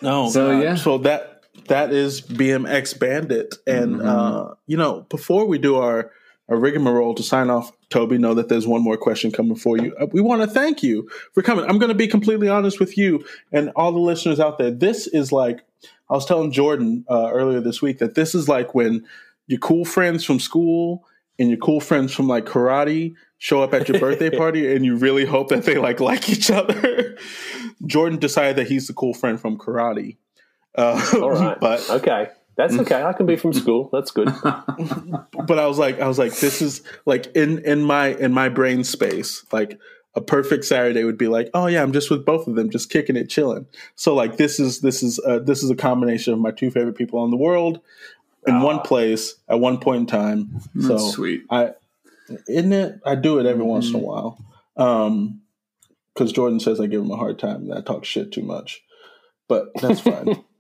No. So, God. yeah. So that that is BMX Bandit, and Mhm. uh, you know, before we do our our rigmarole to sign off, Toby, know that there's one more question coming for you. Uh, we want to thank you for coming. I'm going to be completely honest with you and all the listeners out there. This is like I was telling Jordan uh, earlier this week that this is like when your cool friends from school and your cool friends from like karate show up at your birthday *laughs* party and you really hope that they like like each other. Jordan decided that he's the cool friend from karate. Uh, All *laughs* right, but okay, that's okay. I can be from *laughs* school. That's good. but I was like I was like this is like in in my in my brain space like a perfect Saturday would be like oh yeah I'm just with both of them just kicking it chilling. So like this is this is uh, this is a combination of my two favorite people in the world in one place at one point in time. So That's sweet. I isn't it? I do it every once in a while. Um because Jordan says I give him a hard time and I talk shit too much. But that's fine. *laughs*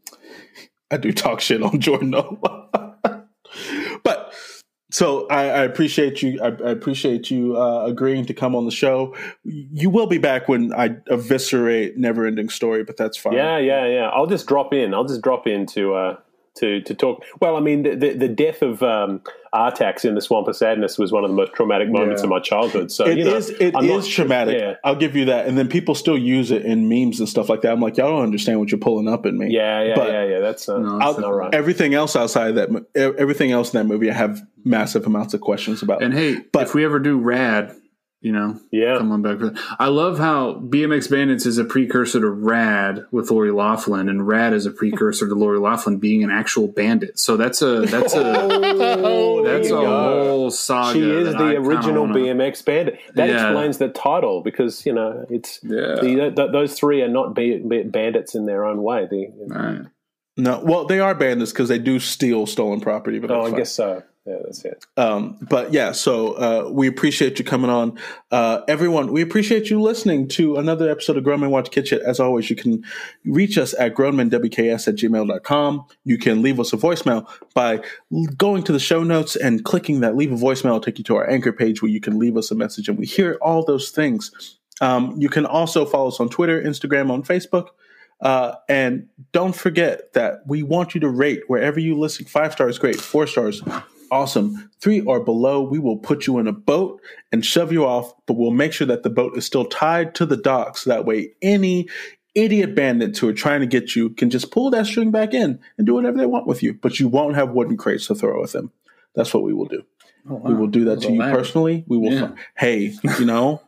I do talk shit on Jordan though. *laughs* but so I, I appreciate you. I, I appreciate you uh, agreeing to come on the show. You will be back when I eviscerate Never Ending Story, but that's fine. Yeah, yeah, yeah. I'll just drop in. I'll just drop in to uh, to to talk. Well, I mean, the the, the death of um, Artax in the Swamp of Sadness was one of the most traumatic moments Yeah. of my childhood. So It you know, is. It I'm not is sure- traumatic. Yeah, I'll give you that. And then people still use it in memes and stuff like that. I'm like, y'all don't understand what you're pulling up in me. yeah, yeah, But yeah, yeah. That's uh, no, that's not right. Everything else outside of that, everything else in that movie, I have massive amounts of questions about. And hey, But- if we ever do Rad, you know, Yeah, come on back. I love how BMX Bandits is a precursor to Rad with Lori Loughlin, and Rad is a precursor to Lori Loughlin being an actual bandit. So that's a that's a *laughs* Oh, that's a go. whole saga. She is the I original wanna- BMX bandit. That Yeah. explains the title because you know it's Yeah. the, th- those three are not bandits in their own way. The, Right. No, well, they are bandits because they do steal stolen property. But oh, I fine. guess so. Yeah, that's it. Um, but yeah, so uh, we appreciate you coming on. Uh, everyone, we appreciate you listening to another episode of Grown Men Watch Kid Shit. As always, you can reach us at grownmenwks at gmail.com. You can leave us a voicemail by going to the show notes and clicking that leave a voicemail. It'll take you to our anchor page where you can leave us a message and we hear all those things. Um, you can also follow us on Twitter, Instagram, on Facebook. Uh, and don't forget that we want you to rate wherever you listen. Five stars, great. Four stars, awesome. Three or below, we will put you in a boat and shove you off, but we'll make sure that the boat is still tied to the dock so that way any idiot bandits who are trying to get you can just pull that string back in and do whatever they want with you, but you won't have wooden crates to throw with them. That's what we will do. We will do that to you Elaborate. personally. We will. Yeah. fi- hey, you know,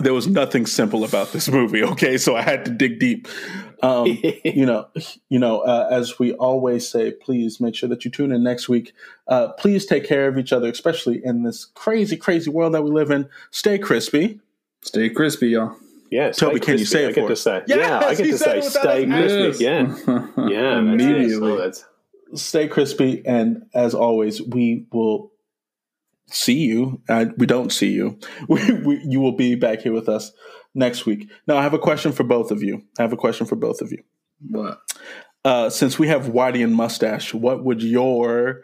there was nothing simple about this movie. Okay, so I had to dig deep. Um, *laughs* you know, you know, uh, as we always say, please make sure that you tune in next week. Uh, please take care of each other, especially in this crazy, crazy world that we live in. Stay crispy. Stay crispy, y'all. Yeah, stay Toby, can you say it I get for to say. Yes, yeah, I get to say stay us crispy. *laughs* Yeah, yeah, that's. Immediately. Oh, that's- Stay crispy, and as always, we will see you. Uh, we don't see you. *laughs* We, we, you will be back here with us next week. Now, I have a question for both of you. I have a question for both of you. What? Uh, since we have Whitey and Mustache, what would your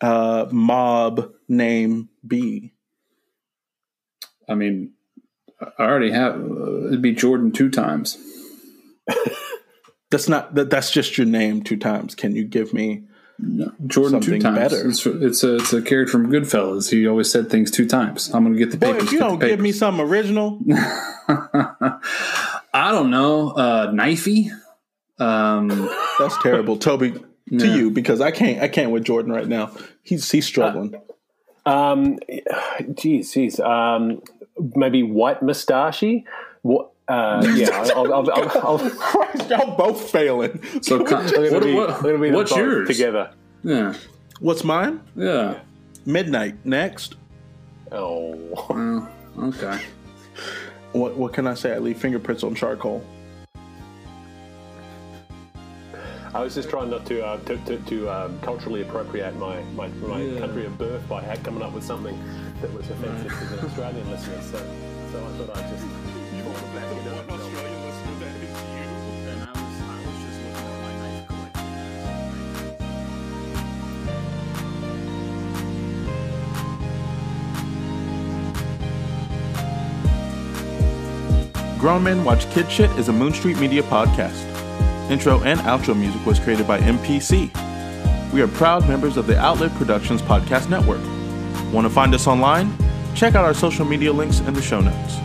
uh, mob name be? I mean, I already have. Uh, it'd be Jordan two times. *laughs* That's not that. That's just your name two times. Can you give me? No, Jordan two times. better. It's, it's a it's a character from Goodfellas. He always said things two times. I'm gonna get the Boy, papers. if you don't give me papers. something original, *laughs* I don't know. Uh, knifey. Um, that's terrible, Toby. To Yeah. you because I can't. I can't with Jordan right now. He's he's struggling. Um, geez, geez. Um, maybe white mustache. What? Uh, *laughs* yeah, I'll, I'll, I'll, I'll, Christ, y'all both failing. so con- I'm gonna what, be, what- I'm gonna be what's yours? together? Yeah, What's mine? yeah. Midnight next. Oh, Well, okay. What what can I say? I leave fingerprints on charcoal. I was just trying not to uh, to, to, to um, culturally appropriate my my, my Yeah. country of birth by coming up with something that was offensive to the Australian listeners. So, so I thought I'd just. Grown Men Watch Kid Shit is a Moon Street Media podcast. Intro and outro music was created by MPC. We are proud members of the Outlet Productions Podcast Network. Want to find us online? Check out our social media links in the show notes.